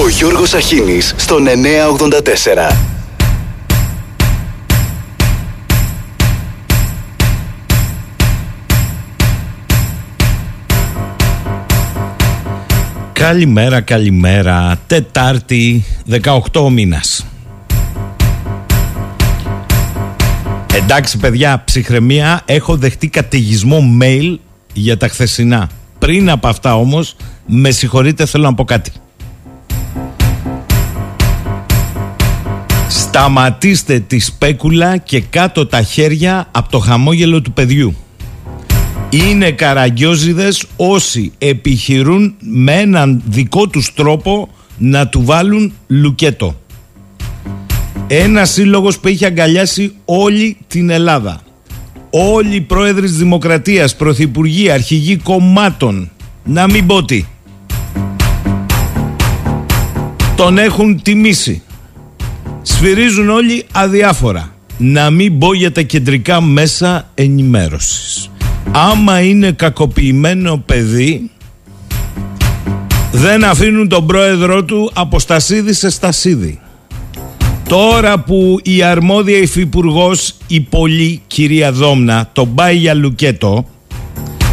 Ο Γιώργος Αχίνης στον 984. Καλημέρα, καλημέρα. Τετάρτη, 18 μήνας. Εντάξει παιδιά, ψυχραιμία, έχω δεχτεί καταιγισμό mail για τα χθεσινά. Πριν από αυτά όμως, με συγχωρείτε θέλω να πω κάτι. Σταματήστε τη σπέκουλα και κάτω τα χέρια από το χαμόγελο του παιδιού. Είναι καραγκιόζιδες όσοι επιχειρούν με έναν δικό τους τρόπο να του βάλουν λουκέτο. Ένα σύλλογος που έχει αγκαλιάσει όλη την Ελλάδα. Όλοι οι πρόεδροι της Δημοκρατίας, πρωθυπουργοί, αρχηγοί κομμάτων, να μην πω τι. Τον έχουν τιμήσει. Σφυρίζουν όλοι αδιάφορα. Να μην πω για τα κεντρικά μέσα ενημέρωσης. Άμα είναι κακοποιημένο παιδί, δεν αφήνουν τον πρόεδρό του από στασίδι σε στασίδι. Τώρα που η αρμόδια υφυπουργός, η πολύ κυρία Δόμνα, τον πάει για λουκέτο,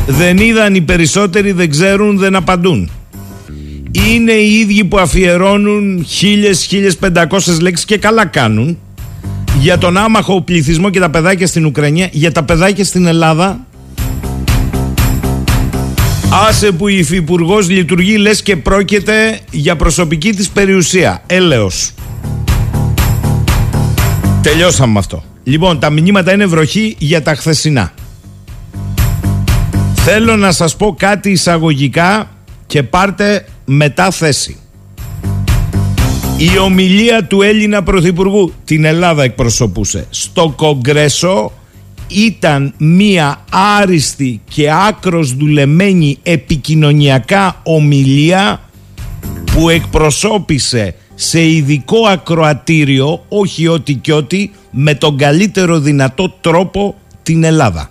δεν είδαν οι περισσότεροι, δεν ξέρουν, δεν απαντούν. Είναι οι ίδιοι που αφιερώνουν χίλιες, χίλιες πεντακόσες λέξεις και καλά κάνουν για τον άμαχο πληθυσμό και τα παιδάκια στην Ουκρανία, για τα παιδάκια στην Ελλάδα. Άσε που η υφυπουργός λειτουργεί λες και πρόκειται για προσωπική της περιουσία. Έλεος. Τελειώσαμε με αυτό. Λοιπόν, τα μηνύματα είναι βροχή για τα χθεσινά. Θέλω να σας πω κάτι εισαγωγικά και πάρτε μετά θέση. Η ομιλία του Έλληνα Πρωθυπουργού, την Ελλάδα εκπροσωπούσε, στο Κογκρέσο ήταν μία άριστη και άκρος δουλεμένη επικοινωνιακά ομιλία που εκπροσώπησε σε ειδικό ακροατήριο, όχι ό,τι και ό,τι, με τον καλύτερο δυνατό τρόπο την Ελλάδα.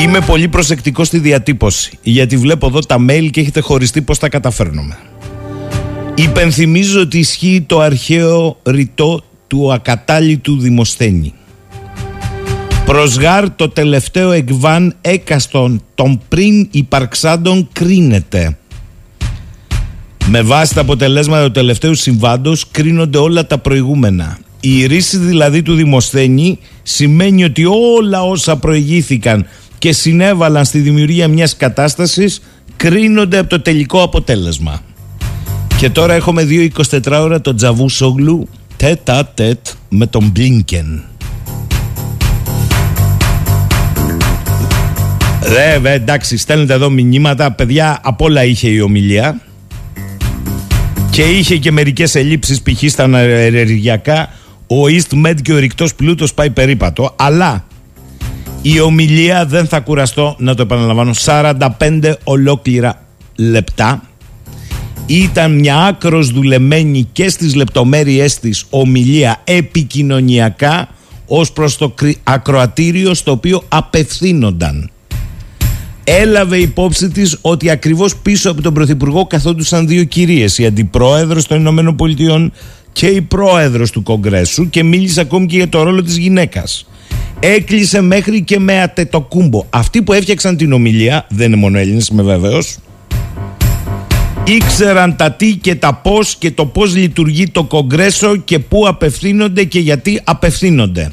Είμαι πολύ προσεκτικός στη διατύπωση, γιατί βλέπω εδώ τα mail και έχετε χωριστεί πώς τα καταφέρνουμε. Υπενθυμίζω ότι ισχύει το αρχαίο ρητό του ακατάλητου Δημοσθένη. Προσγάρ το τελευταίο εκβάν έκαστον των πριν υπαρξάντων κρίνεται. Με βάση τα αποτελέσματα του τελευταίου συμβάντος κρίνονται όλα τα προηγούμενα. Η ρίση δηλαδή του Δημοσθένη σημαίνει ότι όλα όσα προηγήθηκαν και συνέβαλαν στη δημιουργία μιας κατάστασης κρίνονται από το τελικό αποτέλεσμα. Και τώρα έχουμε δύο 24 ώρα το Τζαβού Σόγλου τέτα τέτ με τον Μπλίνκεν. Ρε, εντάξει, στέλνετε εδώ μηνύματα. Παιδιά, απ' όλα είχε η ομιλία. Και είχε και μερικές ελλείψεις π.χ. στα ενεργειακά. Ο East Med και ο ρηκτός πλούτος πάει περίπατο. Αλλά η ομιλία δεν θα κουραστώ να το επαναλαμβάνω 45 ολόκληρα λεπτά ήταν μια άκρος δουλεμένη και στις λεπτομέρειές της ομιλία επικοινωνιακά ως προς το ακροατήριο στο οποίο απευθύνονταν. Έλαβε υπόψη της ότι ακριβώς πίσω από τον Πρωθυπουργό καθόντουσαν δύο κυρίες, η Αντιπρόεδρος των Ηνωμένων Πολιτειών και η Πρόεδρος του Κογκρέσου και μίλησε ακόμη και για το ρόλο της γυναίκας. Έκλεισε μέχρι και με ατετοκούμπο. Αυτοί που έφτιαξαν την ομιλία, δεν είναι μόνο Έλληνες, είμαι βέβαιος, ήξεραν τα τι και τα πώς και το πώς λειτουργεί το Κογκρέσο και πού απευθύνονται και γιατί απευθύνονται.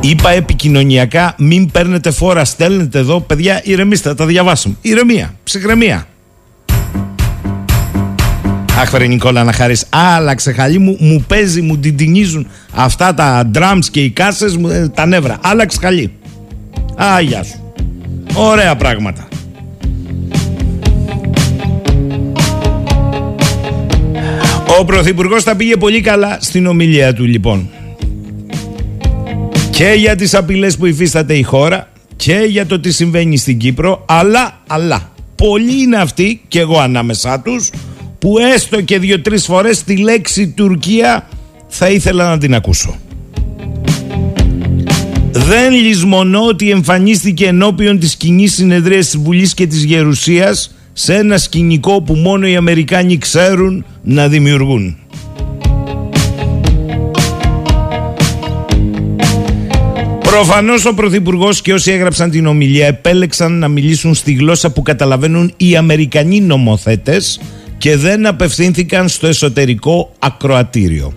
Είπα επικοινωνιακά, μην παίρνετε φόρα, στέλνετε εδώ, παιδιά, ηρεμήστε, θα τα διαβάσουμε. Ηρεμία, ψυχραιμία. Αχ, βρε Νικόλα να χαρείς. Άλλαξε χαλί μου, μου παίζει, μου τυντινίζουν αυτά τα drums και οι κάσες, ε, τα νεύρα. Άλλαξε χαλί. Α, γεια σου. Ωραία πράγματα. Ο Πρωθυπουργός θα πήγε πολύ καλά στην ομιλία του λοιπόν. Και για τις απειλές που υφίσταται η χώρα και για το τι συμβαίνει στην Κύπρο αλλά, αλλά, πολλοί είναι αυτοί και εγώ ανάμεσά τους που έστω και δύο-τρεις φορές τη λέξη Τουρκία θα ήθελα να την ακούσω. Δεν λησμονώ ότι εμφανίστηκε ενώπιον της κοινή συνεδρίας της Βουλής και της Γερουσίας σε ένα σκηνικό που μόνο οι Αμερικάνοι ξέρουν να δημιουργούν. Προφανώς ο Πρωθυπουργός και όσοι έγραψαν την ομιλία επέλεξαν να μιλήσουν στη γλώσσα που καταλαβαίνουν οι Αμερικανοί νομοθέτες και δεν απευθύνθηκαν στο εσωτερικό ακροατήριο.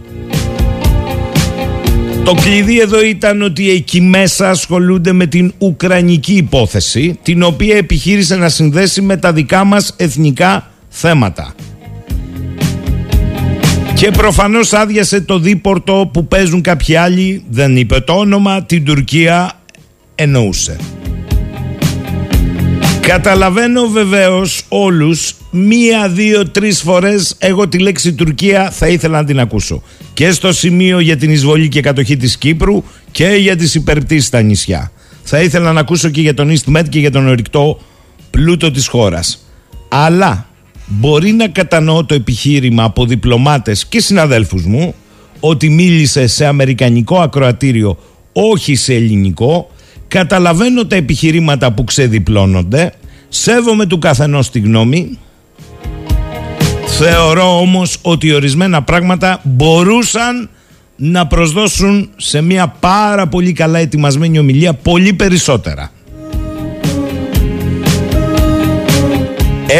Το κλειδί εδώ ήταν ότι εκεί μέσα ασχολούνται με την Ουκρανική υπόθεση, την οποία επιχείρησε να συνδέσει με τα δικά μας εθνικά θέματα. Και προφανώς άδειασε το δίπορτο που παίζουν κάποιοι άλλοι, δεν είπε το όνομα, την Τουρκία εννοούσε. Καταλαβαίνω βεβαίως όλους μία, δύο, τρεις φορές εγώ τη λέξη Τουρκία θα ήθελα να την ακούσω. Και στο σημείο για την εισβολή και κατοχή της Κύπρου και για τις υπερπτήσεις στα νησιά. Θα ήθελα να ακούσω και για τον EastMed και για τον ορυκτό πλούτο της χώρας. Αλλά μπορεί να κατανοώ το επιχείρημα από διπλωμάτες και συναδέλφους μου ότι μίλησε σε αμερικανικό ακροατήριο όχι σε ελληνικό καταλαβαίνω τα επιχειρήματα που ξεδιπλώνονται σέβομαι του καθενός τη γνώμη θεωρώ όμως ότι ορισμένα πράγματα μπορούσαν να προσδώσουν σε μια πάρα πολύ καλά ετοιμασμένη ομιλία πολύ περισσότερα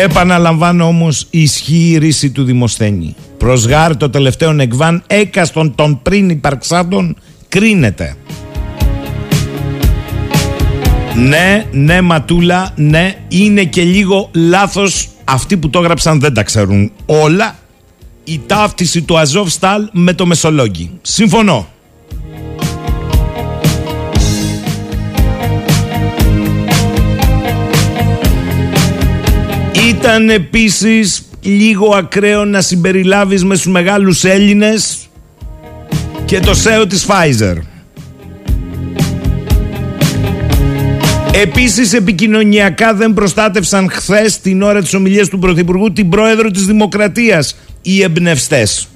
Επαναλαμβάνω όμως ισχύει η ρίση του Δημοσθένη. Προσγάρ το τελευταίο εκβάν έκαστον των πριν υπαρξάντων κρίνεται. Ναι, ναι Ματούλα, ναι, είναι και λίγο λάθος αυτοί που το έγραψαν δεν τα ξέρουν όλα η ταύτιση του Αζόβ Στάλ με το Μεσολόγγι. Συμφωνώ. Ήταν επίσης λίγο ακραίο να συμπεριλάβεις με στους μεγάλους Έλληνες και το ΣΕΟ της Pfizer. Επίσης επικοινωνιακά δεν προστάτευσαν χθες την ώρα της ομιλίας του Πρωθυπουργού την πρόεδρο της Δημοκρατίας οι εμπνευστές.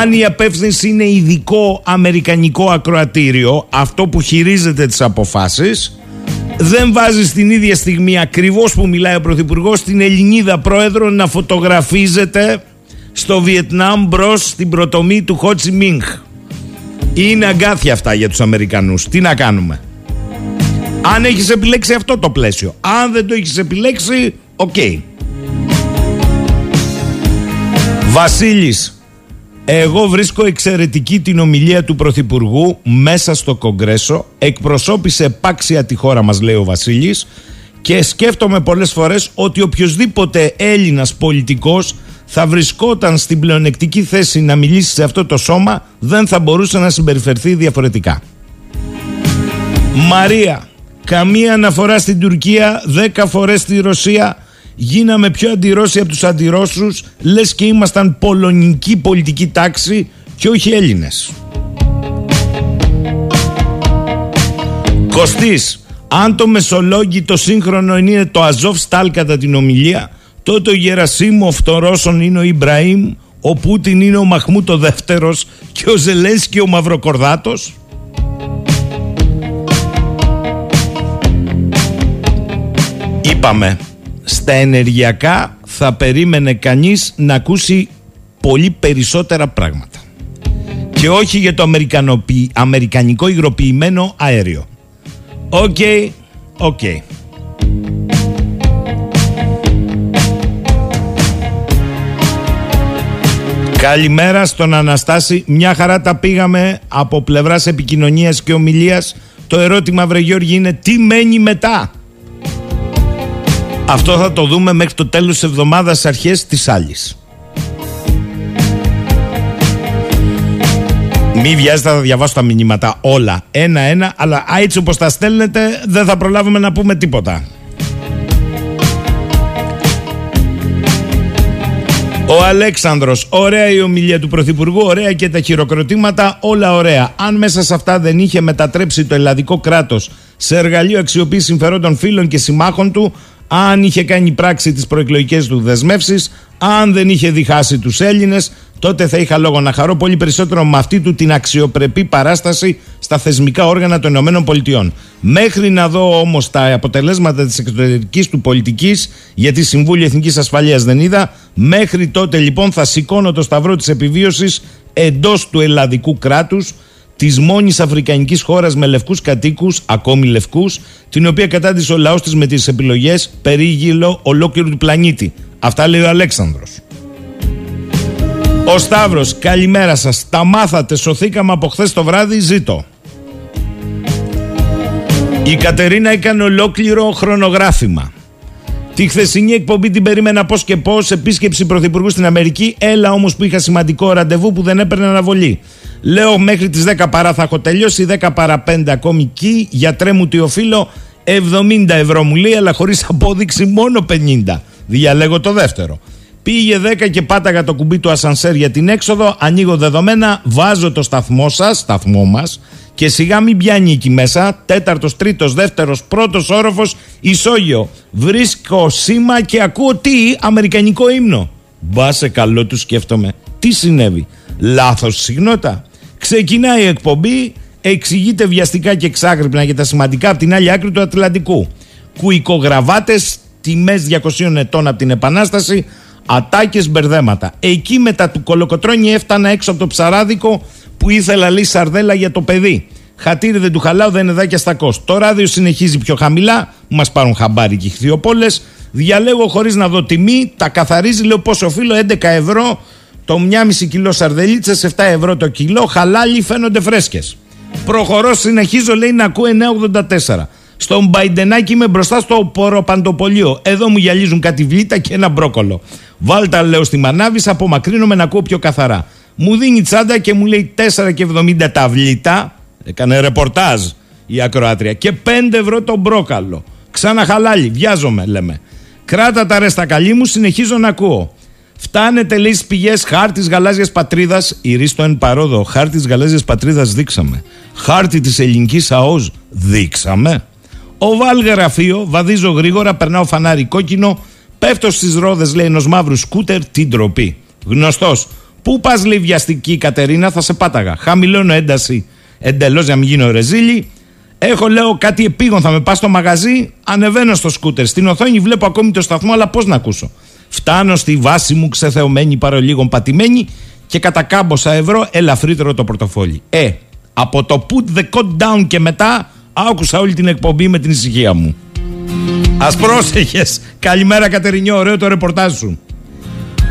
Αν η απεύθυνση είναι ειδικό αμερικανικό ακροατήριο, αυτό που χειρίζεται τις αποφάσεις, δεν βάζει στην ίδια στιγμή ακριβώς που μιλάει ο Πρωθυπουργός την Ελληνίδα πρόεδρο να φωτογραφίζεται στο Βιετνάμ μπρος στην προτομή του Χο Τσι Μινχ. Είναι αγκάθια αυτά για τους Αμερικανούς. Τι να κάνουμε; Αν έχεις επιλέξει αυτό το πλαίσιο. Αν δεν το έχεις επιλέξει, ok. Okay. Βασίλης, εγώ βρίσκω εξαιρετική την ομιλία του Πρωθυπουργού μέσα στο Κογκρέσο. Εκπροσώπησε επάξια τη χώρα μας, λέει ο Βασίλης. Και σκέφτομαι πολλές φορές ότι οποιοδήποτε Έλληνας πολιτικός θα βρισκόταν στην πλεονεκτική θέση να μιλήσει σε αυτό το σώμα δεν θα μπορούσε να συμπεριφερθεί διαφορετικά. Μαρία, καμία αναφορά στην Τουρκία, δέκα φορές στη Ρωσία, γίναμε πιο αντιρώσοι από τους αντιρώσους λες και ήμασταν πολωνική πολιτική τάξη και όχι Έλληνες. Κωστής, αν το Μεσολόγγι σύγχρονο είναι το Αζόφ Στάλ κατά την ομιλία, τότε ο Γερασίμοφ των Ρώσων είναι ο Ιμπραήμ, ο Πούτιν είναι ο Μαχμού το δεύτερος και ο Ζελένσκι ο Μαυροκορδάτος. Είπαμε στα ενεργειακά θα περίμενε κανείς να ακούσει πολύ περισσότερα πράγματα. Και όχι για το αμερικανικό υγροποιημένο αέριο. Ok, ok. Καλημέρα στον Αναστάση. Μια χαρά τα πήγαμε από πλευράς επικοινωνίας και ομιλίας. Το ερώτημα, βρε Γιώργη, είναι τι μένει μετά; Αυτό θα το δούμε μέχρι το τέλος της εβδομάδας αρχές της άλλης. Μη βιάζετε, θα διαβάσω τα μηνύματα όλα ένα-ένα, αλλά έτσι όπως τα στέλνετε δεν θα προλάβουμε να πούμε τίποτα. Ο Αλέξανδρος, ωραία η ομιλία του Πρωθυπουργού, ωραία και τα χειροκροτήματα, όλα ωραία. Αν μέσα σε αυτά δεν είχε μετατρέψει το ελλαδικό κράτος σε εργαλείο αξιοποίησης συμφερόντων φίλων και συμμάχων του, αν είχε κάνει πράξη τις προεκλογικές του δεσμεύσεις, αν δεν είχε διχάσει τους Έλληνες, τότε θα είχα λόγο να χαρώ πολύ περισσότερο με αυτή του την αξιοπρεπή παράσταση στα θεσμικά όργανα των ΗΠΑ. Μέχρι να δω όμως τα αποτελέσματα της εξωτερικής του πολιτικής, γιατί Συμβούλιο Εθνικής Ασφαλείας δεν είδα, μέχρι τότε λοιπόν θα σηκώνω το σταυρό της επιβίωσης εντός του ελλαδικού κράτους, της μόνης Αφρικανικής χώρας με λευκούς κατοίκους, ακόμη λευκούς, την οποία κατάντησε ο λαός της με τις επιλογές περίγυλο ολόκληρου του πλανήτη. Αυτά λέει ο Αλέξανδρος. Ο Σταύρος, καλημέρα σας. Τα μάθατε, σωθήκαμε από χθες το βράδυ, ζήτω. Η Κατερίνα έκανε ολόκληρο χρονογράφημα. Τη χθεσινή εκπομπή την περίμενα πώς και πώς. Επίσκεψη πρωθυπουργού στην Αμερική. Έλα όμως που είχα σημαντικό ραντεβού που δεν έπαιρνε αναβολή. Λέω μέχρι τις 10 παρά θα έχω τελειώσει. 10 παρά 5 ακόμη εκεί. Γιατρέ μου τι οφείλω. 70 ευρώ μου λέει, αλλά χωρίς απόδειξη μόνο 50. Διαλέγω το δεύτερο. Πήγε 10 και πάταγα το κουμπί του ασανσέρ για την έξοδο. Ανοίγω δεδομένα, βάζω το σταθμό σας, σταθμό μας, και σιγά μην πιάνει εκεί μέσα. Τέταρτος, τρίτος, δεύτερος, πρώτος όροφος, ισόγειο. Βρίσκω σήμα και ακούω τι, Αμερικανικό ύμνο. Μπα σε καλό του σκέφτομαι. Τι συνέβη; Λάθος συχνότητα. Ξεκινάει η εκπομπή, εξηγείται βιαστικά και εξάγρυπνα για τα σημαντικά από την άλλη άκρη του Ατλαντικού. Κουικογραβάτες, τιμές 200 ετών από την Επανάσταση, Ατάκες μπερδέματα. Εκεί μετά του κολοκοτρόνι έφτανα έξω από το ψαράδικο που ήθελα λέει σαρδέλα για το παιδί. Χατήρι δεν του χαλάω, δεν είναι δάκια στα κόστ. Το ράδιο συνεχίζει πιο χαμηλά, μας πάρουν χαμπάρι και χθιοπόλες. Διαλέγω χωρίς να δω τιμή, τα καθαρίζει, λέω πόσο οφείλω, 11 ευρώ το 1,5 κιλό σαρδελίτσες, 7 ευρώ το κιλό, χαλάλι φαίνονται φρέσκες. Προχωρώ, συνεχίζω, λέει να ακούω 9,84. Στον Μπαϊντενάκι είμαι μπροστά στο ποροπαντοπολείο. Εδώ μου γυαλίζουν κάτι βλήτα και ένα μπρόκολο. Βάλτα, λέω στη μανάβη, απομακρύνομαι να ακούω πιο καθαρά. Μου δίνει τσάντα και μου λέει 4,70 τα βλήτα. Έκανε ρεπορτάζ η ακροάτρια. Και 5 ευρώ το μπρόκαλο. Ξαναχαλάλι, βιάζομαι, λέμε. Κράτα τα ρέστα καλή μου, συνεχίζω να ακούω. Φτάνετε λέει στις πηγές χάρτης γαλάζιας πατρίδας. Ηρίστο εν παρόδο. Χάρτης γαλάζιας πατρίδας δείξαμε. Χάρτη της ελληνικής ΑΟΣ δείξαμε. Οβάλ γραφείο, βαδίζω γρήγορα, περνάω φανάρι κόκκινο, πέφτω στις ρόδες, λέει ενός μαύρου σκούτερ, την ντροπή. Γνωστός. Πού πας, λέει βιαστική Κατερίνα, θα σε πάταγα. Χαμηλώνω ένταση εντελώς για να μην γίνω ρεζίλη. Έχω, λέω, κάτι επίγον, θα με πας στο μαγαζί. Ανεβαίνω στο σκούτερ. Στην οθόνη βλέπω ακόμη το σταθμό, αλλά πώς να ακούσω. Φτάνω στη βάση μου ξεθεωμένη παρολίγων πατημένη και κατά κάμποσα ευρώ ελαφρύτερο το πορτοφόλι. Ε, από το put the code down και μετά άκουσα όλη την εκπομπή με την ησυχία μου. Α πρόσεχες. Καλημέρα, Κατερινιό, ωραίο το ρεπορτάζ σου.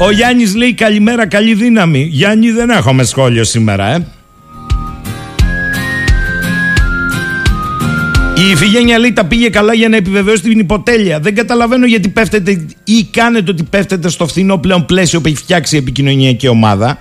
Ο Γιάννης λέει καλημέρα, καλή δύναμη. Γιάννη, δεν έχουμε σχόλιο σήμερα, ε. Η Ιφηγένεια λέει τα πήγε καλά για να επιβεβαιώσει την υποτέλεια. Δεν καταλαβαίνω γιατί πέφτετε ή κάνετε ότι πέφτετε στο φθηνό πλέον πλαίσιο που έχει φτιάξει η επικοινωνιακή ομάδα.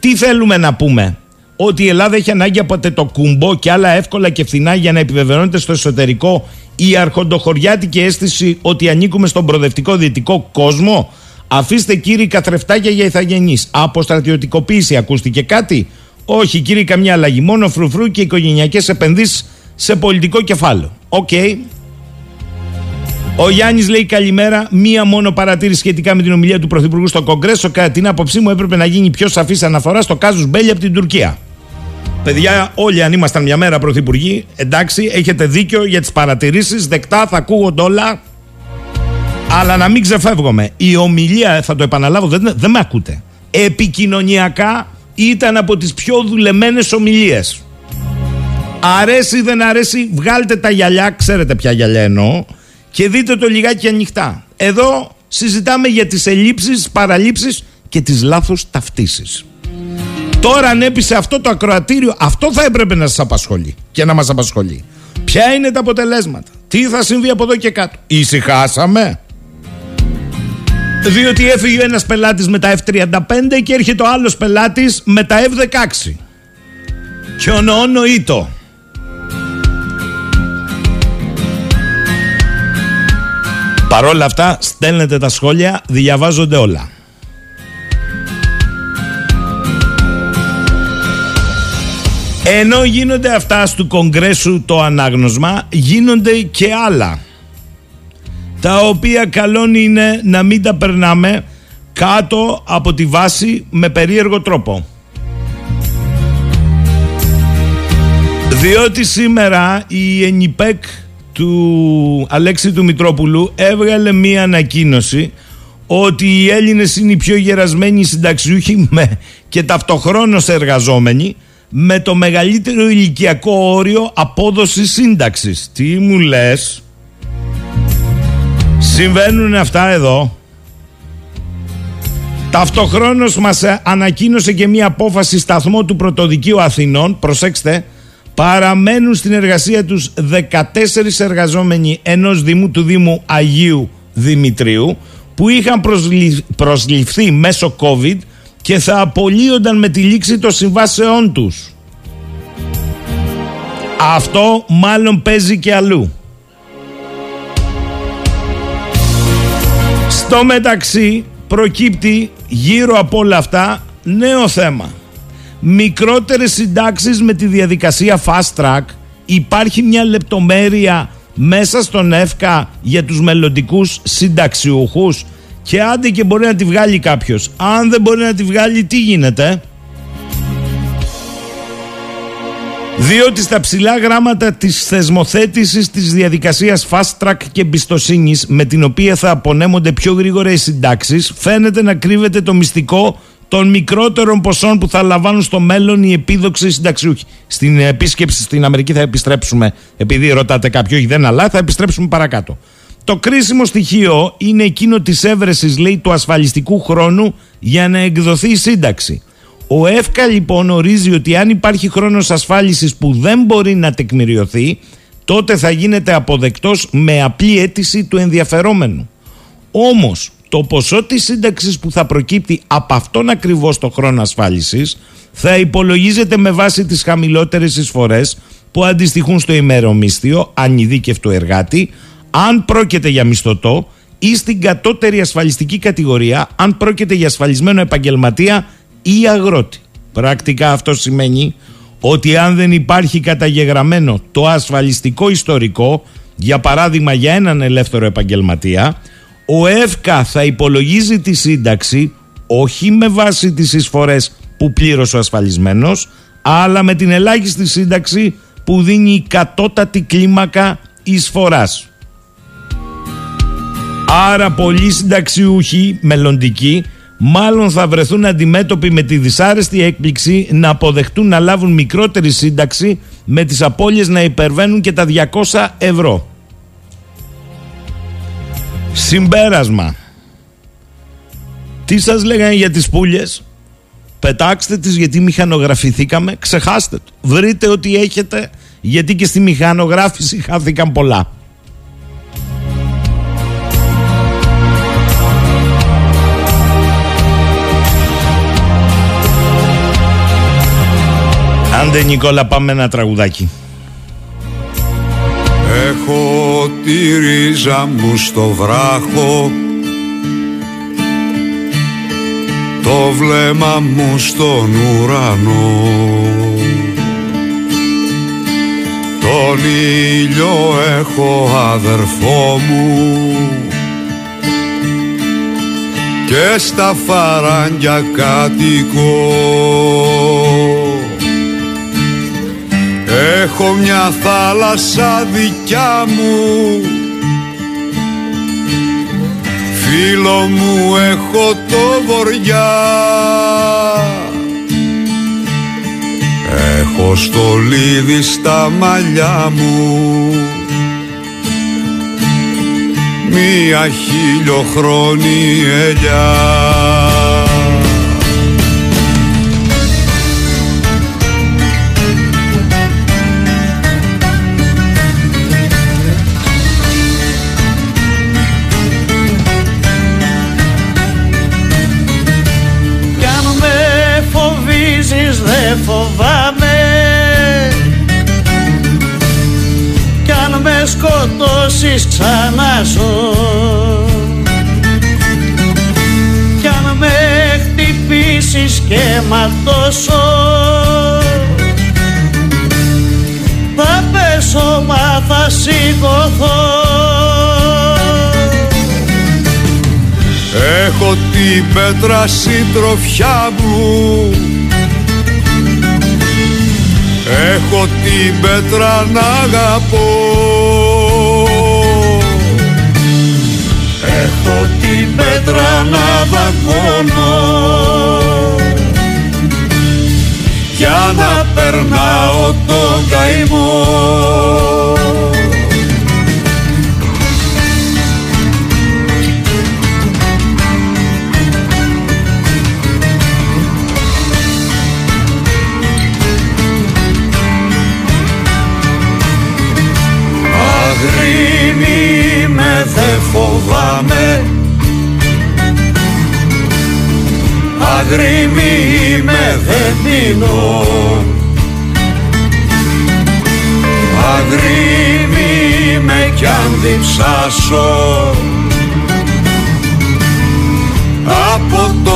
Τι θέλουμε να πούμε, Ότι η Ελλάδα έχει ανάγκη από το κουμπό και άλλα εύκολα και φθηνά για να επιβεβαιώνεται στο εσωτερικό η αρχοντοχωριάτικη αίσθηση ότι ανήκουμε στον προοδευτικό δυτικό κόσμο; Αφήστε κύριοι καθρεφτάκια για ηθαγενείς. Από στρατιωτικοποίηση ακούστηκε κάτι; Όχι, κύριοι, καμιά αλλαγή. Μόνο φρουφρού και οικογενειακές επενδύσεις σε πολιτικό κεφάλαιο. Οκ. Ο Γιάννης λέει καλημέρα. Μία μόνο παρατήρηση σχετικά με την ομιλία του Πρωθυπουργού στο Κογκρέσο. Κατά την άποψή μου, έπρεπε να γίνει πιο σαφής αναφορά στο casus belli από την Τουρκία. Παιδιά, όλοι αν ήμασταν μια μέρα πρωθυπουργοί, εντάξει, έχετε δίκιο για τις παρατηρήσεις. Δεκτά, θα ακούγονται όλα. Αλλά να μην ξεφεύγουμε. Η ομιλία, θα το επαναλάβω, δεν, δεν με ακούτε. Επικοινωνιακά ήταν από τις πιο δουλεμένες ομιλίες. Αρέσει ή δεν αρέσει, βγάλτε τα γυαλιά, ξέρετε ποια γυαλιά εννοώ, και δείτε το λιγάκι ανοιχτά. Εδώ συζητάμε για τις ελλείψεις, παραλήψεις και τις λάθος ταυτίσεις. Τώρα ανέπεισε αυτό το ακροατήριο, αυτό θα έπρεπε να σας απασχολεί και να μας απασχολεί. Ποια είναι τα αποτελέσματα, τι θα συμβεί από εδώ και κάτω; Ησυχάσαμε; Διότι έφυγε ένας πελάτης με τα F35 και έρχεται ο άλλος πελάτης με τα F16. Και ονοώ Παρόλα αυτά στέλνετε τα σχόλια, διαβάζονται όλα. Ενώ γίνονται αυτά του Κογκρέσου το ανάγνωσμα, γίνονται και άλλα. Τα οποία καλόν είναι να μην τα περνάμε κάτω από τη βάση με περίεργο τρόπο. Διότι σήμερα η ΕΝΙΠΕΚ του Αλέξη του Μητρόπουλου έβγαλε μία ανακοίνωση ότι οι Έλληνες είναι οι πιο γερασμένοι συνταξιούχοι με, και ταυτοχρόνως εργαζόμενοι με το μεγαλύτερο ηλικιακό όριο απόδοσης σύνταξης. Τι μου λες; Συμβαίνουν αυτά εδώ. Ταυτοχρόνως μας ανακοίνωσε και μία απόφαση σταθμό του Πρωτοδικείου Αθηνών, προσέξτε, παραμένουν στην εργασία τους 14 εργαζόμενοι ενός Δήμου του Δήμου Αγίου Δημητρίου που είχαν προσληφθεί μέσω COVID και θα απολύονταν με τη λήξη των συμβάσεών τους. Αυτό μάλλον παίζει και αλλού. Στο μεταξύ προκύπτει γύρω από όλα αυτά νέο θέμα. Μικρότερες συντάξεις με τη διαδικασία fast track. Υπάρχει μια λεπτομέρεια μέσα στον ΕΦΚΑ για τους μελλοντικούς συνταξιούχους και άντε και μπορεί να τη βγάλει κάποιος. Αν δεν μπορεί να τη βγάλει τι γίνεται; Διότι στα ψηλά γράμματα της θεσμοθέτησης της διαδικασίας fast track και εμπιστοσύνης με την οποία θα απονέμονται πιο γρήγορα οι συντάξεις φαίνεται να κρύβεται το μυστικό των μικρότερων ποσών που θα λαμβάνουν στο μέλλον οι επίδοξοι συνταξιούχοι. Στην επίσκεψη στην Αμερική θα επιστρέψουμε, επειδή ρωτάτε κάποιο, όχι δεν αλλά, θα επιστρέψουμε παρακάτω. Το κρίσιμο στοιχείο είναι εκείνο της έβρεσης, λέει, του ασφαλιστικού χρόνου για να εκδοθεί η σύνταξη. Ο ΕΦΚΑ λοιπόν ορίζει ότι αν υπάρχει χρόνος ασφάλισης που δεν μπορεί να τεκμηριωθεί, τότε θα γίνεται αποδεκτός με απλή αίτηση του ενδιαφερόμενου. Όμως, το ποσό της σύνταξης που θα προκύπτει από αυτόν ακριβώς το χρόνο ασφάλισης θα υπολογίζεται με βάση τις χαμηλότερες εισφορές που αντιστοιχούν στο ημερομίσθιο ανειδίκευτο εργάτη αν πρόκειται για μισθωτό ή στην κατώτερη ασφαλιστική κατηγορία αν πρόκειται για ασφαλισμένο επαγγελματία ή αγρότη. Πρακτικά αυτό σημαίνει ότι αν δεν υπάρχει καταγεγραμμένο το ασφαλιστικό ιστορικό, για παράδειγμα για έναν ελεύθερο επαγγελματία, ο ΕΦΚΑ θα υπολογίζει τη σύνταξη όχι με βάση τις εισφορές που πλήρωσε ο ασφαλισμένος, αλλά με την ελάχιστη σύνταξη που δίνει η κατώτατη κλίμακα εισφοράς. Άρα πολλοί συνταξιούχοι μελλοντικοί μάλλον θα βρεθούν αντιμέτωποι με τη δυσάρεστη έκπληξη να αποδεχτούν να λάβουν μικρότερη σύνταξη με τις απώλειες να υπερβαίνουν και τα 200 ευρώ. Συμπέρασμα. Τι σας λέγανε για τις πουλιες; Πετάξτε τις γιατί μηχανογραφηθήκαμε. Ξεχάστε το. Βρείτε ό,τι έχετε γιατί και στη μηχανογράφηση χάθηκαν πολλά. Άντε Νικόλα πάμε ένα τραγουδάκι. Έχω τη ρίζα μου στο βράχο. Το βλέμμα μου στον ουρανό. Τον ήλιο έχω αδερφό μου. Και στα φαράγγια κατοικώ Έχω μια θάλασσα δικιά μου. Φίλο μου έχω το βοριά Έχω στολίδι στα μαλλιά μου. Μία χιλιοχρόνη ελιά φοβάμαι. Κι αν με σκοτώσεις ξανά ζω Κι αν με χτυπήσεις και ματώσω. Θα πέσω μα θα σηκωθώ Έχω την πέτρα συντροφιά μου Έχω την πέτρα να αγαπώ. Έχω την πέτρα να δαγκώνω Για να περνάω τον καημό φοβάμαι Αγρίμι με δε μείνω Αγρίμι με κι αν διψάσω Από το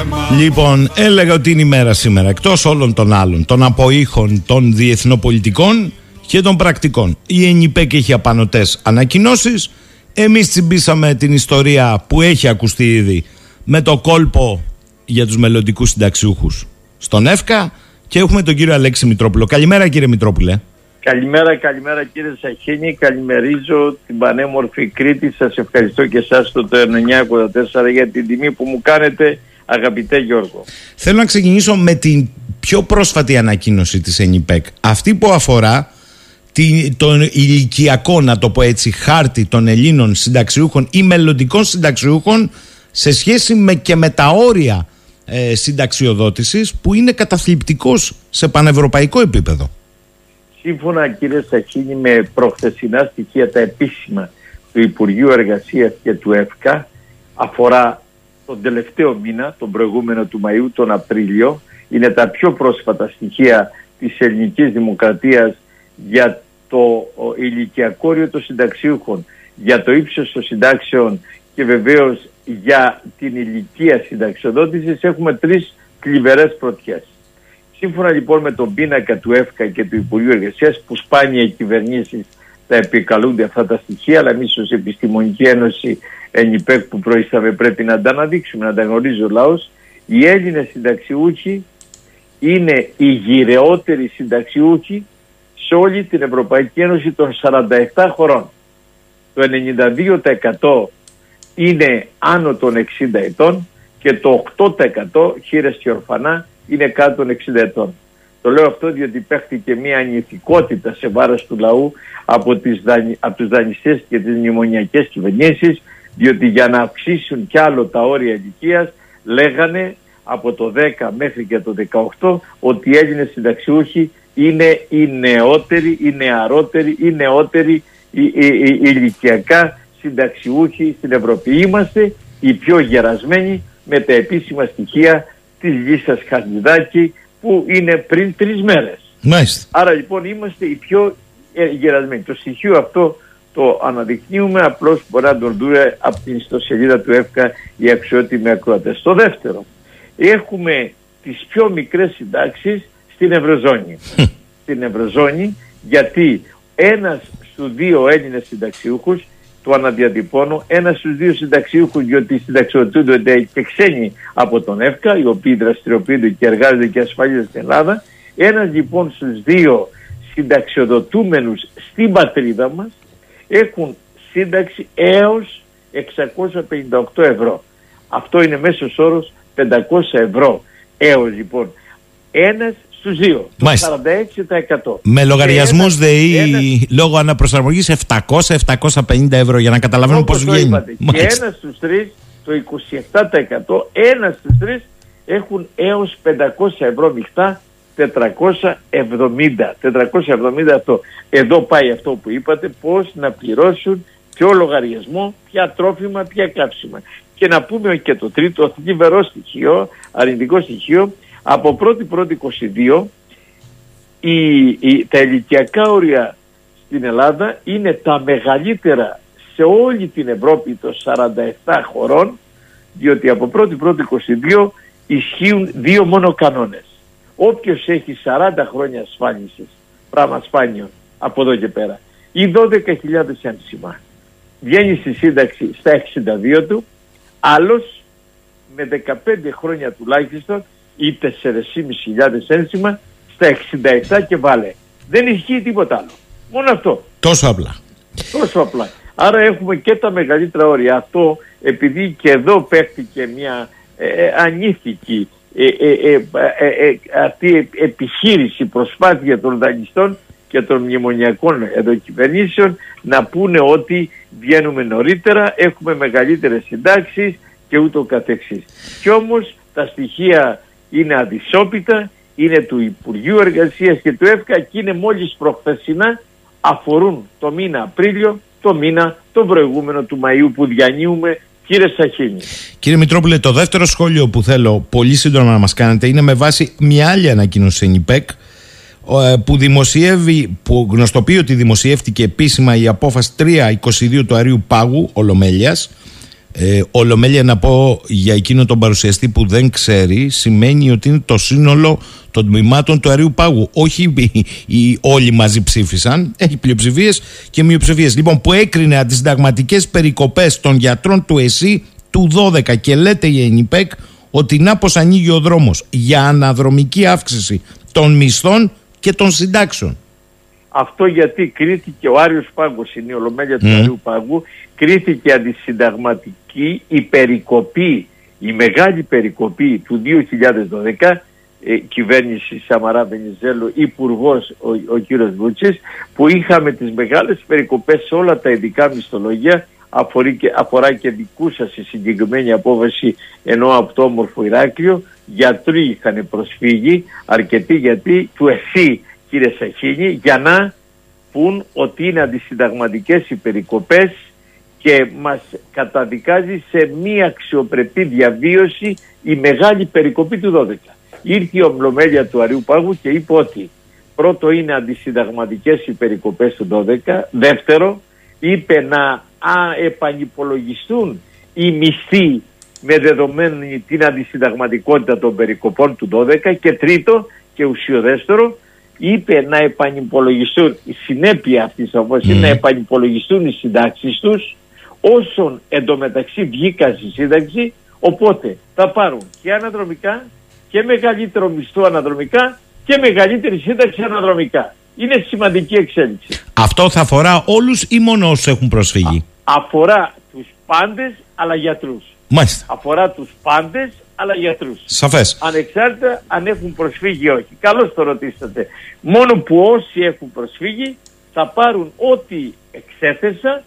αίμα Λοιπόν, έλεγα ότι είναι η μέρα σήμερα, εκτός όλων των άλλων, των αποήχων των διεθνοπολιτικών και των πρακτικών. Η ΕΝΙΠΕΚ έχει απανοτές ανακοινώσεις. Εμείς τσιμπήσαμε την ιστορία που έχει ακουστεί ήδη με το κόλπο για τους μελλοντικούς συνταξιούχους στον ΕΦΚΑ και έχουμε τον κύριο Αλέξη Μητρόπουλο. Καλημέρα κύριε Μητρόπουλε. Καλημέρα, καλημέρα κύριε Σαχίνη. Καλημερίζω την πανέμορφη Κρήτη. Σας ευχαριστώ και εσάς το 984 για την τιμή που μου κάνετε αγαπητέ Γιώργο. Θέλω να ξεκινήσω με την πιο πρόσφατη ανακοίνωση της ΕΝΙΠΕΚ. Αυτή που αφορά τη- τον ηλικιακό, να το πω έτσι, χάρτη των Ελλήνων συνταξιούχων ή μελλοντικών συνταξιούχων σε σχέση με και με τα όρια ε, συνταξιοδότησης που είναι καταθλιπτικός σε πανευρωπαϊκό επίπεδο. Σύμφωνα κύριε Σαχίνη με προχθεσινά στοιχεία τα επίσημα του Υπουργείου Εργασίας και του ΕΦΚΑ αφορά τον τελευταίο μήνα, τον προηγούμενο του Μαΐου, τον Απρίλιο. Είναι τα πιο πρόσφατα στοιχεία της ελληνικής δημοκρατίας για το ο, ηλικιακό όριο των συνταξιούχων, για το ύψος των συντάξεων και βεβαίως για την ηλικία συνταξιοδότησης έχουμε τρεις κλιβερές πρωτιές. Σύμφωνα λοιπόν με τον πίνακα του ΕΦΚΑ και του Υπουργείου Εργασίας, που σπάνια οι κυβερνήσεις τα επικαλούνται αυτά τα στοιχεία, αλλά εμείς ως Επιστημονική Ένωση ΕΝΙΠΕΚ που προείσταμε πρέπει να τα αναδείξουμε, να τα γνωρίζει ο λαός. Οι Έλληνες συνταξιούχοι είναι οι γυρεότεροι συνταξιούχοι σε όλη την Ευρωπαϊκή Ένωση των 47 χωρών. Το 92% είναι άνω των 60 ετών και το 8% χείρες και ορφανά είναι κάτω των 60 ετών. Το λέω αυτό διότι παίχτηκε μια ανηθικότητα σε βάρος του λαού από, τις δανει... από τους δανειστές και τις μνημονιακές κυβερνήσεις διότι για να αυξήσουν κι άλλο τα όρια ηλικίας λέγανε από το 10 μέχρι και το 18 ότι οι Έλληνες συνταξιούχοι είναι οι νεότεροι, οι νεαρότεροι, οι νεότεροι οι, οι, οι, ηλικιακά συνταξιούχοι στην Ευρώπη. Είμαστε οι πιο γερασμένοι με τα επίσημα στοιχεία της λίστας Χατζηδάκη που είναι πριν τρεις μέρες. Μάλιστα. Άρα λοιπόν είμαστε οι πιο ε, γερασμένοι. Το στοιχείο αυτό το αναδεικνύουμε απλώς μπορεί να τον δούμε από την ιστοσελίδα του ΕΦΚΑ οι αξιότιμοι ακροατές. Το δεύτερο, έχουμε τις πιο μικρές συντάξεις στην Ευρωζώνη. στην Ευρωζώνη γιατί ένας στους δύο Έλληνες συνταξιούχους το αναδιατυπώνω, ένας στους δύο συνταξιούχους, διότι συνταξιοδοτούνται και ξένοι από τον ΕΦΚΑ, οι οποίοι δραστηριοποιούνται και εργάζονται και ασφαλίζονται στην Ελλάδα. Ένας λοιπόν στους δύο συνταξιοδοτούμενους στην πατρίδα μας έχουν σύνταξη έως 658 ευρώ. Αυτό είναι μέσος όρος 500 ευρώ έως λοιπόν. Ένας στου δύο. Μάλιστα. 46%. Με λογαριασμούς ένας- ΔΕΗ ένας- λόγω αναπροσαρμογής 700-750 ευρώ για να καταλαβαίνουμε πώς Όπως το βγαίνει. είπατε. Και Μάλιστα. ένας στους τρεις, το 27%, ένας στους τρεις έχουν έως 500 ευρώ μειχτά, 470. 470 αυτό. Εδώ πάει αυτό που είπατε, πώς να πληρώσουν ποιο λογαριασμό, ποια τρόφιμα, ποια κάψιμα. Και να πούμε και το τρίτο θλιβερό στοιχείο, αρνητικό στοιχείο, από 1η πρώτη 22 η, η, τα ηλικιακά όρια στην Ελλάδα είναι τα μεγαλύτερα σε όλη την Ευρώπη των 47 χωρών διότι από 1η πρώτη 22 ισχύουν δύο μόνο κανόνες. Όποιος έχει 40 χρόνια ασφάλισης, πράγμα σπάνιο από εδώ και πέρα, ή 12.000 ένσημα, βγαίνει στη σύνταξη στα 62 του, άλλος με 15 χρόνια τουλάχιστον ή 4.500 ένσημα στα 67 και βάλε. Δεν ισχύει τίποτα άλλο. Μόνο αυτό. Τόσο απλά. Τόσο απλά. Άρα έχουμε και τα μεγαλύτερα όρια. Αυτό επειδή και εδώ παίχτηκε μια ε, ε ανήθικη ε, ε, αυτή επιχείρηση, προσπάθεια των δανειστών και των μνημονιακών εδώ κυβερνήσεων να πούνε ότι βγαίνουμε νωρίτερα, έχουμε μεγαλύτερες συντάξεις και ούτω καθεξής. Κι όμως τα στοιχεία είναι αδυσόπιτα, είναι του Υπουργείου Εργασίας και του ΕΦΚΑ και είναι μόλις προχθεσινά αφορούν το μήνα Απρίλιο, το μήνα το προηγούμενο του Μαΐου που διανύουμε Κύριε Σαχίνη. Κύριε Μητρόπουλε, το δεύτερο σχόλιο που θέλω πολύ σύντομα να μας κάνετε είναι με βάση μια άλλη ανακοίνωση ΕΝΙΠΕΚ ε, που δημοσιεύει, που γνωστοποιεί ότι δημοσιεύτηκε επίσημα η απόφαση 322 του Αρίου Πάγου Ολομέλειας ε, Ολομέλεια να πω για εκείνο τον παρουσιαστή που δεν ξέρει σημαίνει ότι είναι το σύνολο των τμήματων του Αρίου Πάγου. Όχι οι, οι, όλοι μαζί ψήφισαν, έχει πλειοψηφίες και μειοψηφίες. Λοιπόν, που έκρινε αντισυνταγματικές περικοπές των γιατρών του ΕΣΥ του 12 και λέτε η ΕΝΙΠΕΚ ότι να πως ανοίγει ο δρόμος για αναδρομική αύξηση των μισθών και των συντάξεων. Αυτό γιατί κρίθηκε ο Άριος Πάγκος, είναι η Ολομέλεια του Άριου Πάγου, κρίθηκε αντισυνταγματική η περικοπή, η μεγάλη περικοπή του 2012 ε, κυβέρνηση Σαμαρά Βενιζέλου, υπουργός ο, ο κύριος Βούτσης, που είχαμε τις μεγάλες περικοπές σε όλα τα ειδικά μισθολογία, και, αφορά και δικού σας η συγκεκριμένη απόφαση ενώ από το όμορφο Ηράκλειο, γιατροί είχαν προσφύγει, αρκετοί γιατί του ΕΣΥ κύριε Σαχίνη για να πούν ότι είναι αντισυνταγματικές οι περικοπές και μας καταδικάζει σε μία αξιοπρεπή διαβίωση η μεγάλη περικοπή του 12. Ήρθε η ομλομέλεια του Αριού Πάγου και είπε ότι πρώτο είναι αντισυνταγματικές οι περικοπές του 12, δεύτερο είπε να α, επανυπολογιστούν οι μισθοί με δεδομένη την αντισυνταγματικότητα των περικοπών του 12 και τρίτο και ουσιοδέστερο είπε να επανυπολογιστούν, η συνέπεια αυτής όμως είναι να επανυπολογιστούν οι συντάξεις τους όσων εντωμεταξύ βγήκαν στη σύνταξη οπότε θα πάρουν και αναδρομικά και μεγαλύτερο μισθό αναδρομικά και μεγαλύτερη σύνταξη αναδρομικά. Είναι σημαντική εξέλιξη. Αυτό θα αφορά όλους ή μόνο όσους έχουν προσφύγει; αφορά τους πάντες αλλά γιατρούς. Μάλιστα. Αφορά τους πάντες αλλά γιατρούς. Σαφές. Ανεξάρτητα αν έχουν προσφύγει ή όχι. Καλώς το ρωτήσατε. Μόνο που όσοι έχουν προσφύγει θα πάρουν ό,τι εξέθεσα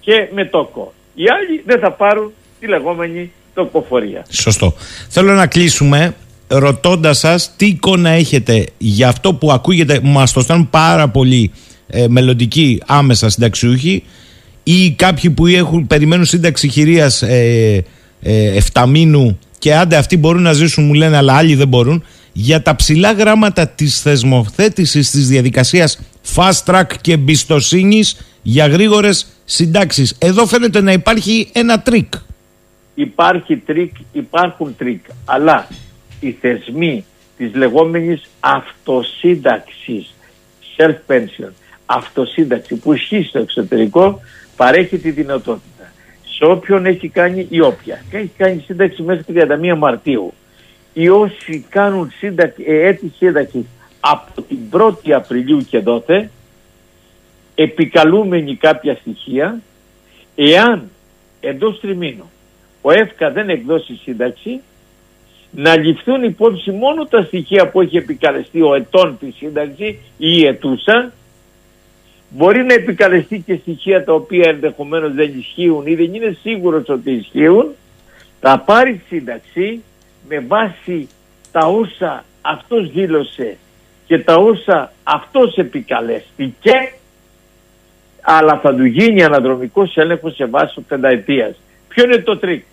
και με τόκο. Οι άλλοι δεν θα πάρουν τη λεγόμενη τοκοφορία. Σωστό. Θέλω να κλείσουμε ρωτώντας σας τι εικόνα έχετε για αυτό που ακούγεται, μας το στέλνουν πάρα πολύ ε, μελλοντικοί άμεσα συνταξιούχοι ή κάποιοι που έχουν, περιμένουν σύνταξη χειρίας ε, ε, εφταμίνου και άντε αυτοί μπορούν να ζήσουν, μου λένε, αλλά άλλοι δεν μπορούν. Για τα ψιλά γράμματα της θεσμοθέτησης της διαδικασίας fast track και εμπιστοσύνης για γρήγορες συντάξεις. Εδώ φαίνεται να υπάρχει ένα τρίκ. Υπάρχει τρίκ, υπάρχουν τρίκ. Αλλά οι θεσμοί της λεγόμενης αυτοσύνταξης, self-pension, αυτοσύνταξη που ισχύει στο εξωτερικό παρέχει τη δυνατότητα σε όποιον έχει κάνει ή όποια. Και έχει κάνει σύνταξη μέχρι 31 Μαρτίου. Ή όσοι κάνουν σύνταξη, ε, έτη σύνταξη από την 1η Απριλίου και δότε επικαλούμενοι κάποια στοιχεία εάν εντός τριμήνου ο ΕΦΚΑ δεν εκδώσει σύνταξη να ληφθούν υπόψη μόνο τα στοιχεία που έχει επικαλεστεί ο ετών της σύνταξη ή η ετούσα μπορεί να επικαλεστεί και στοιχεία τα οποία ενδεχομένως δεν ισχύουν ή δεν είναι σίγουρος ότι ισχύουν θα πάρει σύνταξη με βάση τα όσα αυτός δήλωσε και τα όσα αυτός επικαλέστηκε αλλά θα του γίνει αναδρομικός έλεγχος σε βάση πενταετίας. Ποιο είναι το τρίκ;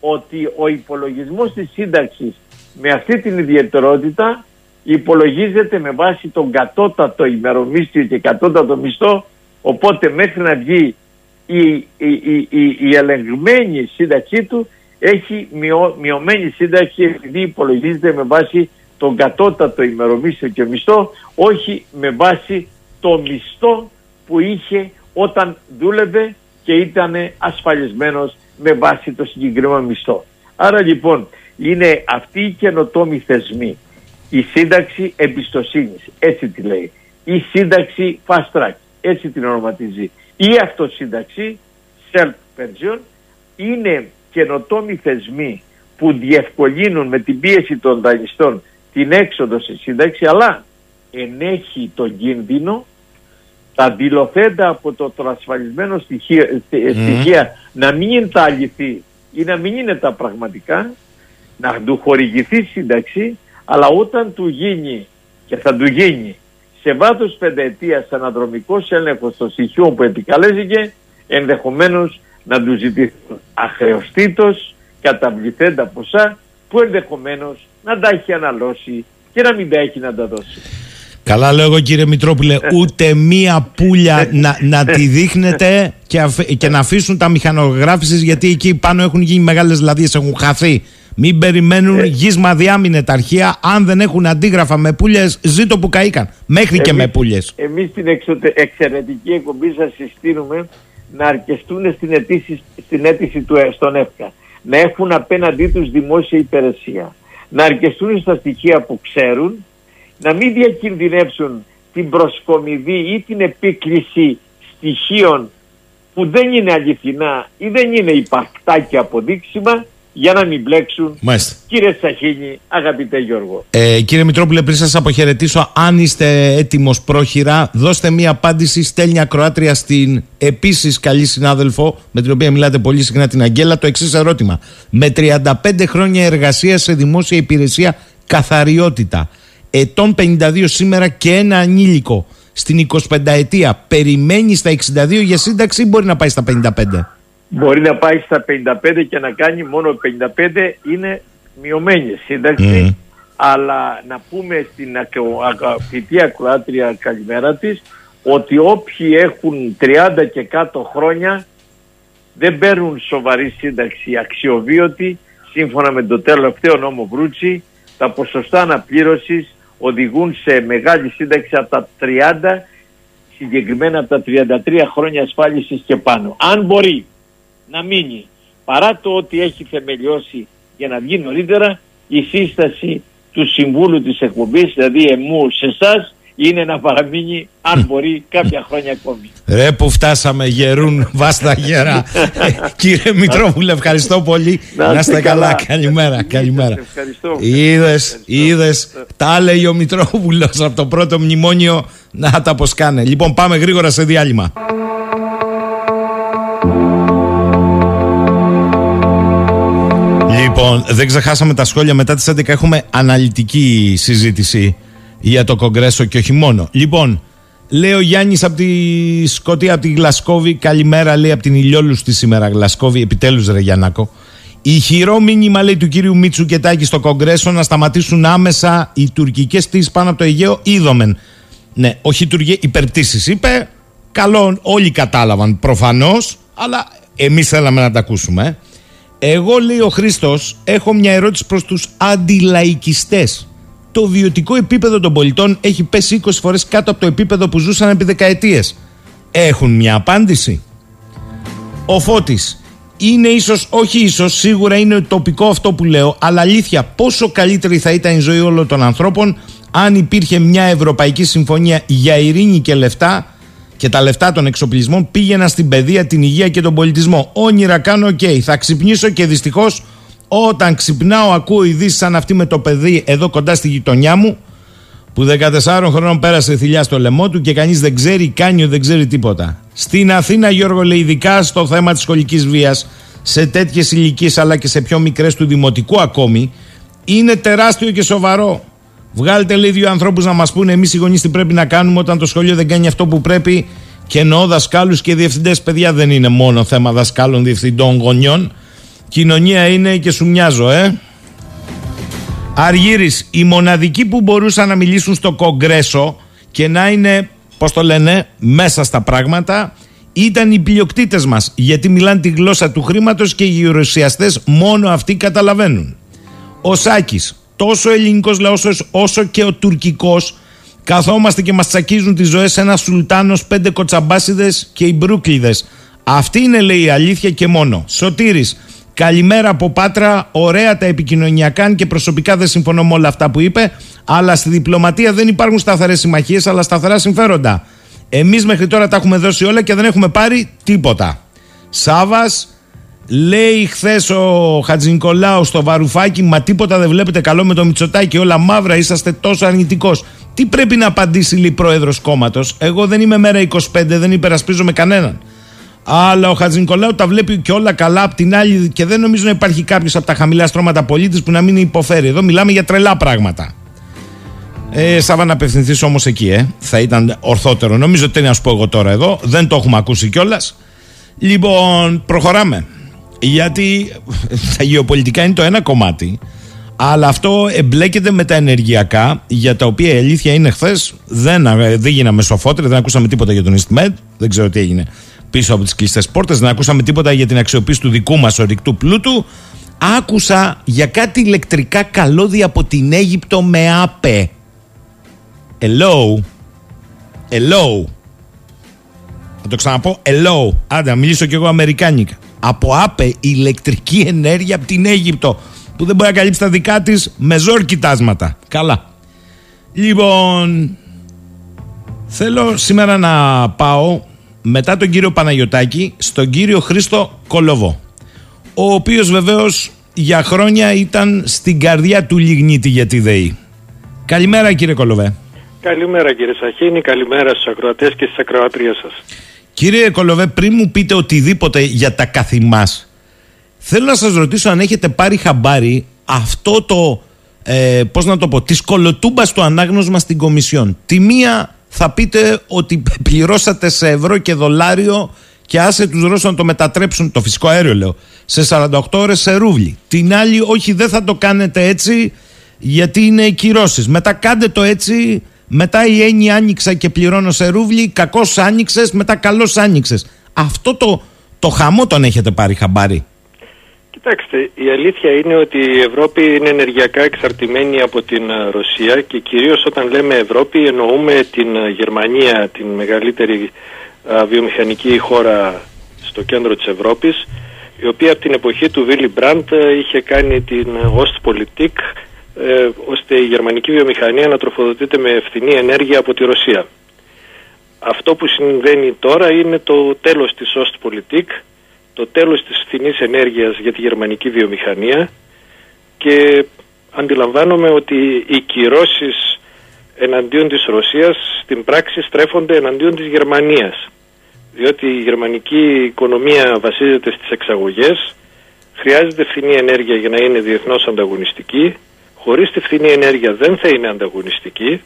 Ότι ο υπολογισμός της σύνταξης με αυτή την ιδιαιτερότητα υπολογίζεται με βάση τον κατώτατο ημερομίσθιο και κατώτατο μισθό οπότε μέχρι να βγει η, η, η, η, η ελεγμένη σύνταξή του έχει μειω, μειωμένη σύνταξη επειδή υπολογίζεται με βάση τον κατώτατο ημερομίσθιο και μισθό όχι με βάση το μισθό που είχε όταν δούλευε και ήταν ασφαλισμένος με βάση το συγκεκριμένο μισθό. Άρα λοιπόν είναι αυτοί οι καινοτόμοι θεσμοί η σύνταξη εμπιστοσύνης, έτσι τη λέει. Η σύνταξη fast track, έτσι την ονοματίζει. Η αυτοσύνταξη, self-pension, είναι καινοτόμοι θεσμοί που διευκολύνουν με την πίεση των δανειστών την έξοδο σε σύνταξη, αλλά ενέχει τον κίνδυνο τα δηλωθέντα από το τρασφαλισμένο στοιχεία, στοιχεία να μην είναι τα αληθή ή να μην είναι τα πραγματικά, να του χορηγηθεί σύνταξη, αλλά όταν του γίνει και θα του γίνει σε βάθος πενταετίας αναδρομικός έλεγχος των στοιχείων που επικαλέζηκε, ενδεχομένως να του ζητηθούν αχρεωστήτως καταβληθέντα ποσά που ενδεχομένως να τα έχει αναλώσει και να μην τα έχει να τα δώσει. Καλά λέω εγώ κύριε Μητρόπουλε, ε. ούτε μία πουλια να, να τη δείχνετε και, και να αφήσουν τα μηχανογράφησης γιατί εκεί πάνω έχουν γίνει μεγάλες λαδίες, έχουν χαθεί. Μην περιμένουν ε. γύσμα διάμεινε τα αρχεία. Αν δεν έχουν αντίγραφα με πουλιε, ζήτω που καήκαν. Μέχρι και με πουλιε. Εμείς στην εξωτε... εξαιρετική εκπομπή σας συστήνουμε να αρκεστούν στην αίτηση, στην αίτηση του ε, στον ΕΦΚΑ. Να έχουν απέναντί τους δημόσια υπηρεσία. Να αρκεστούν στα στοιχεία που ξέρουν να μην διακινδυνεύσουν την προσκομιδή ή την επίκληση στοιχείων που δεν είναι αληθινά ή δεν είναι υπαρκτά και αποδείξιμα για να μην μπλέξουν. Μάλιστα. Κύριε Σαχίνη, αγαπητέ Γιώργο. Ε, κύριε Μητρόπουλε, πριν σας αποχαιρετήσω, αν είστε έτοιμος πρόχειρα, δώστε μία απάντηση. Στέλνει ακροάτρια στην επίσης καλή συνάδελφο, με την οποία μιλάτε πολύ συχνά, την Αγγέλα, το εξής ερώτημα. Με 35 χρόνια εργασία σε δημόσια υπηρεσία, καθαριότητα ετών 52 σήμερα και ένα ανήλικο στην 25 ετία περιμένει στα 62 για σύνταξη ή μπορεί να πάει στα 55. Μπορεί να πάει στα 55 και να κάνει μόνο 55 είναι μειωμένη σύνταξη. Αλλά να πούμε στην αγαπητή ακροάτρια καλημέρα της ότι όποιοι έχουν 30 και κάτω χρόνια δεν παίρνουν σοβαρή σύνταξη αξιοβίωτη σύμφωνα με το τελευταίο νόμο Βρούτσι τα ποσοστά αναπλήρωσης οδηγούν σε μεγάλη σύνταξη από τα 30 συγκεκριμένα από τα 33 χρόνια ασφάλισης και πάνω. Αν μπορεί να μείνει παρά το ότι έχει θεμελιώσει για να βγει νωρίτερα η σύσταση του Συμβούλου της εκπομπής, δηλαδή εμού σε εσάς είναι να παραμείνει αν μπορεί κάποια χρόνια ακόμη. Ρε που φτάσαμε γερούν βάστα γερά. Κύριε Μητρόπουλε ευχαριστώ πολύ. Να είστε καλά. Καλημέρα. Καλημέρα. Είδες, είδες. Τα λέει ο Μητρόπουλος από το πρώτο μνημόνιο να τα πως κάνε. Λοιπόν πάμε γρήγορα σε διάλειμμα. Λοιπόν, δεν ξεχάσαμε τα σχόλια μετά τις 11 έχουμε αναλυτική συζήτηση για το Κογκρέσο και όχι μόνο. Λοιπόν, λέει ο Γιάννης από τη Σκωτία, από τη Γλασκόβη. Καλημέρα, λέει από την Ηλιόλουστη σήμερα Γλασκόβη. Επιτέλους, ρε Γιαννάκο. Ηχηρό μήνυμα λέει του κύριου Μίτσου και Τάκη στο Κογκρέσο να σταματήσουν άμεσα οι τουρκικές πτήσει πάνω από το Αιγαίο. Είδομεν. Ναι, όχι τουρκικέ, υπερπτήσεις είπε. Καλό, όλοι κατάλαβαν προφανώς, αλλά εμείς θέλαμε να τα ακούσουμε. Εγώ, λέει ο Χρήστος, έχω μια ερώτηση προς τους αντιλαϊκιστές το βιωτικό επίπεδο των πολιτών έχει πέσει 20 φορές κάτω από το επίπεδο που ζούσαν επί δεκαετίες. Έχουν μια απάντηση. Ο Φώτης. Είναι ίσως, όχι ίσως, σίγουρα είναι ουτοπικό αυτό που λέω, αλλά αλήθεια πόσο καλύτερη θα ήταν η ζωή όλων των ανθρώπων αν υπήρχε μια Ευρωπαϊκή Συμφωνία για ειρήνη και λεφτά και τα λεφτά των εξοπλισμών πήγαιναν στην παιδεία, την υγεία και τον πολιτισμό. Όνειρα κάνω, οκ. Θα ξυπνήσω και δυστυχώς όταν ξυπνάω ακούω ειδήσεις σαν αυτή με το παιδί εδώ κοντά στη γειτονιά μου που 14 χρόνων πέρασε θηλιά στο λαιμό του και κανείς δεν ξέρει, κανείς δεν ξέρει τίποτα. Στην Αθήνα Γιώργο λέει ειδικά στο θέμα της σχολικής βίας σε τέτοιες ηλικίες αλλά και σε πιο μικρές του δημοτικού ακόμη είναι τεράστιο και σοβαρό. Βγάλτε λέει δύο ανθρώπους να μας πούνε εμείς οι γονείς τι πρέπει να κάνουμε όταν το σχολείο δεν κάνει αυτό που πρέπει και εννοώ δασκάλους και διευθυντές παιδιά δεν είναι μόνο θέμα δασκάλων, διευθυντών, γονιών Κοινωνία είναι και σου μοιάζω, ε. Αργύρης, οι μοναδικοί που μπορούσαν να μιλήσουν στο Κογκρέσο και να είναι, πώς το λένε, μέσα στα πράγματα ήταν οι πλειοκτήτες μας γιατί μιλάνε τη γλώσσα του χρήματος και οι γερουσιαστές μόνο αυτοί καταλαβαίνουν. Ο Σάκης, τόσο ο ελληνικός λαός όσο και ο τουρκικός καθόμαστε και μας τσακίζουν τις ζωές ένα σουλτάνος, πέντε κοτσαμπάσιδες και οι μπρούκλιδες. Αυτή είναι λέει η αλήθεια και μόνο. Σωτήρης, Καλημέρα από Πάτρα. Ωραία τα επικοινωνιακά και προσωπικά δεν συμφωνώ με όλα αυτά που είπε. Αλλά στη διπλωματία δεν υπάρχουν σταθερές συμμαχίες, αλλά σταθερά συμφέροντα. Εμείς μέχρι τώρα τα έχουμε δώσει όλα και δεν έχουμε πάρει τίποτα. Σάβας, λέει χθες ο Χατζηνικολάου στο βαρουφάκι, μα τίποτα δεν βλέπετε καλό με το Μητσοτάκι, όλα μαύρα, είσαστε τόσο αρνητικός. Τι πρέπει να απαντήσει λέει πρόεδρος κόμματος; Εγώ δεν είμαι μέρα 25, δεν υπερασπίζομαι κανέναν. Αλλά ο Χατζη Νικολάου τα βλέπει και όλα καλά απ' την άλλη και δεν νομίζω να υπάρχει κάποιος από τα χαμηλά στρώματα πολίτης που να μην υποφέρει. Εδώ μιλάμε για τρελά πράγματα. Ε, Σάβα να απευθυνθείς όμως εκεί, ε. Θα ήταν ορθότερο. Νομίζω ότι είναι να σου πω εγώ τώρα εδώ. Δεν το έχουμε ακούσει κιόλας. Λοιπόν, προχωράμε. Γιατί τα γεωπολιτικά είναι το ένα κομμάτι. Αλλά αυτό εμπλέκεται με τα ενεργειακά, για τα οποία η αλήθεια είναι χθες δεν, δεν γίναμε σοφότεροι, δεν ακούσαμε τίποτα για τον EastMed, δεν ξέρω τι έγινε πίσω από τις κλειστές πόρτες, δεν ακούσαμε τίποτα για την αξιοποίηση του δικού μας ορυκτού πλούτου. Άκουσα για κάτι ηλεκτρικά καλώδια από την Αίγυπτο με ΑΠΕ. Hello. Hello. Θα το ξαναπώ. Hello. Άντε, να μιλήσω κι εγώ Αμερικάνικα. Από ΑΠΕ ηλεκτρική ενέργεια από την Αίγυπτο που δεν μπορεί να καλύψει τα δικά της με ζόρ κοιτάσματα. Καλά. Λοιπόν, θέλω σήμερα να πάω μετά τον κύριο Παναγιωτάκη στον κύριο Χρήστο Κολοβό ο οποίος βεβαίως για χρόνια ήταν στην καρδιά του Λιγνίτη για τη ΔΕΗ. Καλημέρα κύριε Κολοβέ. Καλημέρα κύριε Σαχίνη, καλημέρα στους ακροατές και στις ακροατρίες σας. Κύριε Κολοβέ, πριν μου πείτε οτιδήποτε για τα καθημάς, θέλω να σας ρωτήσω αν έχετε πάρει χαμπάρι αυτό το, ε, πώς να το πω, της κολοτούμπας του ανάγνωσμα στην Κομισιόν. Τη μία θα πείτε ότι πληρώσατε σε ευρώ και δολάριο και άσε τους Ρώσους να το μετατρέψουν, το φυσικό αέριο λέω, σε 48 ώρες σε ρούβλι. Την άλλη όχι δεν θα το κάνετε έτσι γιατί είναι κυρώσεις. Μετά κάντε το έτσι, μετά η έννοια άνοιξα και πληρώνω σε ρούβλι, κακός άνοιξες, μετά καλός άνοιξες. Αυτό το, το χαμό τον έχετε πάρει χαμπάρι; Κοιτάξτε, η αλήθεια είναι ότι η Ευρώπη είναι ενεργειακά εξαρτημένη από την ε, Ρωσία και κυρίως όταν λέμε Ευρώπη εννοούμε την ε, Γερμανία, την μεγαλύτερη ε, βιομηχανική χώρα στο κέντρο της Ευρώπης η οποία από την εποχή του Βίλι Μπραντ είχε κάνει την Ostpolitik ώστε η γερμανική βιομηχανία να τροφοδοτείται με ευθυνή ενέργεια από τη Ρωσία. Αυτό που συμβαίνει τώρα είναι το τέλος της Ostpolitik το τέλος της φθηνής ενέργειας για τη γερμανική βιομηχανία και αντιλαμβάνομαι ότι οι κυρώσεις εναντίον της Ρωσίας στην πράξη στρέφονται εναντίον της Γερμανίας διότι η γερμανική οικονομία βασίζεται στις εξαγωγές χρειάζεται φθηνή ενέργεια για να είναι διεθνώς ανταγωνιστική χωρίς τη φθηνή ενέργεια δεν θα είναι ανταγωνιστική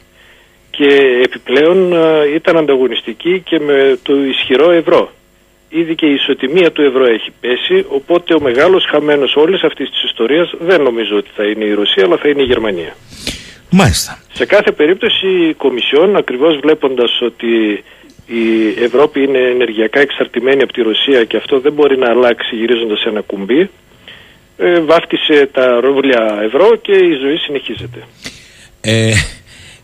και επιπλέον ε, ήταν ανταγωνιστική και με το ισχυρό ευρώ ήδη και η ισοτιμία του ευρώ έχει πέσει, οπότε ο μεγάλος χαμένος όλης αυτής της ιστορίας δεν νομίζω ότι θα είναι η Ρωσία, αλλά θα είναι η Γερμανία. Μάλιστα. Σε κάθε περίπτωση η Κομισιόν, ακριβώς βλέποντας ότι η Ευρώπη είναι ενεργειακά εξαρτημένη από τη Ρωσία και αυτό δεν μπορεί να αλλάξει γυρίζοντας ένα κουμπί, ε, βάφτισε τα ρόβλια ευρώ και η ζωή συνεχίζεται. Ε,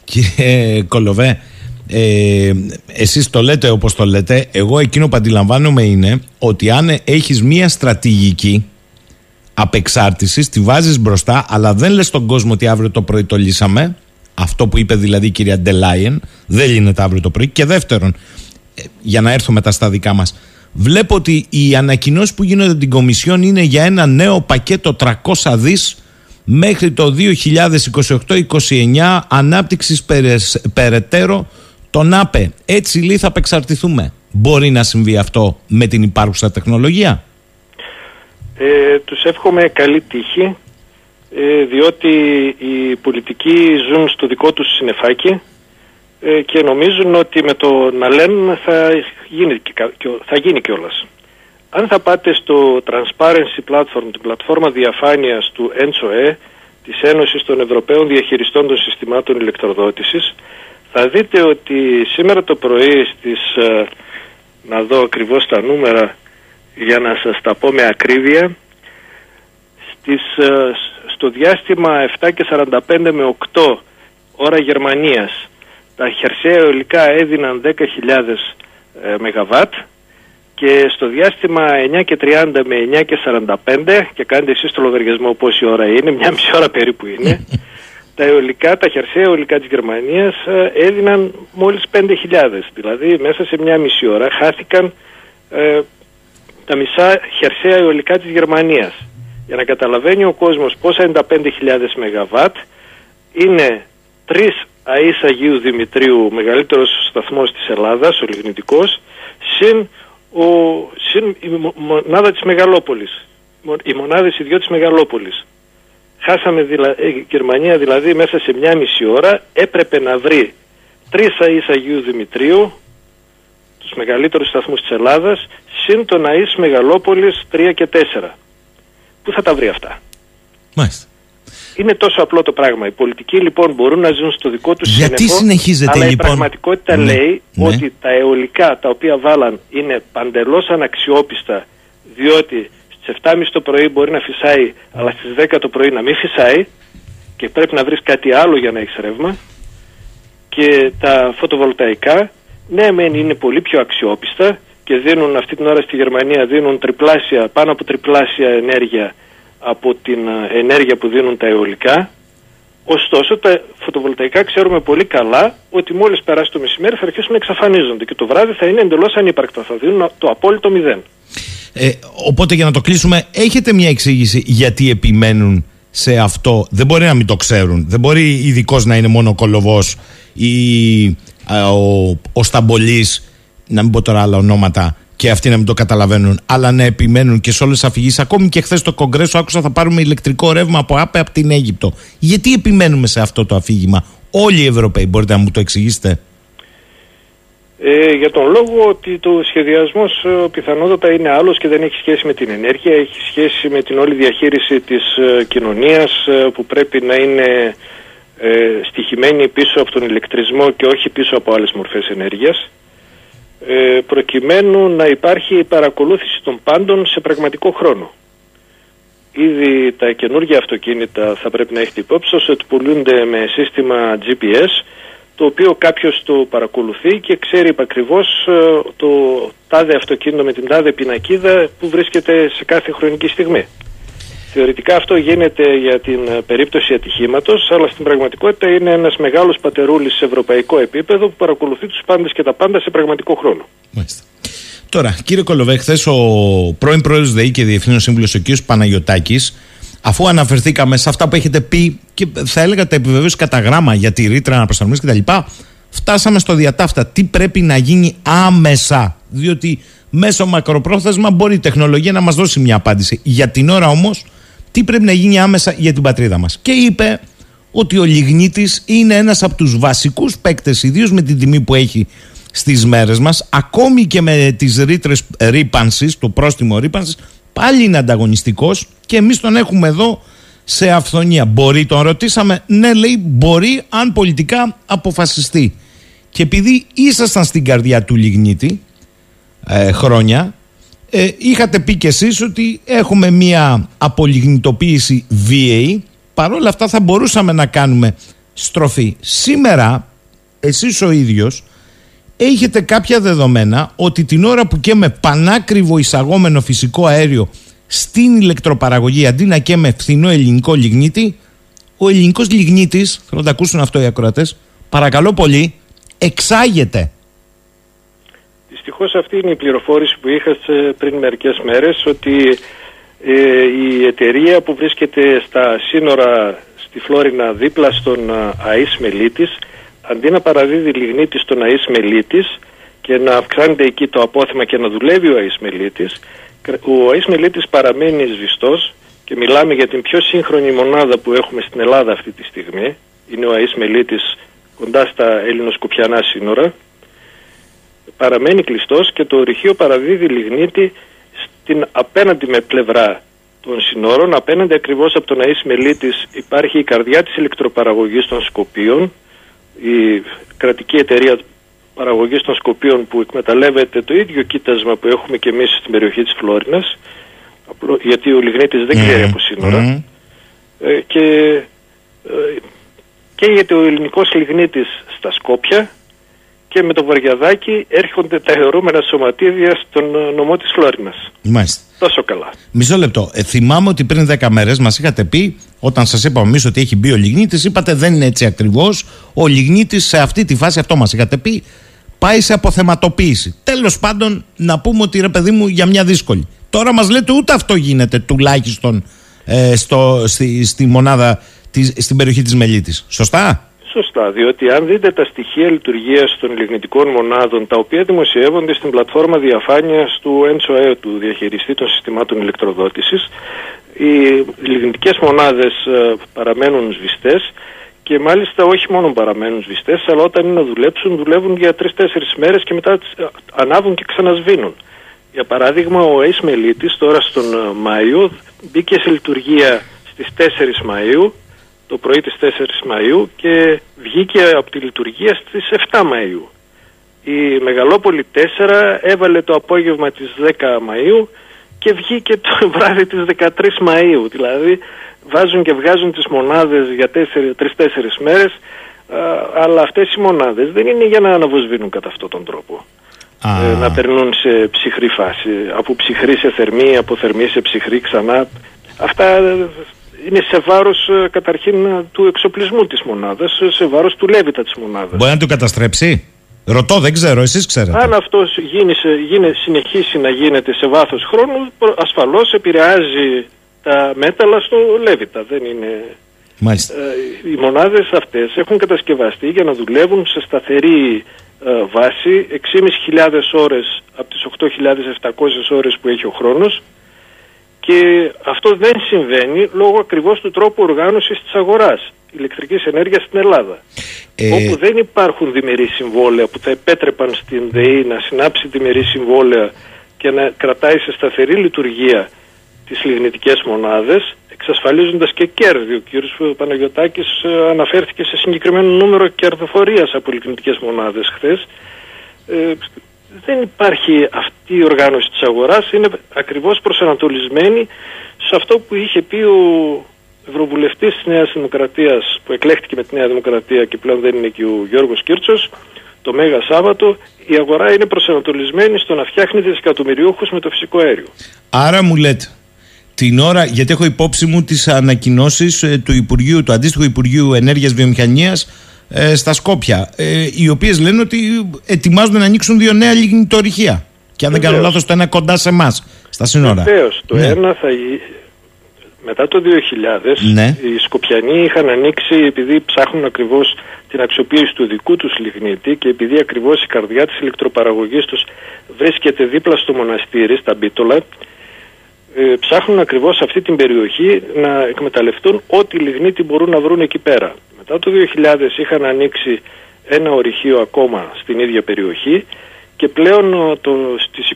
κύριε Κολοβέ, ε, εσείς το λέτε όπως το λέτε. Εγώ εκείνο που αντιλαμβάνομαι είναι ότι αν έχεις μία στρατηγική απεξάρτησης τη βάζεις μπροστά αλλά δεν λες στον κόσμο ότι αύριο το πρωί το λύσαμε. Αυτό που είπε δηλαδή η κυρία Ντελάιεν δεν λύνεται αύριο το πρωί. Και δεύτερον ε, για να έρθω μετά στα δικά μας βλέπω ότι οι ανακοινώσεις που γίνονται την Κομισιόν είναι για ένα νέο πακέτο 300 δις μέχρι το 2028-29 ανάπτυξης περαιτέρω τον ΑΠΕ. Έτσι λέει θα απεξαρτηθούμε. Μπορεί να συμβεί αυτό με την υπάρχουσα τεχνολογία; Ε, τους εύχομαι καλή τύχη ε, διότι οι πολιτικοί ζουν στο δικό τους συνεφάκι ε, και νομίζουν ότι με το να λένε θα γίνει, θα γίνει κιόλας. Αν θα πάτε στο Transparency Platform, την πλατφόρμα διαφάνειας του ENSOE, της Ένωσης των Ευρωπαίων Διαχειριστών των Συστημάτων Ηλεκτροδότησης, θα δείτε ότι σήμερα το πρωί στις, ε, να δω ακριβώς τα νούμερα για να σας τα πω με ακρίβεια, στις, ε, στο διάστημα 7 και 45 με 8 ώρα Γερμανίας τα χερσαία υλικά έδιναν 10.000 ε, ΜΒ και στο διάστημα 9 και 30 με 9 και 45 και κάντε εσείς το λογαριασμό πόση ώρα είναι, μια μισή ώρα περίπου είναι τα αιωλικά, τα χερσαία αιωλικά της Γερμανίας ε, έδιναν μόλις 5.000. Δηλαδή μέσα σε μια μισή ώρα χάθηκαν ε, τα μισά χερσαία αιωλικά της Γερμανίας. Για να καταλαβαίνει ο κόσμος πόσα είναι τα 5.000 ΜΒ είναι τρεις ΑΕΣ Αγίου Δημητρίου μεγαλύτερος σταθμός της Ελλάδας, ο Λιγνητικός, συν, ο, συν η μονάδα της Μεγαλόπολης, οι μονάδες οι δυο της Μεγαλόπολης. Χάσαμε δηλα... Ε, η Γερμανία δηλαδή μέσα σε μια μισή ώρα έπρεπε να βρει τρεις ΑΕΣ Αγίου Δημητρίου, τους μεγαλύτερους σταθμούς της Ελλάδας, συν τον ΑΕΣ Μεγαλόπολης 3 και 4. Πού θα τα βρει αυτά; Μάλιστα. Είναι τόσο απλό το πράγμα. Οι πολιτικοί λοιπόν μπορούν να ζουν στο δικό τους Γιατί σύννεφο, συνεχίζεται αλλά λοιπόν; η πραγματικότητα Ναι, λέει ναι. ότι τα αιωλικά τα οποία βάλαν είναι παντελώς αναξιόπιστα διότι στις 7.30 το πρωί μπορεί να φυσάει αλλά στις 10 το πρωί να μην φυσάει και πρέπει να βρεις κάτι άλλο για να έχεις ρεύμα και τα φωτοβολταϊκά ναι μεν είναι πολύ πιο αξιόπιστα και δίνουν αυτή την ώρα στη Γερμανία δίνουν τριπλάσια, πάνω από τριπλάσια ενέργεια από την ε, ενέργεια που δίνουν τα αιωλικά. Ωστόσο, τα φωτοβολταϊκά ξέρουμε πολύ καλά ότι μόλις περάσει το μεσημέρι θα αρχίσουν να εξαφανίζονται και το βράδυ θα είναι εντελώς ανύπαρκτα. Θα δίνουν το απόλυτο μηδέν. Ε, οπότε για να το κλείσουμε, έχετε μια εξήγηση γιατί επιμένουν σε αυτό; Δεν μπορεί να μην το ξέρουν. Δεν μπορεί ειδικός να είναι μόνο ο κολοβός ή α, ο, ο Σταμπολής, να μην πω τώρα άλλα ονόματα, και αυτοί να μην το καταλαβαίνουν, αλλά να επιμένουν και σε όλες τις αφηγήσεις. Ακόμη και χθες στο Κογκρέσο άκουσα θα πάρουμε ηλεκτρικό ρεύμα από ΑΠΕ από την Αίγυπτο. Γιατί επιμένουμε σε αυτό το αφήγημα, Όλοι οι Ευρωπαίοι, μπορείτε να μου το εξηγήσετε; Ε, για τον λόγο ότι το σχεδιασμός ε, πιθανότατα είναι άλλος και δεν έχει σχέση με την ενέργεια, έχει σχέση με την όλη διαχείριση της ε, κοινωνίας ε, που πρέπει να είναι ε, στοιχημένη πίσω από τον ηλεκτρισμό και όχι πίσω από άλλες μορφές ενέργειας ε, προκειμένου να υπάρχει η παρακολούθηση των πάντων σε πραγματικό χρόνο. Ήδη τα καινούργια αυτοκίνητα θα πρέπει να έχετε υπόψη σας ότι πουλούνται με σύστημα GPS το οποίο κάποιος το παρακολουθεί και ξέρει επακριβώς ε, το τάδε αυτοκίνητο με την τάδε πινακίδα που βρίσκεται σε κάθε χρονική στιγμή. Θεωρητικά αυτό γίνεται για την ε, περίπτωση ατυχήματος, αλλά στην πραγματικότητα είναι ένας μεγάλος πατερούλης σε ευρωπαϊκό επίπεδο που παρακολουθεί τους πάντες και τα πάντα σε πραγματικό χρόνο. Μάλιστα. Τώρα, κύριε Κολοβέ, χθες ο πρώην πρόεδρος ΔΕΗ και διευθύνων σύμβουλος ο κ. Παναγιοτάκη, αφού αναφερθήκαμε σε αυτά που έχετε πει και θα έλεγα τα επιβεβαίωση κατά γράμμα για τη ρήτρα αναπροσαρμογής κτλ., φτάσαμε στο διατάφτα. Τι πρέπει να γίνει άμεσα. Διότι μέσω μακροπρόθεσμα μπορεί η τεχνολογία να μας δώσει μια απάντηση. Για την ώρα όμως, τι πρέπει να γίνει άμεσα για την πατρίδα μας. Και είπε ότι ο Λιγνίτης είναι ένας από τους βασικούς παίκτες ιδίως με την τιμή που έχει στις μέρες μας ακόμη και με τις ρήτρες ρήπανσης το πρόστιμο ρήπανσης πάλι είναι ανταγωνιστικός και εμείς τον έχουμε εδώ σε αυθονία μπορεί τον ρωτήσαμε ναι λέει μπορεί αν πολιτικά αποφασιστεί και επειδή ήσασταν στην καρδιά του Λιγνίτη ε, χρόνια ε, είχατε πει κι εσείς ότι έχουμε μία απολιγνητοποίηση βίαιη παρόλα αυτά θα μπορούσαμε να κάνουμε στροφή. Σήμερα εσείς ο ίδιος έχετε κάποια δεδομένα ότι την ώρα που και με πανάκριβο εισαγόμενο φυσικό αέριο στην ηλεκτροπαραγωγή αντί να και με φθηνό ελληνικό λιγνίτη ο ελληνικός λιγνίτης, θέλω να τα ακούσουν αυτό οι ακροατές, παρακαλώ πολύ, εξάγεται. Δυστυχώς αυτή είναι η πληροφόρηση που είχα πριν μερικές μέρες ότι ε, η εταιρεία που βρίσκεται στα σύνορα στη Φλόρινα δίπλα στον ΑΙΣ Μελίτης αντί να παραδίδει λιγνίτη στον ΑΙΣ Μελίτης και να αυξάνεται εκεί το απόθεμα και να δουλεύει ο ΑΙΣ Μελίτης ο ΑΙΣ Μελίτης παραμένει σβηστός και μιλάμε για την πιο σύγχρονη μονάδα που έχουμε στην Ελλάδα αυτή τη στιγμή. Είναι ο ΑΙΣ Μελίτης κοντά στα ελληνοσκοπιανά σύνορα παραμένει κλειστός και το ορυχείο παραδίδει λιγνίτη στην απέναντι με πλευρά των συνόρων, απέναντι ακριβώς από τον Αΐς Μελίτης υπάρχει η καρδιά της ηλεκτροπαραγωγής των Σκοπίων, η κρατική εταιρεία παραγωγής των Σκοπίων που εκμεταλλεύεται το ίδιο κοίτασμα που έχουμε και εμείς στην περιοχή της Φλόρινας, γιατί ο Λιγνίτης δεν ξέρει από σύνορα, ε, και, ε, και γιατί ο ελληνικός Λιγνίτης στα Σκόπια και με το Βαριαδάκι έρχονται τα αιωρούμενα σωματίδια στον ε, νομό της Φλόρινας. Μάλιστα. Τόσο καλά. Μισό λεπτό. Ε, θυμάμαι ότι πριν 10 μέρες μας είχατε πει, όταν σας είπαμε εμείς ότι έχει μπει ο Λιγνίτης, είπατε δεν είναι έτσι ακριβώς. Ο Λιγνίτης σε αυτή τη φάση, αυτό μας είχατε πει, πάει σε αποθεματοποίηση. Τέλος πάντων, να πούμε ότι ρε παιδί μου για μια δύσκολη. Τώρα μας λέτε ούτε αυτό γίνεται τουλάχιστον ε, στο, στη, στη μονάδα, στην περιοχή της Μελίτης. Σωστά; Σωστά, διότι αν δείτε τα στοιχεία λειτουργίας των λιγνητικών μονάδων, τα οποία δημοσιεύονται στην πλατφόρμα διαφάνειας του ΕΝΣΟΕ, του διαχειριστή των συστημάτων ηλεκτροδότησης, οι λιγνητικέ μονάδες ε, παραμένουν σβηστές και μάλιστα όχι μόνο παραμένουν σβηστές, αλλά όταν είναι να δουλέψουν, δουλεύουν για τρει-τέσσερι μέρες και μετά ε, ανάβουν και ξανασβήνουν. Για παράδειγμα, ο Ace Mellitis τώρα στον ε, Μάιο μπήκε σε λειτουργία στις 4 Μαΐου το πρωί της 4 Μαΐου και βγήκε από τη λειτουργία στις 7 Μαΐου. Η Μεγαλόπολη 4 έβαλε το απόγευμα της 10 Μαΐου και βγήκε το βράδυ της 13 Μαΐου. Δηλαδή βάζουν και βγάζουν τις μονάδες για 3-4 μέρες αλλά αυτές οι μονάδες δεν είναι για να αναβοσβήνουν κατά αυτόν τον τρόπο. Ε, να περνούν σε ψυχρή φάση. Από ψυχρή σε θερμή, από θερμή σε ψυχρή ξανά. Αυτά είναι σε βάρος ε, καταρχήν ε, του εξοπλισμού της μονάδας, ε, σε βάρος του λέβητα της μονάδας. Μπορεί να το καταστρέψει; Ρωτώ, δεν ξέρω, εσείς ξέρετε. Αν αυτός γίνει, γίνει, συνεχίσει να γίνεται σε βάθος χρόνου, ασφαλώς επηρεάζει τα μέταλλα στο λέβητα. Δεν είναι. Mάλιστα. οι μονάδες αυτές έχουν κατασκευαστεί για να δουλεύουν σε σταθερή βάση 6.500 ώρες από τις 8.700 ώρες που έχει ο χρόνος και αυτό δεν συμβαίνει λόγω ακριβώς του τρόπου οργάνωσης της αγοράς ηλεκτρικής ενέργειας στην Ελλάδα. Ε... Όπου δεν υπάρχουν διμερείς συμβόλαια που θα επέτρεπαν στην ΔΕΗ να συνάψει διμερεί συμβόλαια και να κρατάει σε σταθερή λειτουργία τις λιγνητικές μονάδες, εξασφαλίζοντας και κέρδη. Ο κ. Παναγιωτάκης ε, αναφέρθηκε σε συγκεκριμένο νούμερο κερδοφορίας από λιγνητικές μονάδες χθες. Ε, δεν υπάρχει αυτή η οργάνωση της αγοράς, είναι ακριβώς προσανατολισμένη σε αυτό που είχε πει ο Ευρωβουλευτής της Νέας Δημοκρατίας που εκλέχτηκε με τη Νέα Δημοκρατία και πλέον δεν είναι και ο Γιώργος Κίρτσος το Μέγα Σάββατο η αγορά είναι προσανατολισμένη στο να φτιάχνει δισεκατομμυριούχους με το φυσικό αέριο. Άρα μου λέτε την ώρα, γιατί έχω υπόψη μου τις ανακοινώσεις ε, του Υπουργείου, του αντίστοιχου Υπουργείου Ενέργειας Βιομηχανίας ε, στα Σκόπια, ε, οι οποίες λένε ότι ετοιμάζουν να ανοίξουν δύο νέα λιγνητορυχεία. Και αν δεν κάνω λάθος, το ένα κοντά σε εμάς, στα σύνορα. Βεβαίως. Το ναι. ένα θα. Μετά το 2000, ναι. οι Σκοπιανοί είχαν ανοίξει, επειδή ψάχνουν ακριβώς την αξιοποίηση του δικού τους λιγνίτη και επειδή ακριβώς η καρδιά της ηλεκτροπαραγωγής τους βρίσκεται δίπλα στο μοναστήρι, στα Μπίτολα, ε, ψάχνουν ακριβώς αυτή την περιοχή να εκμεταλλευτούν ό,τι λιγνίτη μπορούν να βρουν εκεί πέρα. Μετά το 2000 είχαν ανοίξει ένα ορυχείο ακόμα στην ίδια περιοχή και πλέον ε, το, στις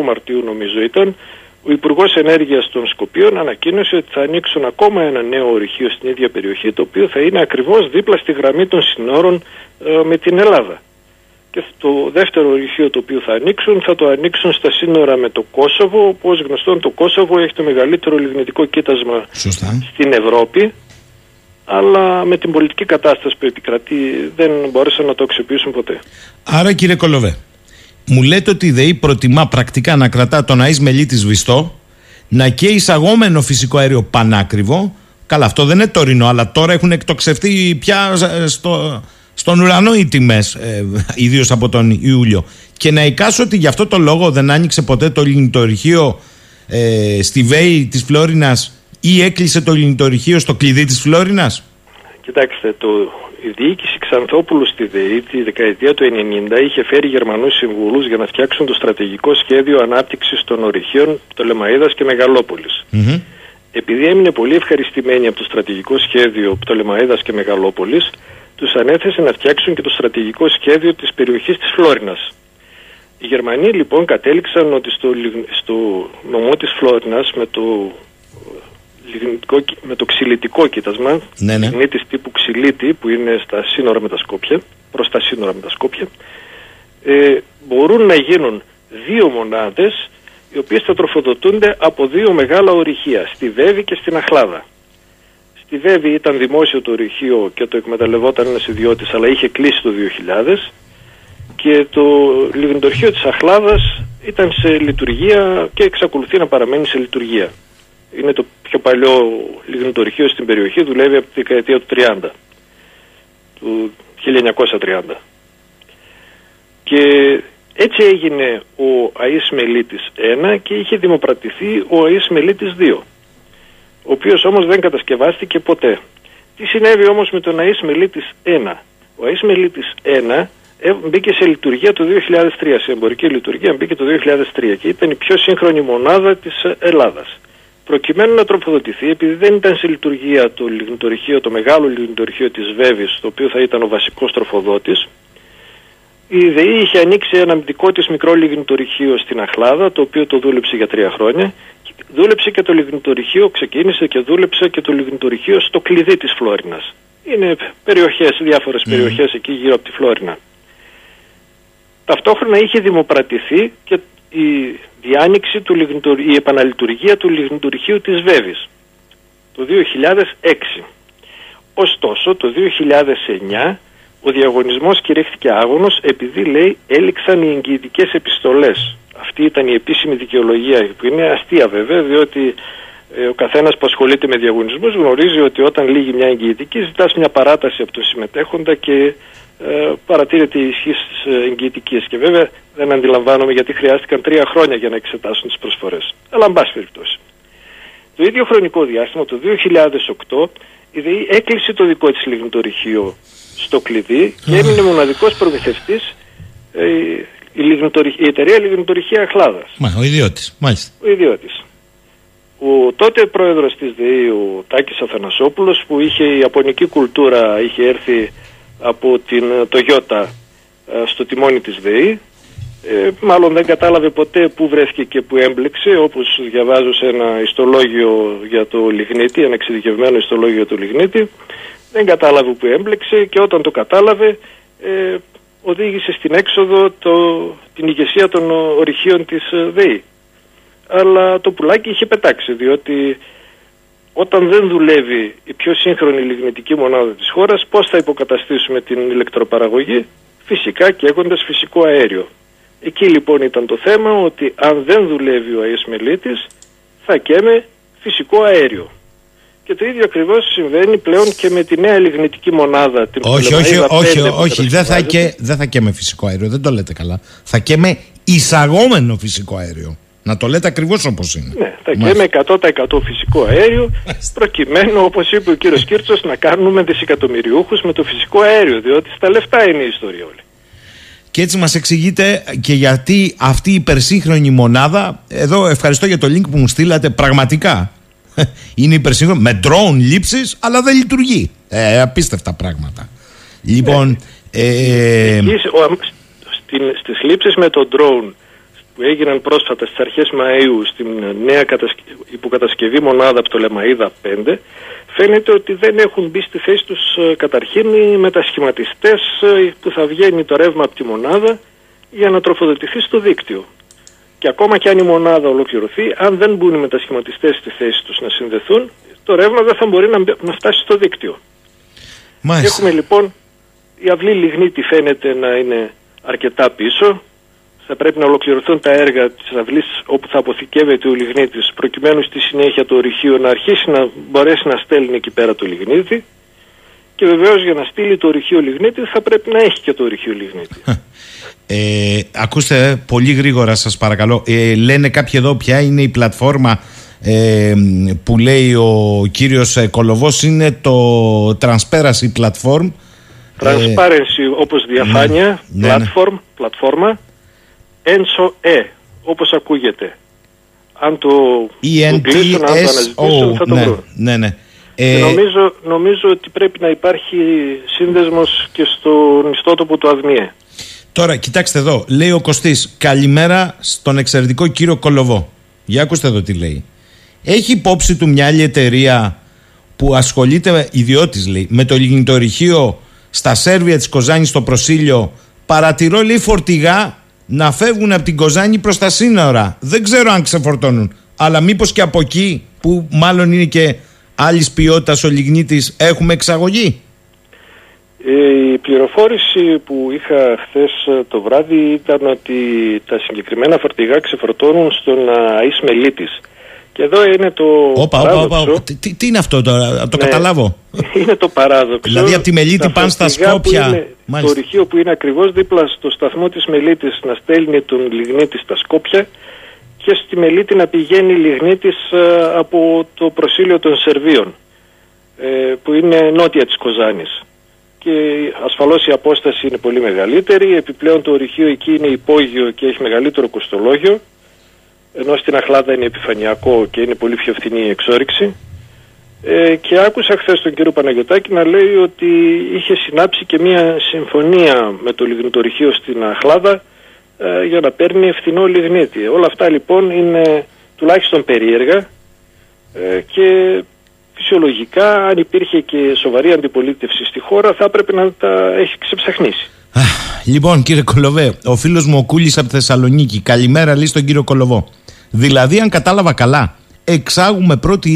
22 Μαρτίου νομίζω ήταν ο Υπουργός Ενέργειας των Σκοπίων ανακοίνωσε ότι θα ανοίξουν ακόμα ένα νέο ορυχείο στην ίδια περιοχή, το οποίο θα είναι ακριβώς δίπλα στη γραμμή των συνόρων ε, με την Ελλάδα. Και το δεύτερο ορυχείο το οποίο θα ανοίξουν θα το ανοίξουν στα σύνορα με το Κόσοβο. Όπω γνωστόν, το Κόσοβο έχει το μεγαλύτερο λιγνητικό κοίτασμα στην Ευρώπη αλλά με την πολιτική κατάσταση που επικρατεί δεν μπόρεσαν να το αξιοποιήσουν ποτέ. Άρα κύριε Κολοβέ, μου λέτε ότι η ΔΕΗ προτιμά πρακτικά να κρατά τον ΑΕΣ μελίτη βιστό, να καίει εισαγόμενο φυσικό αέριο πανάκριβο. Καλά, αυτό δεν είναι τωρινό, αλλά τώρα έχουν εκτοξευτεί πια στο, στον ουρανό οι τιμές, ε, ιδίως από τον Ιούλιο. Και να εικάσω ότι γι' αυτό το λόγο δεν άνοιξε ποτέ το λιγνητορυχείο ε, στη ΒΕΗ της Φλόρινας ή έκλεισε το λινητορυχείο στο κλειδί της Φλόρινας; Κοιτάξτε, το, η διοίκηση Ξανθόπουλου στη ΔΕΗ τη δεκαετία του 90 είχε φέρει Γερμανούς συμβούλους για να φτιάξουν το στρατηγικό σχέδιο ανάπτυξης των ορυχείων Πτολεμαίδας και Μεγαλόπολης. Mm-hmm. Επειδή έμεινε πολύ ευχαριστημένοι από το στρατηγικό σχέδιο Πτολεμαίδας και Μεγαλόπολης, τους ανέθεσε να φτιάξουν και το στρατηγικό σχέδιο της περιοχής της Φλόρινας. Οι Γερμανοί λοιπόν κατέληξαν ότι στο, στο νομό της Φλόρινας με το με το ξυλιτικό κοίτασμα, ναι, ναι. τύπου ξυλίτη που είναι στα σύνορα με τα Σκόπια, προς τα σύνορα με τα Σκόπια, ε, μπορούν να γίνουν δύο μονάδες οι οποίες θα τροφοδοτούνται από δύο μεγάλα ορυχεία, στη Βέβη και στην Αχλάδα. Στη Βέβη ήταν δημόσιο το ορυχείο και το εκμεταλλευόταν ένας ιδιώτης αλλά είχε κλείσει το 2000 και το λιγνητορχείο της Αχλάδας ήταν σε λειτουργία και εξακολουθεί να παραμένει σε λειτουργία. Είναι το πιο παλιό λιγνητορχείο στην περιοχή, δουλεύει από τη δεκαετία του 30, του 1930. Και έτσι έγινε ο Αΐς Μελίτης 1 και είχε δημοπρατηθεί ο Αΐς Μελίτης 2, ο οποίος όμως δεν κατασκευάστηκε ποτέ. Τι συνέβη όμως με τον Αΐς Μελίτης 1. Ο Αΐς Μελίτης 1 μπήκε σε λειτουργία το 2003, σε εμπορική λειτουργία μπήκε το 2003 και ήταν η πιο σύγχρονη μονάδα της Ελλάδας. Προκειμένου να τροφοδοτηθεί, επειδή δεν ήταν σε λειτουργία το λιγνητορυχείο, το μεγάλο λιγνητορυχείο της Βέβης, το οποίο θα ήταν ο βασικός τροφοδότης, η ΔΕΗ είχε ανοίξει ένα δικό της μικρό λιγνητορυχείο στην Αχλάδα, το οποίο το δούλεψε για τρία χρόνια. Δούλεψε και το λιγνητορυχείο, ξεκίνησε και δούλεψε και το λιγνητορυχείο στο κλειδί της Φλόρινας. Είναι περιοχές, διάφορες mm. περιοχές εκεί γύρω από τη Φλόρινα. Ταυτόχρονα είχε δημοπρατηθεί και η διάνοιξη, του, η επαναλειτουργία του λιγνητορυχείου της Βέβης το 2006. Ωστόσο το 2009 ο διαγωνισμός κηρύχθηκε άγωνος επειδή λέει έληξαν οι εγγυητικές επιστολές. Αυτή ήταν η επίσημη δικαιολογία που είναι αστεία βέβαια διότι ε, ο καθένας που ασχολείται με διαγωνισμούς γνωρίζει ότι όταν λύγει μια εγγυητική ζητάς μια παράταση από τον συμμετέχοντα και ε, παρατήρηται η ισχύ τη ε, εγγυητική. Και βέβαια δεν αντιλαμβάνομαι γιατί χρειάστηκαν τρία χρόνια για να εξετάσουν τις προσφορές. Αλλά, εν πάση περιπτώσει. Το ίδιο χρονικό διάστημα, το 2008, η ΔΕΗ έκλεισε το δικό της λιγνητορυχείο στο κλειδί και έμεινε μοναδικός προμηθευτής ε, η, η εταιρεία Λιγνητορυχεία Αχλάδας. Μα, ο ιδιώτης, μάλιστα. Ο ιδιώτης. Ο τότε πρόεδρος της ΔΕΗ, ο Τάκης Αθανασόπουλος, που είχε η ιαπωνική κουλτούρα, είχε έρθει από την Toyota ε, στο τιμόνι της ΔΕΗ. Ε, μάλλον δεν κατάλαβε ποτέ πού βρέθηκε και πού έμπλεξε, όπως διαβάζω σε ένα ιστολόγιο για το Λιγνίτη, ένα εξειδικευμένο ιστολόγιο του Λιγνίτη. Δεν κατάλαβε πού έμπλεξε και όταν το κατάλαβε ε, οδήγησε στην έξοδο το, την ηγεσία των ορυχείων της ε, ΔΕΗ. Αλλά το πουλάκι είχε πετάξει, διότι όταν δεν δουλεύει η πιο σύγχρονη λιγνητική μονάδα της χώρας, πώς θα υποκαταστήσουμε την ηλεκτροπαραγωγή, φυσικά και έχοντας φυσικό αέριο. Εκεί λοιπόν ήταν το θέμα ότι αν δεν δουλεύει ο ΑΕΣ Μελίτης, θα καίμε φυσικό αέριο. Και το ίδιο ακριβώς συμβαίνει πλέον και με τη νέα λιγνητική μονάδα. Την όχι, όχι, όχι, όχι, δεν θα, και, δεν θα καίμε φυσικό αέριο, δεν το λέτε καλά. Θα καίμε εισαγόμενο φυσικό αέριο. Να το λέτε ακριβώς όπως είναι. Ναι, θα με 100% φυσικό αέριο, προκειμένου, όπως είπε ο κύριος Κίρτσο, να κάνουμε δισεκατομμυριούχους με το φυσικό αέριο. Διότι στα λεφτά είναι η ιστορία όλη. Και έτσι μας εξηγείτε και γιατί αυτή η υπερσύγχρονη μονάδα, εδώ ευχαριστώ για το link που μου στείλατε, πραγματικά είναι υπερσύγχρονη, με drone λήψεις, αλλά δεν λειτουργεί. Ε, απίστευτα πράγματα. Λοιπόν... Ναι. Ε, στις λήψεις με το drone που έγιναν πρόσφατα στις αρχές Μαΐου στην νέα υποκατασκευή μονάδα από το Λεμαΐδα 5 φαίνεται ότι δεν έχουν μπει στη θέση τους ε, καταρχήν οι μετασχηματιστές ε, που θα βγαίνει το ρεύμα από τη μονάδα για να τροφοδοτηθεί στο δίκτυο. Και ακόμα και αν η μονάδα ολοκληρωθεί, αν δεν μπουν οι μετασχηματιστές στη θέση τους να συνδεθούν, το ρεύμα δεν θα μπορεί να, να φτάσει στο δίκτυο. Μάλιστα. Έχουμε λοιπόν, η αυλή λιγνίτη φαίνεται να είναι αρκετά πίσω, θα πρέπει να ολοκληρωθούν τα έργα της αυλής όπου θα αποθηκεύεται ο λιγνίτης προκειμένου στη συνέχεια το ορυχείο να αρχίσει να μπορέσει να στέλνει εκεί πέρα το λιγνίτη και βεβαίως για να στείλει το ορυχείο λιγνίτη θα πρέπει να έχει και το ορυχείο λιγνίτη. Ε, ακούστε πολύ γρήγορα σας παρακαλώ. Ε, λένε κάποιοι εδώ ποια είναι η πλατφόρμα ε, που λέει ο κύριος Κολοβός είναι το Transparency Platform. Transparency όπως διαφάνεια, ναι, ναι, ναι. platform, πλατφόρμα ένσο ε, όπως ακούγεται. Αν το κλείσουν, αν το αναζητήσουν θα το ναι, βρουν. Ναι, ναι. Ε... Νομίζω, νομίζω ότι πρέπει να υπάρχει σύνδεσμος και στον ιστότοπο του ΑΔΜΙΕ. Τώρα, κοιτάξτε εδώ, λέει ο Κωστής, καλημέρα στον εξαιρετικό κύριο Κολοβό. Για ακούστε εδώ τι λέει. Έχει υπόψη του μια άλλη εταιρεία που ασχολείται, ιδιώτης λέει, με το λιγνητορυχείο στα Σέρβια της Κοζάνης στο Προσήλιο. Παρατηρώ, λέει, φορτηγά να φεύγουν από την Κοζάνη προς τα σύνορα. Δεν ξέρω αν ξεφορτώνουν. Αλλά μήπως και από εκεί που μάλλον είναι και άλλης ποιότητας ο λιγνίτης έχουμε εξαγωγή; Ε, η πληροφόρηση που είχα χθες το βράδυ ήταν ότι τα συγκεκριμένα φορτηγά ξεφορτώνουν στον Αΐς Μελίτης. Και εδώ είναι το όπα, παράδοξο. Όπα, Τι, τι, είναι αυτό τώρα, να το ναι, καταλάβω; Είναι το παράδοξο. Δηλαδή από τη Μελίτη πάνε στα Σκόπια. Είναι, το ρηχείο που είναι ακριβώς δίπλα στο σταθμό της Μελίτης να στέλνει τον λιγνίτη στα Σκόπια και στη Μελίτη να πηγαίνει λιγνίτης ε, από το προσήλιο των Σερβίων ε, που είναι νότια της Κοζάνης. Και ασφαλώς η απόσταση είναι πολύ μεγαλύτερη επιπλέον το ορυχείο εκεί είναι υπόγειο και έχει μεγαλύτερο κοστολόγιο ενώ στην Αχλάδα είναι επιφανειακό και είναι πολύ πιο φθηνή η εξόριξη. Ε, και άκουσα χθες τον κύριο Παναγιωτάκη να λέει ότι είχε συνάψει και μια συμφωνία με το λιγνητορυχείο στην Αχλάδα ε, για να παίρνει φθηνό λιγνίτη. Όλα αυτά λοιπόν είναι τουλάχιστον περίεργα ε, και φυσιολογικά αν υπήρχε και σοβαρή αντιπολίτευση στη χώρα θα έπρεπε να τα έχει ξεψαχνίσει. Λοιπόν κύριε Κολοβέ, ο φίλος μου ο Κούλης από Θεσσαλονίκη, καλημέρα λέει στον κύριο Κολοβό. Δηλαδή αν κατάλαβα καλά, εξάγουμε πρώτη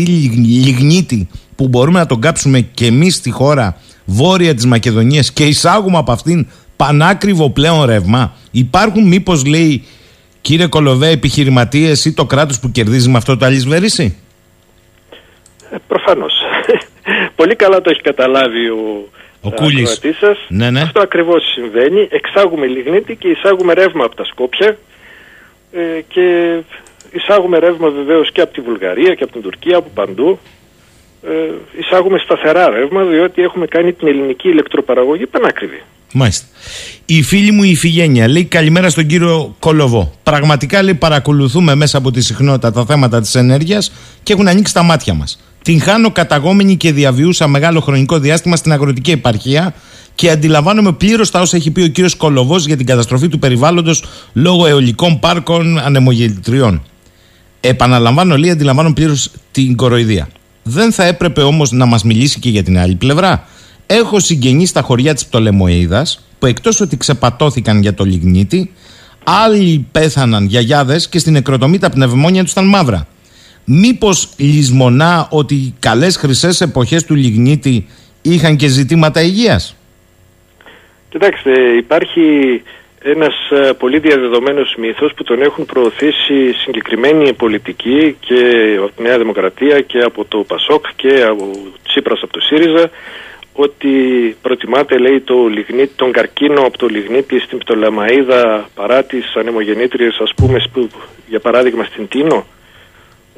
λιγνίτη που μπορούμε να τον κάψουμε και εμείς στη χώρα βόρεια της Μακεδονίας και εισάγουμε από αυτήν πανάκριβο πλέον ρεύμα. Υπάρχουν μήπως λέει κύριε Κολοβέ επιχειρηματίες ή το κράτος που κερδίζει με αυτό το αλυσβερίσι. Ε, προφανώς. Πολύ καλά το έχει καταλάβει ο, ο Κούλης. Σας. Ναι, ναι. Αυτό ακριβώς συμβαίνει. Εξάγουμε λιγνίτη και εισάγουμε ρεύμα από τα Σκόπια ε, και εισάγουμε ρεύμα βεβαίως και από τη Βουλγαρία και από την Τουρκία, από παντού. Ε, εισάγουμε σταθερά ρεύμα διότι έχουμε κάνει την ελληνική ηλεκτροπαραγωγή πανάκριβη. Μάλιστα. Η φίλη μου η Ιφηγένεια λέει καλημέρα στον κύριο Κολοβό. Πραγματικά λέει παρακολουθούμε μέσα από τη συχνότητα τα θέματα της ενέργειας και έχουν ανοίξει τα μάτια μας. Την χάνω καταγόμενη και διαβιούσα μεγάλο χρονικό διάστημα στην αγροτική επαρχία και αντιλαμβάνομαι πλήρως τα όσα έχει πει ο κύριος Κολοβός για την καταστροφή του περιβάλλοντος λόγω αιωλικών πάρκων ανεμογελτριών. Επαναλαμβάνω, λέει, αντιλαμβάνω πλήρως την κοροϊδία. Δεν θα έπρεπε όμως να μας μιλήσει και για την άλλη πλευρά. Έχω συγγενεί στα χωριά της Πτολεμοίδα που εκτός ότι ξεπατώθηκαν για το λιγνίτι, άλλοι πέθαναν γιαγιάδες και στην νεκροτομή τα πνευμόνια τους ήταν μαύρα. Μήπως λησμονά ότι οι καλές χρυσές εποχές του λιγνίτη είχαν και ζητήματα υγείας; Κοιτάξτε, υπάρχει ένας ε, πολύ διαδεδομένος μύθος που τον έχουν προωθήσει συγκεκριμένοι πολιτικοί και από τη Νέα Δημοκρατία και από το Πασόκ και από Τσίπρας από το ΣΥΡΙΖΑ ότι προτιμάται λέει το λιγνίτη, τον καρκίνο από το λιγνίτη στην Πτολεμαίδα παρά τις ανεμογεννήτριες ας πούμε για παράδειγμα στην Τίνο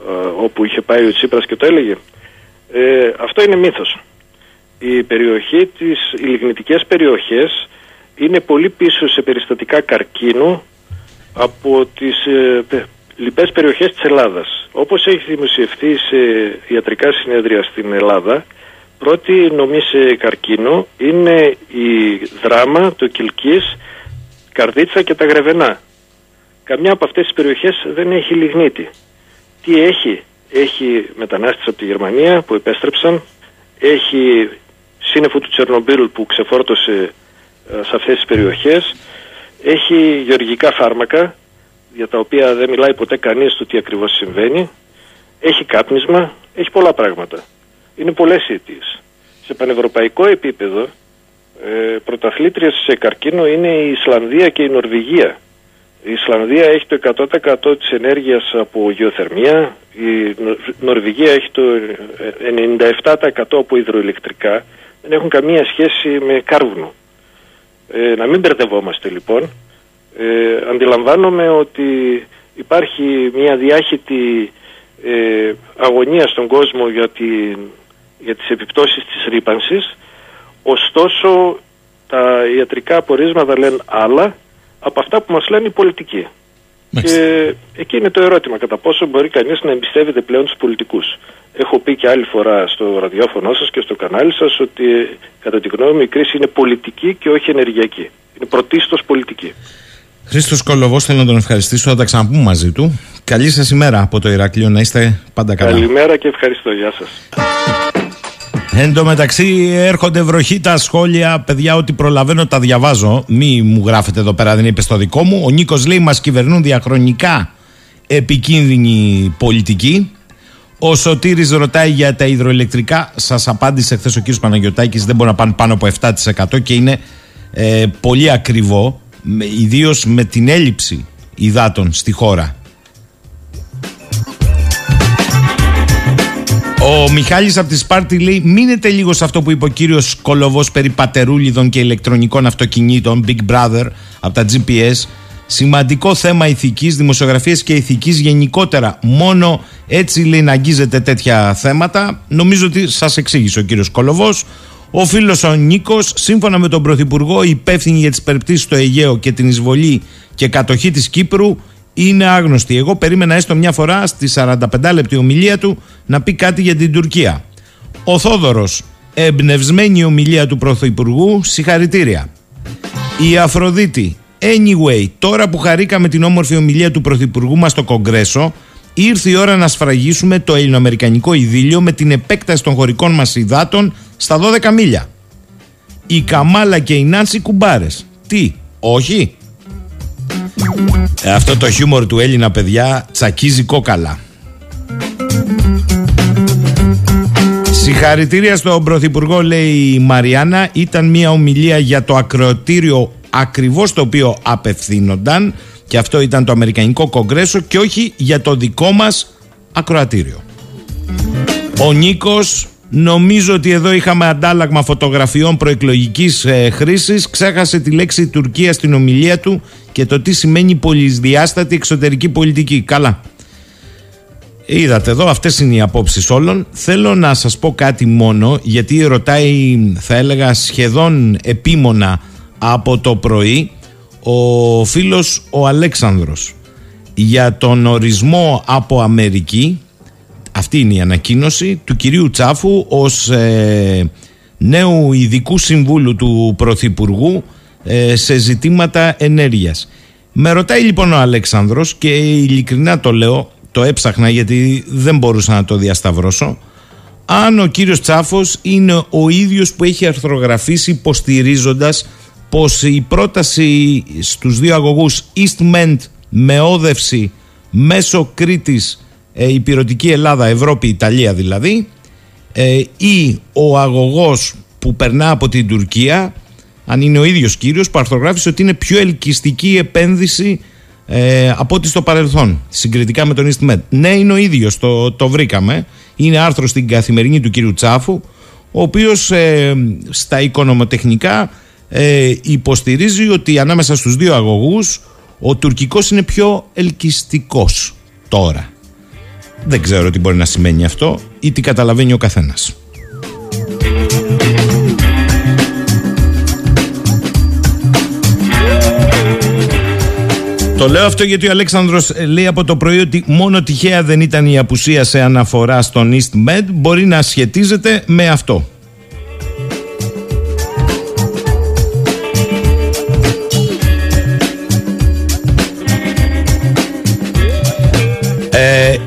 ε, όπου είχε πάει ο Τσίπρας και το έλεγε ε, αυτό είναι μύθος η περιοχή της, οι λιγνητικές περιοχές είναι πολύ πίσω σε περιστατικά καρκίνου από τις ε, λοιπές περιοχές της Ελλάδας. Όπως έχει δημοσιευτεί σε ιατρικά συνέδρια στην Ελλάδα, πρώτη νομή σε καρκίνο είναι η δράμα, το κυλκής, καρδίτσα και τα γρεβενά. Καμιά από αυτές τις περιοχές δεν έχει λιγνίτη. Τι έχει, έχει μετανάστες από τη Γερμανία που επέστρεψαν, έχει σύννεφο του Τσερνομπίλ που ξεφόρτωσε ε, σε αυτές τις περιοχές, έχει γεωργικά φάρμακα για τα οποία δεν μιλάει ποτέ κανείς του τι ακριβώς συμβαίνει, έχει κάπνισμα, έχει πολλά πράγματα. Είναι πολλές αιτίες. Σε πανευρωπαϊκό επίπεδο ε, πρωταθλήτριες σε καρκίνο είναι η Ισλανδία και η Νορβηγία. Η Ισλανδία έχει το 100% της ενέργειας από γεωθερμία, η Νορβηγία έχει το 97% ε, από υδροηλεκτρικά, δεν έχουν καμία σχέση με κάρβουνο. Ε, να μην μπερδευόμαστε λοιπόν. Ε, αντιλαμβάνομαι ότι υπάρχει μια διάχυτη ε, αγωνία στον κόσμο για, τη, για τις επιπτώσεις της ρήπανσης ωστόσο τα ιατρικά απορίσματα λένε άλλα από αυτά που μας λένε οι πολιτικοί. Και εκεί είναι το ερώτημα, κατά πόσο μπορεί κανείς να εμπιστεύεται πλέον τους πολιτικούς. Έχω πει και άλλη φορά στο ραδιόφωνο σας και στο κανάλι σας ότι κατά τη γνώμη μου η κρίση είναι πολιτική και όχι ενεργειακή. Είναι πρωτίστως πολιτική. Χρήστος Κολοβός, θέλω να τον ευχαριστήσω. Θα τα ξαναπούμε μαζί του. Καλή σας ημέρα από το Ηράκλειο. Να είστε πάντα καλά. Καλημέρα και ευχαριστώ. Γεια σας. Εν τω μεταξύ έρχονται βροχή τα σχόλια, παιδιά, ότι προλαβαίνω τα διαβάζω. Μη μου γράφετε εδώ πέρα, δεν είπε στο δικό μου. Ο Νίκος λέει: Μας κυβερνούν διαχρονικά επικίνδυνη πολιτική. Ο Σωτήρης ρωτάει για τα υδροελεκτρικά. Σας απάντησε χθες ο κύριος Παναγιωτάκης. Δεν μπορεί να πάνε πάνω από 7% και είναι ε, πολύ ακριβό. Ιδίως με την έλλειψη υδάτων στη χώρα. Ο Μιχάλης από τη Σπάρτη λέει: Μείνετε λίγο σε αυτό που είπε ο κύριος Κολοβός περί πατερούλιδων και ηλεκτρονικών αυτοκινήτων, Big Brother, από τα GPS. Σημαντικό θέμα ηθικής, δημοσιογραφίας και ηθικής γενικότερα. Μόνο έτσι λέει να αγγίζετε τέτοια θέματα. Νομίζω ότι σας εξήγησε ο κύριος Κολοβός. Ο φίλος ο Νίκος, σύμφωνα με τον Πρωθυπουργό, υπεύθυνη για τις περιπτώσεις στο Αιγαίο και την εισβολή και κατοχή της Κύπρου είναι άγνωστη. Εγώ περίμενα έστω μια φορά στη 45 λεπτή ομιλία του να πει κάτι για την Τουρκία. Ο Θόδωρος, εμπνευσμένη ομιλία του Πρωθυπουργού, συγχαρητήρια. Η Αφροδίτη, Anyway, τώρα που χαρήκαμε την όμορφη ομιλία του Πρωθυπουργού μας στο Κογκρέσο, ήρθε η ώρα να σφραγίσουμε το ελληνοαμερικανικό ειδήλιο με την επέκταση των χωρικών μας υδάτων στα 12 μίλια. Η Καμάλα και η Νάνση κουμπάρες. Τι, όχι; Ε, αυτό το χιούμορ του Έλληνα παιδιά τσακίζει κόκαλα. Συγχαρητήρια στον Πρωθυπουργό, λέει η Μαριάννα. Ήταν μια ομιλία για το ακροατήριο ακριβώς το οποίο απευθύνονταν και αυτό ήταν το Αμερικανικό Κογκρέσο και όχι για το δικό μας ακροατήριο. Ο Νίκος νομίζω ότι εδώ είχαμε αντάλλαγμα φωτογραφιών προεκλογικής ε, χρήσης ξέχασε τη λέξη Τουρκία στην ομιλία του και το τι σημαίνει πολυσδιάστατη εξωτερική πολιτική. Καλά. Είδατε εδώ, αυτές είναι οι απόψεις όλων. Θέλω να σας πω κάτι μόνο, γιατί ρωτάει, θα έλεγα, σχεδόν επίμονα από το πρωί ο φίλος ο Αλέξανδρος για τον ορισμό από Αμερική αυτή είναι η ανακοίνωση του κυρίου Τσάφου ως ε, νέου ειδικού συμβούλου του Πρωθυπουργού ε, σε ζητήματα ενέργειας. Με ρωτάει λοιπόν ο Αλέξανδρος και ειλικρινά το λέω, το έψαχνα γιατί δεν μπορούσα να το διασταυρώσω αν ο κύριος Τσάφος είναι ο ίδιος που έχει αρθρογραφήσει υποστηρίζοντας πως η πρόταση στους δύο αγωγούς EastMed με όδευση μέσω Κρήτης ε, υπηρετική Ελλάδα, Ευρώπη, Ιταλία δηλαδή ε, ή ο αγωγός που περνά από την Τουρκία αν είναι ο ίδιος κύριος που αρθρογράφησε ότι είναι πιο ελκυστική επένδυση ε, από ό,τι στο παρελθόν συγκριτικά με τον EastMed. Ναι είναι ο ίδιος, το, το βρήκαμε είναι άρθρος στην καθημερινή του κύριου Τσάφου ο οποίος ε, στα οικονομοτεχνικά ε, υποστηρίζει ότι ανάμεσα στους δύο αγωγούς ο τουρκικός είναι πιο ελκυστικός τώρα. Δεν ξέρω τι μπορεί να σημαίνει αυτό ή τι καταλαβαίνει ο καθένας. Το λέω αυτό γιατί ο Αλέξανδρος λέει από το πρωί ότι μόνο τυχαία δεν ήταν η απουσία σε αναφορά στον East Med μπορεί να σχετίζεται με αυτό.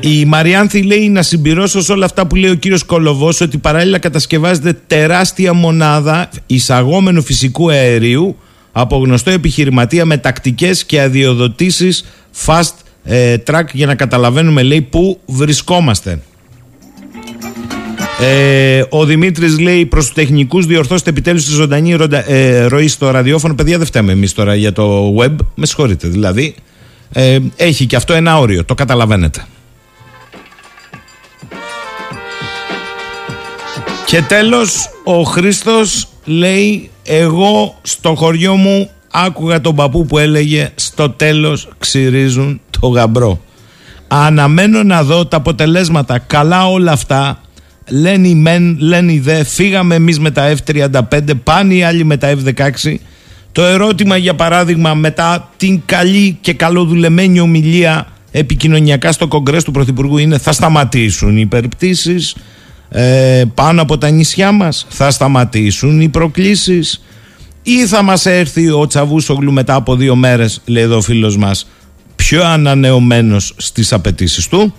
Η Μαριάνθη λέει να συμπληρώσω σε όλα αυτά που λέει ο κύριος Κολοβός ότι παράλληλα κατασκευάζεται τεράστια μονάδα εισαγόμενου φυσικού αερίου από γνωστό επιχειρηματία με τακτικές και αδειοδοτήσεις fast ε, track για να καταλαβαίνουμε λέει που βρισκόμαστε. Ε, ο Δημήτρης λέει προς τους τεχνικούς: Διορθώστε επιτέλους τη ζωντανή ε, ροή στο ραδιόφωνο. Παιδιά, δεν φταίμε εμείς τώρα για το web. Με συγχωρείτε. Δηλαδή, ε, έχει και αυτό ένα όριο, το καταλαβαίνετε. Και τέλος ο Χρήστος λέει εγώ στο χωριό μου άκουγα τον παππού που έλεγε στο τέλος ξυρίζουν το γαμπρό. Αναμένω να δω τα αποτελέσματα. Καλά όλα αυτά. Λένε οι μεν, λένε οι δε. Φύγαμε εμείς με τα F35, πάνε οι άλλοι με τα F16. Το ερώτημα για παράδειγμα μετά την καλή και καλοδουλεμένη ομιλία επικοινωνιακά στο κογκρές του Πρωθυπουργού είναι θα σταματήσουν οι περιπτήσεις ε, πάνω από τα νησιά μας θα σταματήσουν οι προκλήσεις ή θα μας έρθει ο Τσαβούσογλου μετά από δύο μέρες λέει εδώ ο φίλος μας πιο ανανεωμένος στις απαιτήσεις του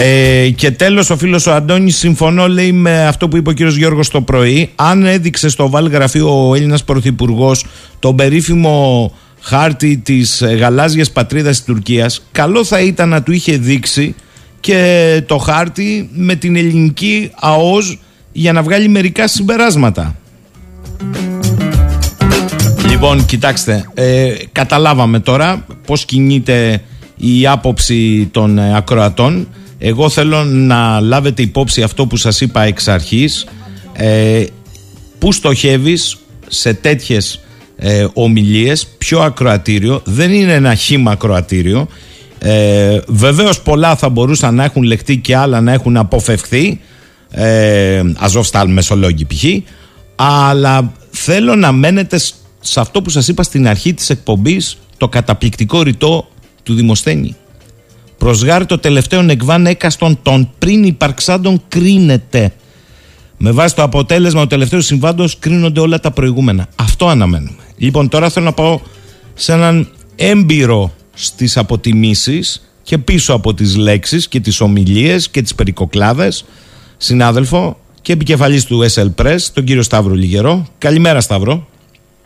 ε, και τέλος, ο φίλος ο Αντώνης, συμφωνώ, λέει με αυτό που είπε ο κύριος Γιώργος το πρωί. Αν έδειξε στο βάλ γραφείο ο Έλληνας Πρωθυπουργός τον περίφημο χάρτη της γαλάζιας πατρίδας της Τουρκίας καλό θα ήταν να του είχε δείξει και το χάρτη με την ελληνική ΑΟΣ για να βγάλει μερικά συμπεράσματα. Λοιπόν, κοιτάξτε, ε, καταλάβαμε τώρα πώς κινείται η άποψη των ε, ακροατών. Εγώ θέλω να λάβετε υπόψη αυτό που σας είπα εξ αρχής. Ε, πού στοχεύεις σε τέτοιες ε, ομιλίες, ποιο ακροατήριο. Δεν είναι ένα χήμα ακροατήριο. Ε, βεβαίως πολλά θα μπορούσαν να έχουν λεχτεί και άλλα να έχουν αποφευχθεί. Ε, Αζόφσταλ Μεσολόγγι π.χ. Αλλά θέλω να μένετε σε αυτό που σας είπα στην αρχή της εκπομπής το καταπληκτικό ρητό του Δημοσθένη. Προσγάρει το τελευταίο εκβάν έκαστον των πριν υπαρξάντων κρίνεται. Με βάση το αποτέλεσμα του τελευταίου συμβάντος κρίνονται όλα τα προηγούμενα. Αυτό αναμένουμε. Λοιπόν, τώρα θέλω να πάω σε έναν έμπειρο στις αποτιμήσεις και πίσω από τις λέξεις και τις ομιλίες και τις περικοκλάδες συνάδελφο και επικεφαλής του SL Press, τον κύριο Σταύρο Λιγερό. Καλημέρα Σταύρο.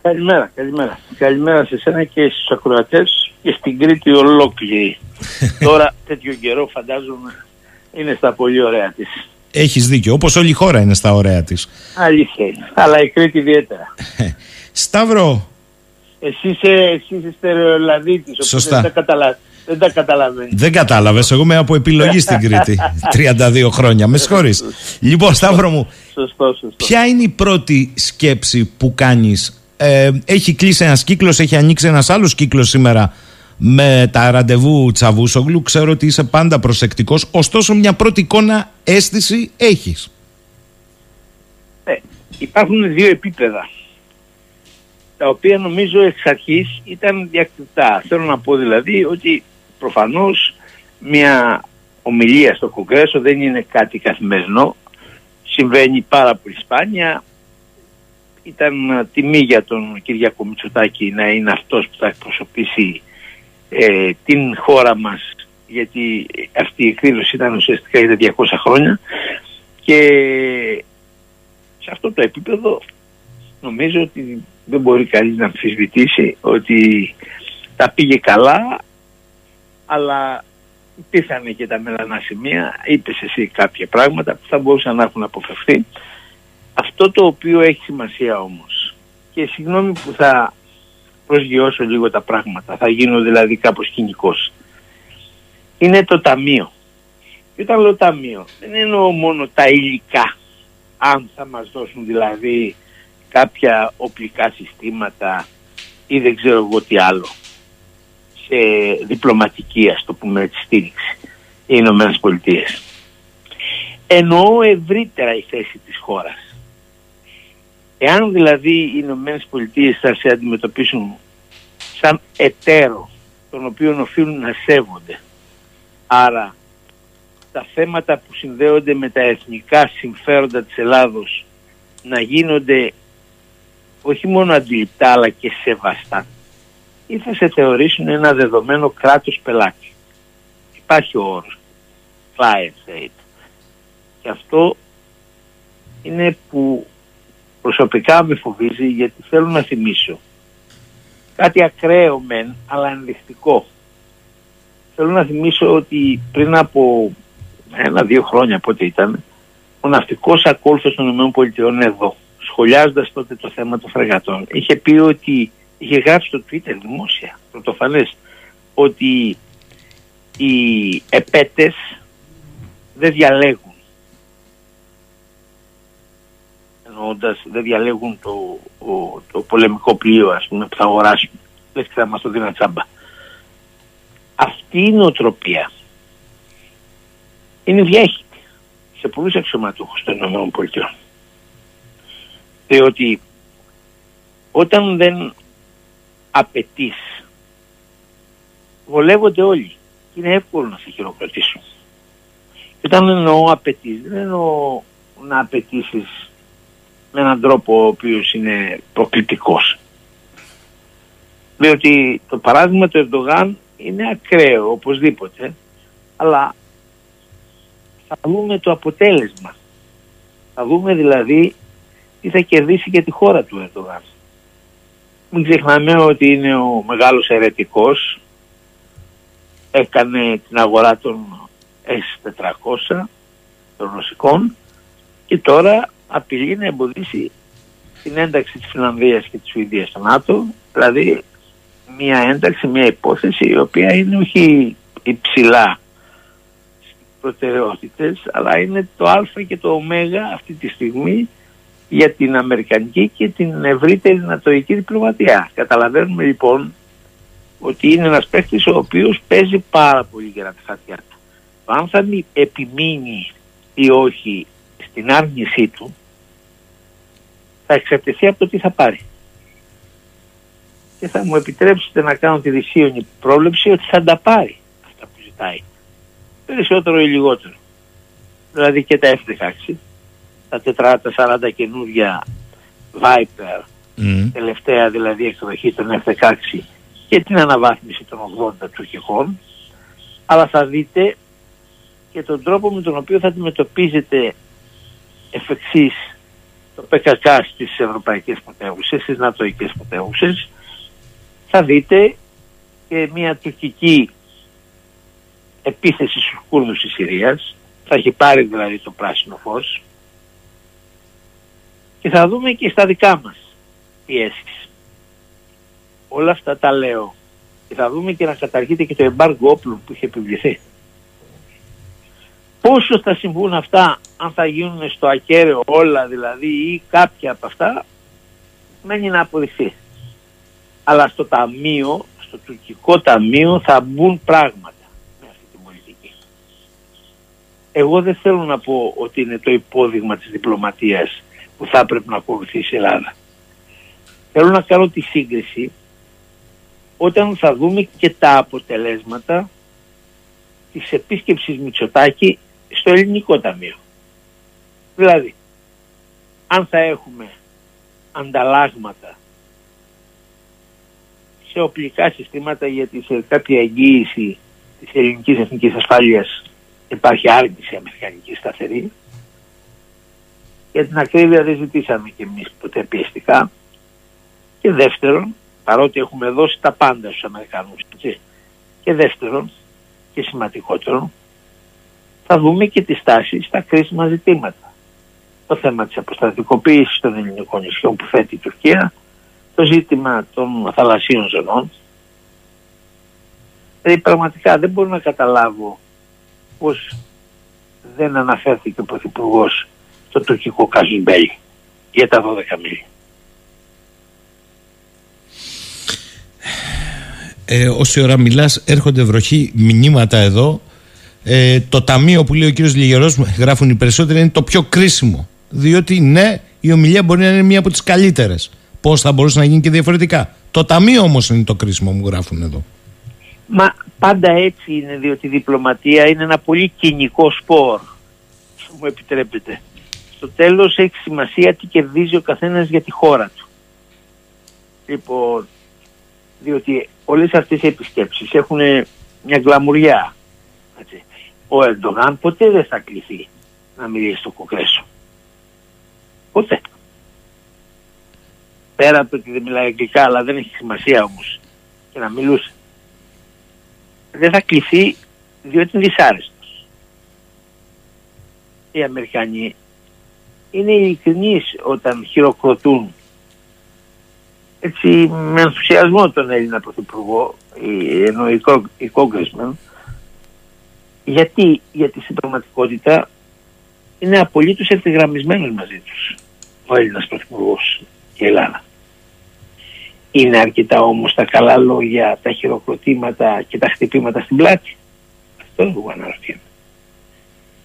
Καλημέρα, καλημέρα. Καλημέρα σε σένα και στους ακροατές και στην Κρήτη ολόκληρη. Τώρα τέτοιο καιρό φαντάζομαι είναι στα πολύ ωραία της. Έχεις δίκιο, όπως όλη η χώρα είναι στα ωραία της. Αλήθεια είναι, αλλά η Κρήτη ιδιαίτερα. Σταύρο. Εσύ είσαι, εσύ είσαι στερεολαδίτης, Σωστά. δεν τα, καταλα... δεν τα καταλαβαίνεις. Δεν κατάλαβες, εγώ είμαι από επιλογή στην Κρήτη. 32 χρόνια, με συγχωρείς. λοιπόν, Σταύρο μου, σωστό, σωστό. ποια είναι η πρώτη σκέψη που κάνεις; Ε, έχει κλείσει ένας κύκλος, έχει ανοίξει ένας άλλος κύκλος σήμερα με τα ραντεβού Τσαβούσογλου. Ξέρω ότι είσαι πάντα προσεκτικός, ωστόσο μια πρώτη εικόνα αίσθηση έχεις. Ε, υπάρχουν δύο επίπεδα τα οποία νομίζω εξ αρχής ήταν διακριτά. Θέλω να πω δηλαδή ότι προφανώς μια ομιλία στο Κογκρέσο δεν είναι κάτι καθημερινό. Συμβαίνει πάρα πολύ σπάνια ήταν ε, τιμή για τον Κυριακό Μητσοτάκη να είναι αυτός που θα εκπροσωπήσει ε, την χώρα μας γιατί αυτή η εκδήλωση ήταν ουσιαστικά για 200 χρόνια και σε αυτό το επίπεδο νομίζω ότι δεν μπορεί κανείς να αμφισβητήσει ότι τα πήγε καλά αλλά υπήρχαν και τα μελανά σημεία, είπες εσύ κάποια πράγματα που θα μπορούσαν να έχουν αποφευθεί αυτό το οποίο έχει σημασία όμως και συγγνώμη που θα προσγειώσω λίγο τα πράγματα, θα γίνω δηλαδή κάπως κοινικός, είναι το ταμείο. Και όταν λέω ταμείο δεν εννοώ μόνο τα υλικά, αν θα μας δώσουν δηλαδή κάποια οπλικά συστήματα ή δεν ξέρω εγώ τι άλλο. Σε διπλωματική ας το πούμε έτσι στήριξη. Οι Ηνωμένες Πολιτείες. Εννοώ ευρύτερα η θέση της χώρας. Εάν δηλαδή οι Ηνωμένες Πολιτείες θα σε αντιμετωπίσουν σαν εταίρο τον οποίο οφείλουν να σέβονται άρα τα θέματα που συνδέονται με τα εθνικά συμφέροντα της Ελλάδος να γίνονται όχι μόνο αντιληπτά αλλά και σεβαστά ή θα σε θεωρήσουν ένα δεδομένο κράτος πελάτης. Υπάρχει ο όρος client state. Και αυτό είναι που προσωπικά με φοβίζει γιατί θέλω να θυμίσω κάτι ακραίο μεν αλλά ενδεικτικό. Θέλω να θυμίσω ότι πριν από ένα-δύο χρόνια πότε ήταν ο ναυτικός ακόλουθος των ΗΠΑ εδώ σχολιάζοντας τότε το θέμα των φρεγατών είχε πει ότι είχε γράψει στο Twitter δημόσια πρωτοφανές ότι οι επέτες δεν διαλέγουν εννοώντας δεν διαλέγουν το, το πολεμικό πλοίο ας πούμε, που θα αγοράσουν. Λες και θα μας το δίνει τσάμπα. Αυτή η νοοτροπία είναι διέχητη σε πολλούς αξιωματούχους των ΗΠΑ. Διότι όταν δεν απαιτείς, βολεύονται όλοι. Είναι εύκολο να σε χειροκροτήσουν. Και όταν εννοώ απαιτείς, δεν εννοώ να απαιτήσεις με έναν τρόπο ο οποίος είναι προκλητικός. Διότι το παράδειγμα του Ερντογάν είναι ακραίο οπωσδήποτε, αλλά θα δούμε το αποτέλεσμα. Θα δούμε δηλαδή τι θα κερδίσει για τη χώρα του Ερντογάν. μην ξεχνάμε ότι είναι ο μεγάλος ερετικός έκανε την αγορά των S400 των ρωσικών και τώρα απειλεί να εμποδίσει την ένταξη της Φιλανδίας και της Σουηδίας στο ΝΑΤΟ δηλαδή μια ένταξη, μια υπόθεση η οποία είναι όχι υψηλά στις προτεραιότητες αλλά είναι το α και το ω αυτή τη στιγμή για την Αμερικανική και την ευρύτερη νατοική διπλωματία. Καταλαβαίνουμε λοιπόν ότι είναι ένας παίκτης ο οποίος παίζει πάρα πολύ για τη χαρτιά του. Αν θα επιμείνει ή όχι στην άρνησή του θα εξαρτηθεί από το τι θα πάρει. Και θα μου επιτρέψετε να κάνω τη δυσίωνη πρόβλεψη ότι θα τα πάρει αυτά που ζητάει. Περισσότερο ή λιγότερο. Δηλαδή και τα F-16 τα 440 καινούργια Viper, τελευταία δηλαδή εκδοχή των F-16 και την αναβάθμιση των 80 τουρκικών, αλλά θα δείτε και τον τρόπο με τον οποίο θα αντιμετωπίζετε εφ' εξής το ΠΚΚ στις ευρωπαϊκές πρωτεύουσες, στις νατοικές πρωτεύουσες, θα δείτε και μια τουρκική επίθεση στους Κούρδους της Συρίας, θα έχει πάρει δηλαδή το πράσινο φως, και θα δούμε και στα δικά μας πιέσεις. Όλα αυτά τα λέω. Και θα δούμε και να καταργείται και το εμπάργο όπλων που είχε επιβληθεί. Πόσο θα συμβούν αυτά, αν θα γίνουν στο ακέραιο όλα δηλαδή ή κάποια από αυτά, μένει να αποδειχθεί. Αλλά στο ταμείο, στο τουρκικό ταμείο θα μπουν πράγματα με αυτή τη πολιτική. Εγώ δεν θέλω να πω ότι είναι το υπόδειγμα της διπλωματίας που θα έπρεπε να ακολουθήσει η Ελλάδα. Θέλω να κάνω τη σύγκριση όταν θα δούμε και τα αποτελέσματα της επίσκεψης Μητσοτάκη στο ελληνικό ταμείο. Δηλαδή, αν θα έχουμε ανταλλάγματα σε οπλικά συστήματα γιατί σε κάποια εγγύηση της ελληνικής εθνικής ασφάλειας υπάρχει άρνηση αμερικανικής σταθερή για την ακρίβεια δεν ζητήσαμε και εμείς ποτέ πιεστικά. Και δεύτερον, παρότι έχουμε δώσει τα πάντα στους Αμερικανούς, έτσι, και δεύτερον και σημαντικότερο, θα δούμε και τη στάση στα κρίσιμα ζητήματα. Το θέμα της αποστατικοποίησης των ελληνικών νησιών που θέτει η Τουρκία, το ζήτημα των θαλασσίων ζωνών. Δηλαδή πραγματικά δεν μπορώ να καταλάβω πως δεν αναφέρθηκε ο Πρωθυπουργός το τουρκικό Καζιμπέλ για τα 12 μίλια. Ε, όση ώρα μιλάς έρχονται βροχή μηνύματα εδώ. Ε, το ταμείο που λέει ο κύριος Λιγερός γράφουν οι περισσότεροι είναι το πιο κρίσιμο. Διότι ναι η ομιλία μπορεί να είναι μία από τις καλύτερες. Πώς θα μπορούσε να γίνει και διαφορετικά. Το ταμείο όμως είναι το κρίσιμο μου γράφουν εδώ. Μα πάντα έτσι είναι διότι η διπλωματία είναι ένα πολύ κοινικό σπορ. Μου επιτρέπετε στο τέλος έχει σημασία τι κερδίζει ο καθένας για τη χώρα του. Λοιπόν, διότι όλες αυτές οι επισκέψεις έχουν μια γκλαμουριά. Έτσι. Ο Ερντογάν ποτέ δεν θα κληθεί να μιλήσει στο Κογκρέσο. Ποτέ. Πέρα από ότι δεν μιλάει αγγλικά, αλλά δεν έχει σημασία όμως και να μιλούσε. Δεν θα κληθεί διότι είναι δυσάρεστος. Οι Αμερικανοί είναι ειλικρινείς όταν χειροκροτούν έτσι με ενθουσιασμό τον Έλληνα Πρωθυπουργό ενώ οι Κόγκρεσμεν γιατί, γιατί στην πραγματικότητα είναι απολύτως ευθυγραμμισμένος μαζί τους ο Έλληνας Πρωθυπουργός και η Ελλάδα. Είναι αρκετά όμως τα καλά λόγια, τα χειροκροτήματα και τα χτυπήματα στην πλάτη. Αυτό εγώ αναρωτιέμαι.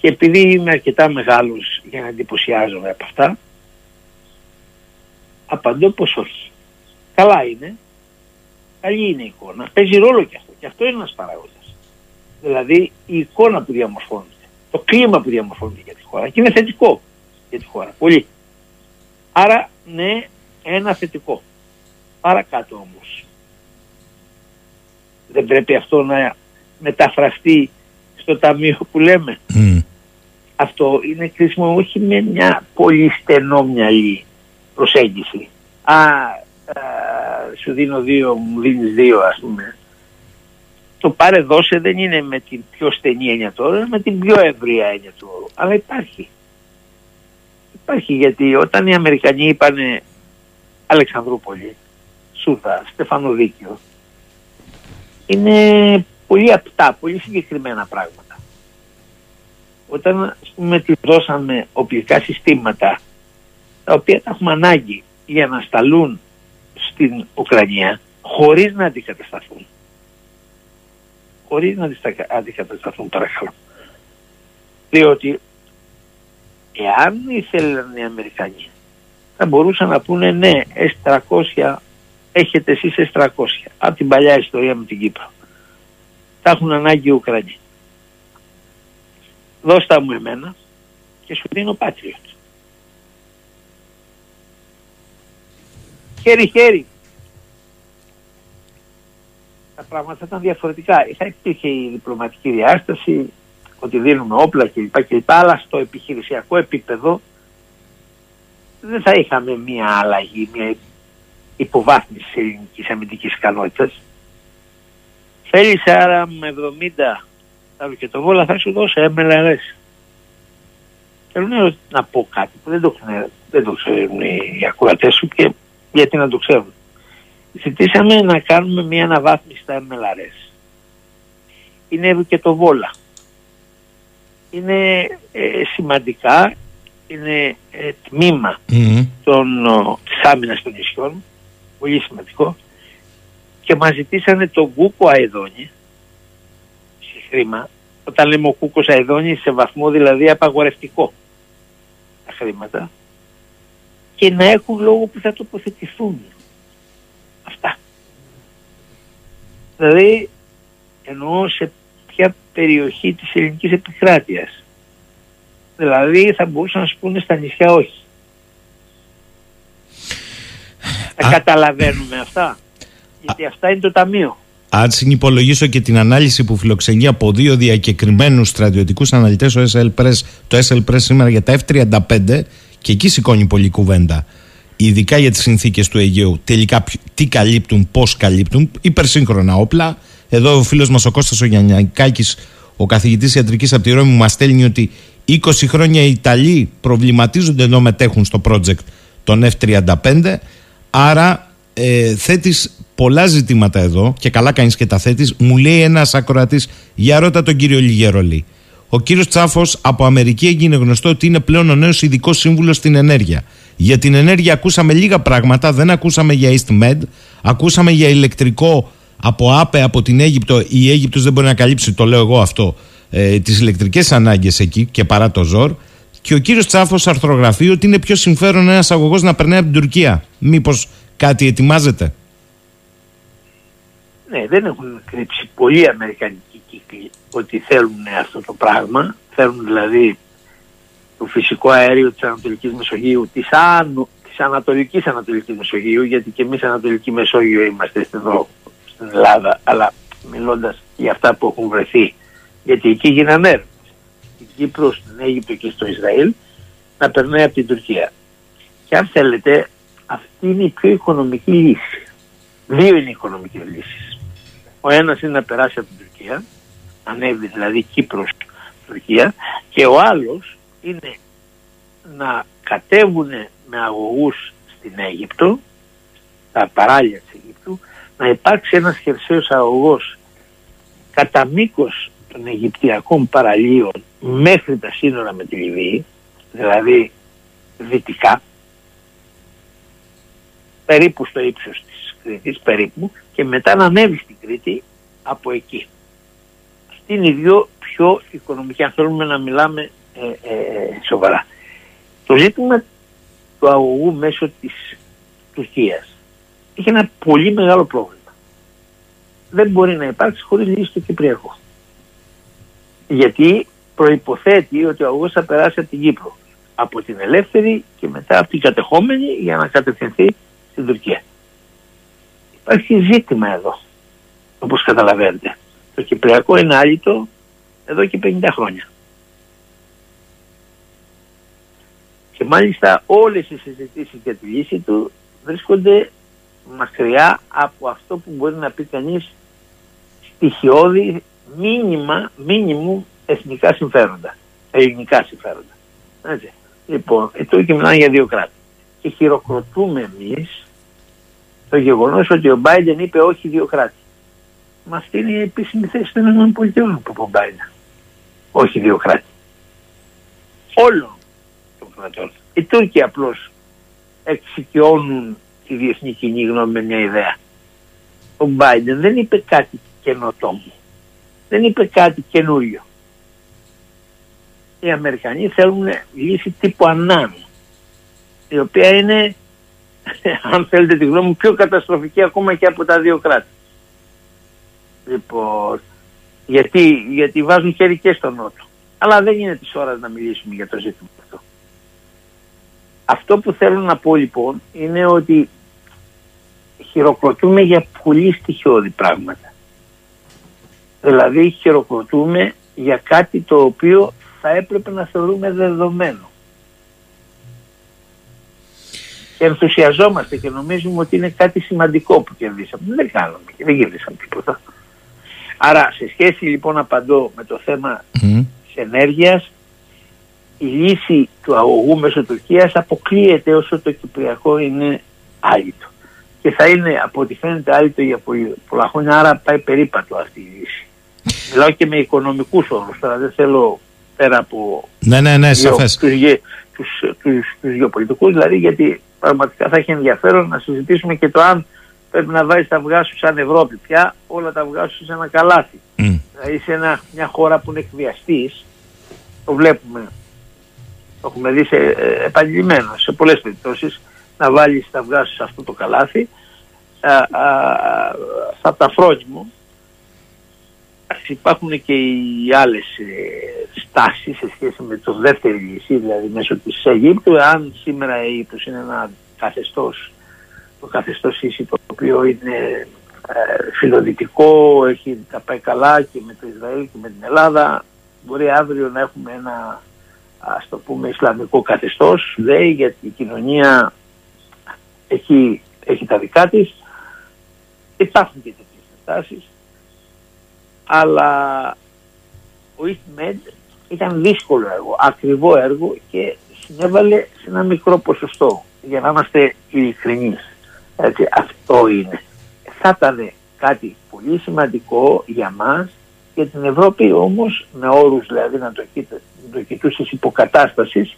Και επειδή είμαι αρκετά μεγάλος για να εντυπωσιάζομαι από αυτά, απαντώ πως όχι. Καλά είναι, καλή είναι η εικόνα, παίζει ρόλο και αυτό. Και αυτό είναι ένας παράγοντας. Δηλαδή η εικόνα που διαμορφώνεται, το κλίμα που διαμορφώνεται για τη χώρα και είναι θετικό για τη χώρα, πολύ. Άρα ναι, ένα θετικό. Παρακάτω όμως. Δεν πρέπει αυτό να μεταφραστεί στο ταμείο που λέμε αυτό είναι κρίσιμο όχι με μια πολύ στενόμυαλη προσέγγιση. Α, σου δίνω δύο, μου δίνεις δύο ας πούμε. Το πάρε δώσε δεν είναι με την πιο στενή έννοια του όρου, με την πιο ευρία έννοια του όρου. Αλλά υπάρχει. Υπάρχει γιατί όταν οι Αμερικανοί είπανε Αλεξανδρούπολη, Σούδα, Στεφανοδίκιο, είναι πολύ απτά, πολύ συγκεκριμένα πράγματα. Όταν με τη δώσαμε οπλικά συστήματα τα οποία τα έχουμε ανάγκη για να σταλούν στην Ουκρανία χωρίς να αντικατασταθούν. Χωρίς να αντικατασταθούν παρακαλώ. Διότι εάν ήθελαν οι Αμερικανοί θα μπορούσαν να πούνε ναι, S300 έχετε εσείς S300 από την παλιά ιστορία με την Κύπρο. Τα έχουν ανάγκη οι Ουκρανοί. Δώστα μου εμένα και σου δίνω Patriot. Χέρι-χέρι. Τα πράγματα ήταν διαφορετικά. Θα υπήρχε η διπλωματική διάσταση, ότι δίνουμε όπλα κλπ. κλπ. Αλλά στο επιχειρησιακό επίπεδο δεν θα είχαμε μία αλλαγή, μία υποβάθμιση της ελληνικής αμυντικής ικανότητας. Θέλεις άρα με 70 τα βόλα θα σου δώσω MLRS. Θέλω να πω κάτι που δεν το, δεν το ξέρουν οι ακουρατές σου και γιατί να το ξέρουν. Ζητήσαμε να κάνουμε μια αναβάθμιση στα MLRS. Είναι βόλα. Είναι ε, σημαντικά, είναι ε, τμήμα mm-hmm. των, ο, της άμυνας των νησιών, πολύ σημαντικό, και μας ζητήσανε τον Κούκο Αεδόνη, σε χρήμα, όταν λέμε ο Κούκος Αεδόνη σε βαθμό δηλαδή απαγορευτικό τα χρήματα, και να έχουν λόγο που θα τοποθετηθούν. Αυτά. Δηλαδή εννοώ σε ποια περιοχή της ελληνικής επικράτειας. Δηλαδή θα μπορούσαν να σου πούνε στα νησιά όχι. Θα καταλαβαίνουμε αυτά. Γιατί αυτά είναι το ταμείο. Αν συνυπολογίσω και την ανάλυση που φιλοξενεί από δύο διακεκριμένους στρατιωτικούς αναλυτές, το SL Press σήμερα για τα F-35, και εκεί σηκώνει πολλή κουβέντα. Ειδικά για τις συνθήκες του Αιγαίου. Τελικά τι καλύπτουν, πώς καλύπτουν. Υπερσύγχρονα όπλα. Εδώ ο φίλος μας ο Κώστας ο Γιαννιακάκης, ο καθηγητής ιατρικής από τη Ρώμη, μας στέλνει ότι 20 χρόνια οι Ιταλοί προβληματίζονται ενώ μετέχουν στο project των F-35. Άρα ε, θέτεις πολλά ζητήματα εδώ και καλά κάνεις και τα θέτεις. Μου λέει ένας ακροατής, για ρώτα τον κύριο Λιγερολή. Ο κύριος Τσάφος από Αμερική έγινε γνωστό ότι είναι πλέον ο νέος ειδικός σύμβουλος στην ενέργεια. Για την ενέργεια ακούσαμε λίγα πράγματα, δεν ακούσαμε για EastMed, ακούσαμε για ηλεκτρικό από ΑΠΕ από την Αίγυπτο. Η Αίγυπτος δεν μπορεί να καλύψει, το λέω εγώ αυτό, ε, τις ηλεκτρικές ανάγκες εκεί και παρά το ζόρ. Και ο κύριος Τσάφος αρθρογραφεί ότι είναι πιο συμφέρον ένας αγωγός να περνάει από την Τουρκία. Μήπως κάτι ετοιμάζεται; Ναι, δεν έχουν κρύψει πολλοί Αμερικανικοί κύκλοι ότι θέλουν αυτό το πράγμα. Θέλουν δηλαδή το φυσικό αέριο της Ανατολικής Μεσογείου, της, Άνω, της Ανατολικής Ανατολικής Μεσογείου, γιατί και εμείς Ανατολική Μεσόγειο είμαστε εδώ στην Ελλάδα, αλλά μιλώντας για αυτά που έχουν βρεθεί, γιατί εκεί γίνανε έρευνες. Στην Κύπρο, στην Αίγυπτο και στο Ισραήλ, να περνάει από την Τουρκία. Και αν θέλετε, αυτή είναι η πιο οικονομική λύση. Δύο είναι οι οικονομικές λύσεις. Ο ένας είναι να περάσει από την Τουρκία, ανέβει δηλαδή Κύπρος, Τουρκία, και ο άλλος είναι να κατέβουν με αγωγούς στην Αίγυπτο, τα παράλια της Αιγύπτου, να υπάρξει ένας χερσαίος αγωγός κατά μήκος των Αιγυπτιακών παραλίων μέχρι τα σύνορα με τη Λιβύη, δηλαδή δυτικά, περίπου στο ύψος της Κρήτης, περίπου, και μετά να ανέβει στην Κρήτη από εκεί. Αυτή είναι η δύο πιο οικονομική, αν θέλουμε να μιλάμε ε, ε, σοβαρά. Το ζήτημα του αγωγού μέσω της Τουρκίας έχει ένα πολύ μεγάλο πρόβλημα. Δεν μπορεί να υπάρξει χωρίς λύση στο Κυπριακό. Γιατί προϋποθέτει ότι ο αγωγός θα περάσει από την Κύπρο. Από την ελεύθερη και μετά από την κατεχόμενη για να κατευθυνθεί στην Τουρκία. Υπάρχει ζήτημα εδώ, όπως καταλαβαίνετε. Το Κυπριακό είναι άλυτο εδώ και 50 χρόνια. Και μάλιστα όλες οι συζητήσεις για τη λύση του βρίσκονται μακριά από αυτό που μπορεί να πει κανείς στοιχειώδη μήνυμα, μήνυμου εθνικά συμφέροντα, ελληνικά συμφέροντα. Έτσι. Λοιπόν, εδώ και μιλάνε για δύο κράτη. Και χειροκροτούμε εμείς το γεγονός ότι ο Μπάιντεν είπε όχι δύο κράτη. Μα αυτή είναι η επίσημη θέση των ΗΠΑ που ο Μπάιντεν. Όχι δύο κράτη. Όλων των κρατών. Οι Τούρκοι απλώς εξοικειώνουν τη διεθνή κοινή γνώμη με μια ιδέα. Ο Μπάιντεν δεν είπε κάτι καινοτόμο. Δεν είπε κάτι καινούριο. Οι Αμερικανοί θέλουν λύση τύπου Ανάν, η οποία είναι, αν θέλετε τη γνώμη μου, πιο καταστροφική ακόμα και από τα δύο κράτη. Λοιπόν, γιατί, γιατί βάζουν χέρι και στο Νότο. Αλλά δεν είναι της ώρας να μιλήσουμε για το ζήτημα αυτό. Αυτό που θέλω να πω λοιπόν είναι ότι χειροκροτούμε για πολύ στοιχειώδη πράγματα. Δηλαδή χειροκροτούμε για κάτι το οποίο θα έπρεπε να θεωρούμε δεδομένο. Και ενθουσιαζόμαστε και νομίζουμε ότι είναι κάτι σημαντικό που κερδίσαμε. Δεν κάνουμε και δεν κερδίσαμε τίποτα. Άρα σε σχέση λοιπόν απαντώ με το θέμα mm. της ενέργειας η λύση του αγωγού μέσω Τουρκίας αποκλείεται όσο το Κυπριακό είναι άλυτο. Και θα είναι από ό,τι φαίνεται άλυτο για πολλά χρόνια, άρα πάει περίπατο αυτή η λύση. Μιλάω και με οικονομικούς όρους, τώρα δεν θέλω πέρα από ναι, ναι, ναι, δύο, τους, τους, τους, τους γεωπολιτικούς, δηλαδή γιατί πραγματικά θα έχει ενδιαφέρον να συζητήσουμε και το αν πρέπει να βάζεις τα αυγά σου σαν Ευρώπη πια, όλα τα αυγά σου σε ένα καλάθι. Mm. Δηλαδή σε ένα, μια χώρα που είναι εκβιαστής, το βλέπουμε, το έχουμε δει σε, ε, επαγγελμένο σε πολλές περιπτώσεις, να βάλεις τα αυγά σου σε αυτό το καλάθι, α, α, θα τα φρόνιμο, υπάρχουν και οι άλλες ε, στάσεις σε σχέση με το δεύτερη λύση, δηλαδή μέσω της Αιγύπτου, αν σήμερα η Αίγυπτος είναι ένα καθεστώς, το καθεστώς ίσης το οποίο είναι ε, φιλοδυτικό, έχει τα πάει καλά και με το Ισραήλ και με την Ελλάδα, μπορεί αύριο να έχουμε ένα ας το πούμε Ισλαμικό καθεστώς, λέει, γιατί η κοινωνία έχει, έχει τα δικά της, υπάρχουν και τέτοιες στάσεις αλλά ο EastMed ήταν δύσκολο έργο, ακριβό έργο και συνέβαλε σε ένα μικρό ποσοστό για να είμαστε ειλικρινείς. Έτσι, αυτό είναι. Θα ήταν κάτι πολύ σημαντικό για μας και την Ευρώπη όμως με όρους δηλαδή να το, το κοιτούσες υποκατάστασης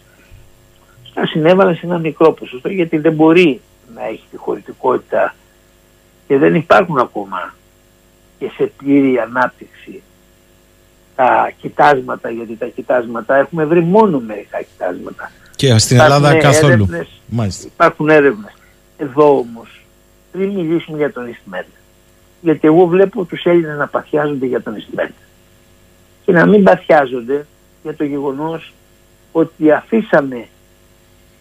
να συνέβαλε σε ένα μικρό ποσοστό γιατί δεν μπορεί να έχει τη χωρητικότητα και δεν υπάρχουν ακόμα και σε πλήρη ανάπτυξη τα κοιτάσματα, γιατί τα κοιτάσματα έχουμε βρει μόνο μερικά κοιτάσματα. Και στην Ελλάδα καθόλου. Έρευνες, υπάρχουν έρευνες. Εδώ όμως, πριν μιλήσουμε για τον Ιστμέν, γιατί εγώ βλέπω τους Έλληνες να παθιάζονται για τον Ιστμέν και να μην παθιάζονται για το γεγονός ότι αφήσαμε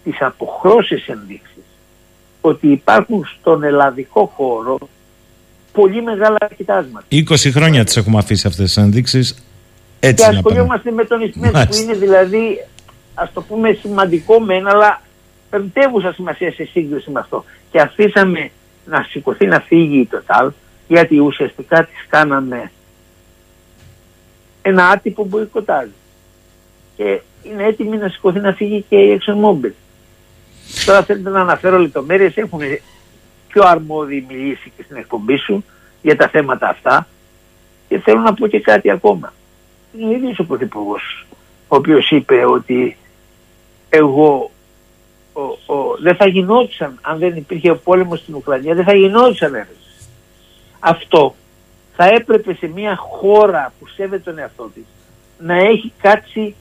τις αποχρώσεις ενδείξεις ότι υπάρχουν στον ελλαδικό χώρο πολύ μεγάλα κοιτάσματα. 20 χρόνια τις έχουμε αφήσει αυτές τις ενδείξεις. Έτσι και ασχολιόμαστε με τον Ισμέτ που είναι δηλαδή ας το πούμε σημαντικό μεν αλλά πεμπτεύουσα σημασία σε σύγκριση με αυτό. Και αφήσαμε να σηκωθεί να φύγει η Total γιατί ουσιαστικά της κάναμε ένα άτυπο μποϊκοτάζ. Και είναι έτοιμη να σηκωθεί να φύγει και η ExxonMobil. Τώρα θέλετε να αναφέρω λεπτομέρειες, έχουν πιο αρμόδιοι μιλήσει και στην εκπομπή σου για τα θέματα αυτά. Και θέλω να πω και κάτι ακόμα. Είναι ο ίδιος ο Πρωθυπουργός, ο οποίος είπε ότι εγώ ο, ο, δεν θα γινόντουσαν, αν δεν υπήρχε ο πόλεμος στην Ουκρανία, δεν θα γινόντουσαν έρευνες. Αυτό θα έπρεπε σε μια χώρα που σέβεται τον εαυτό της να έχει κάτσει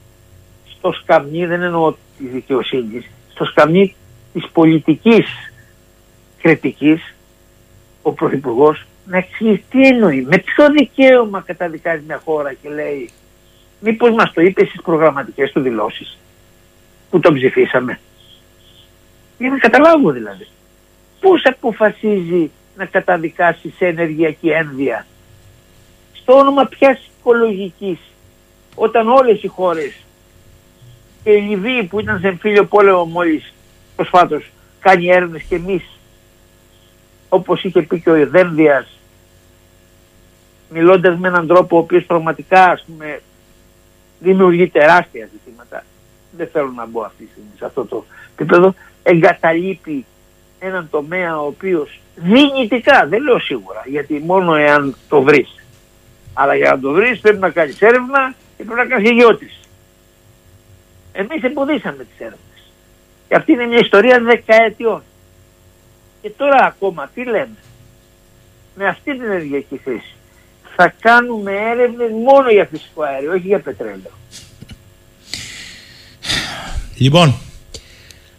στο σκαμνί, δεν εννοώ τη δικαιοσύνη, στο σκαμνί της πολιτικής κριτικής ο Πρωθυπουργός να εξηγήσει τι εννοεί, με ποιο δικαίωμα καταδικάζει μια χώρα και λέει μήπως μας το είπε στις προγραμματικές του δηλώσεις που τον ψηφίσαμε; Για να καταλάβω δηλαδή. Πώς αποφασίζει να καταδικάσει σε ενεργειακή ένδυα στο όνομα ποιας οικολογικής όταν όλες οι χώρες και η Λιβύη που ήταν σε εμφύλιο πόλεμο μόλις προσφάτως κάνει έρευνες και εμείς όπως είχε πει και ο Ιδένδιας μιλώντας με έναν τρόπο ο οποίος πραγματικά ας πούμε δημιουργεί τεράστια ζητήματα. Δεν θέλω να μπω αυτή τη στιγμή σε αυτό το επίπεδο. Εγκαταλείπει έναν τομέα ο οποίος δυνητικά, δεν λέω σίγουρα γιατί μόνο εάν το βρεις. Αλλά για να το βρεις πρέπει να κάνεις έρευνα και πρέπει να κάνεις γεώτηση εμείς εμποδίσαμε τις έρευνες. Και αυτή είναι μια ιστορία δεκαετιών. Και τώρα ακόμα τι λέμε. Με αυτή την ενεργειακή θέση θα κάνουμε έρευνες μόνο για φυσικό αέριο, όχι για πετρέλαιο. Λοιπόν,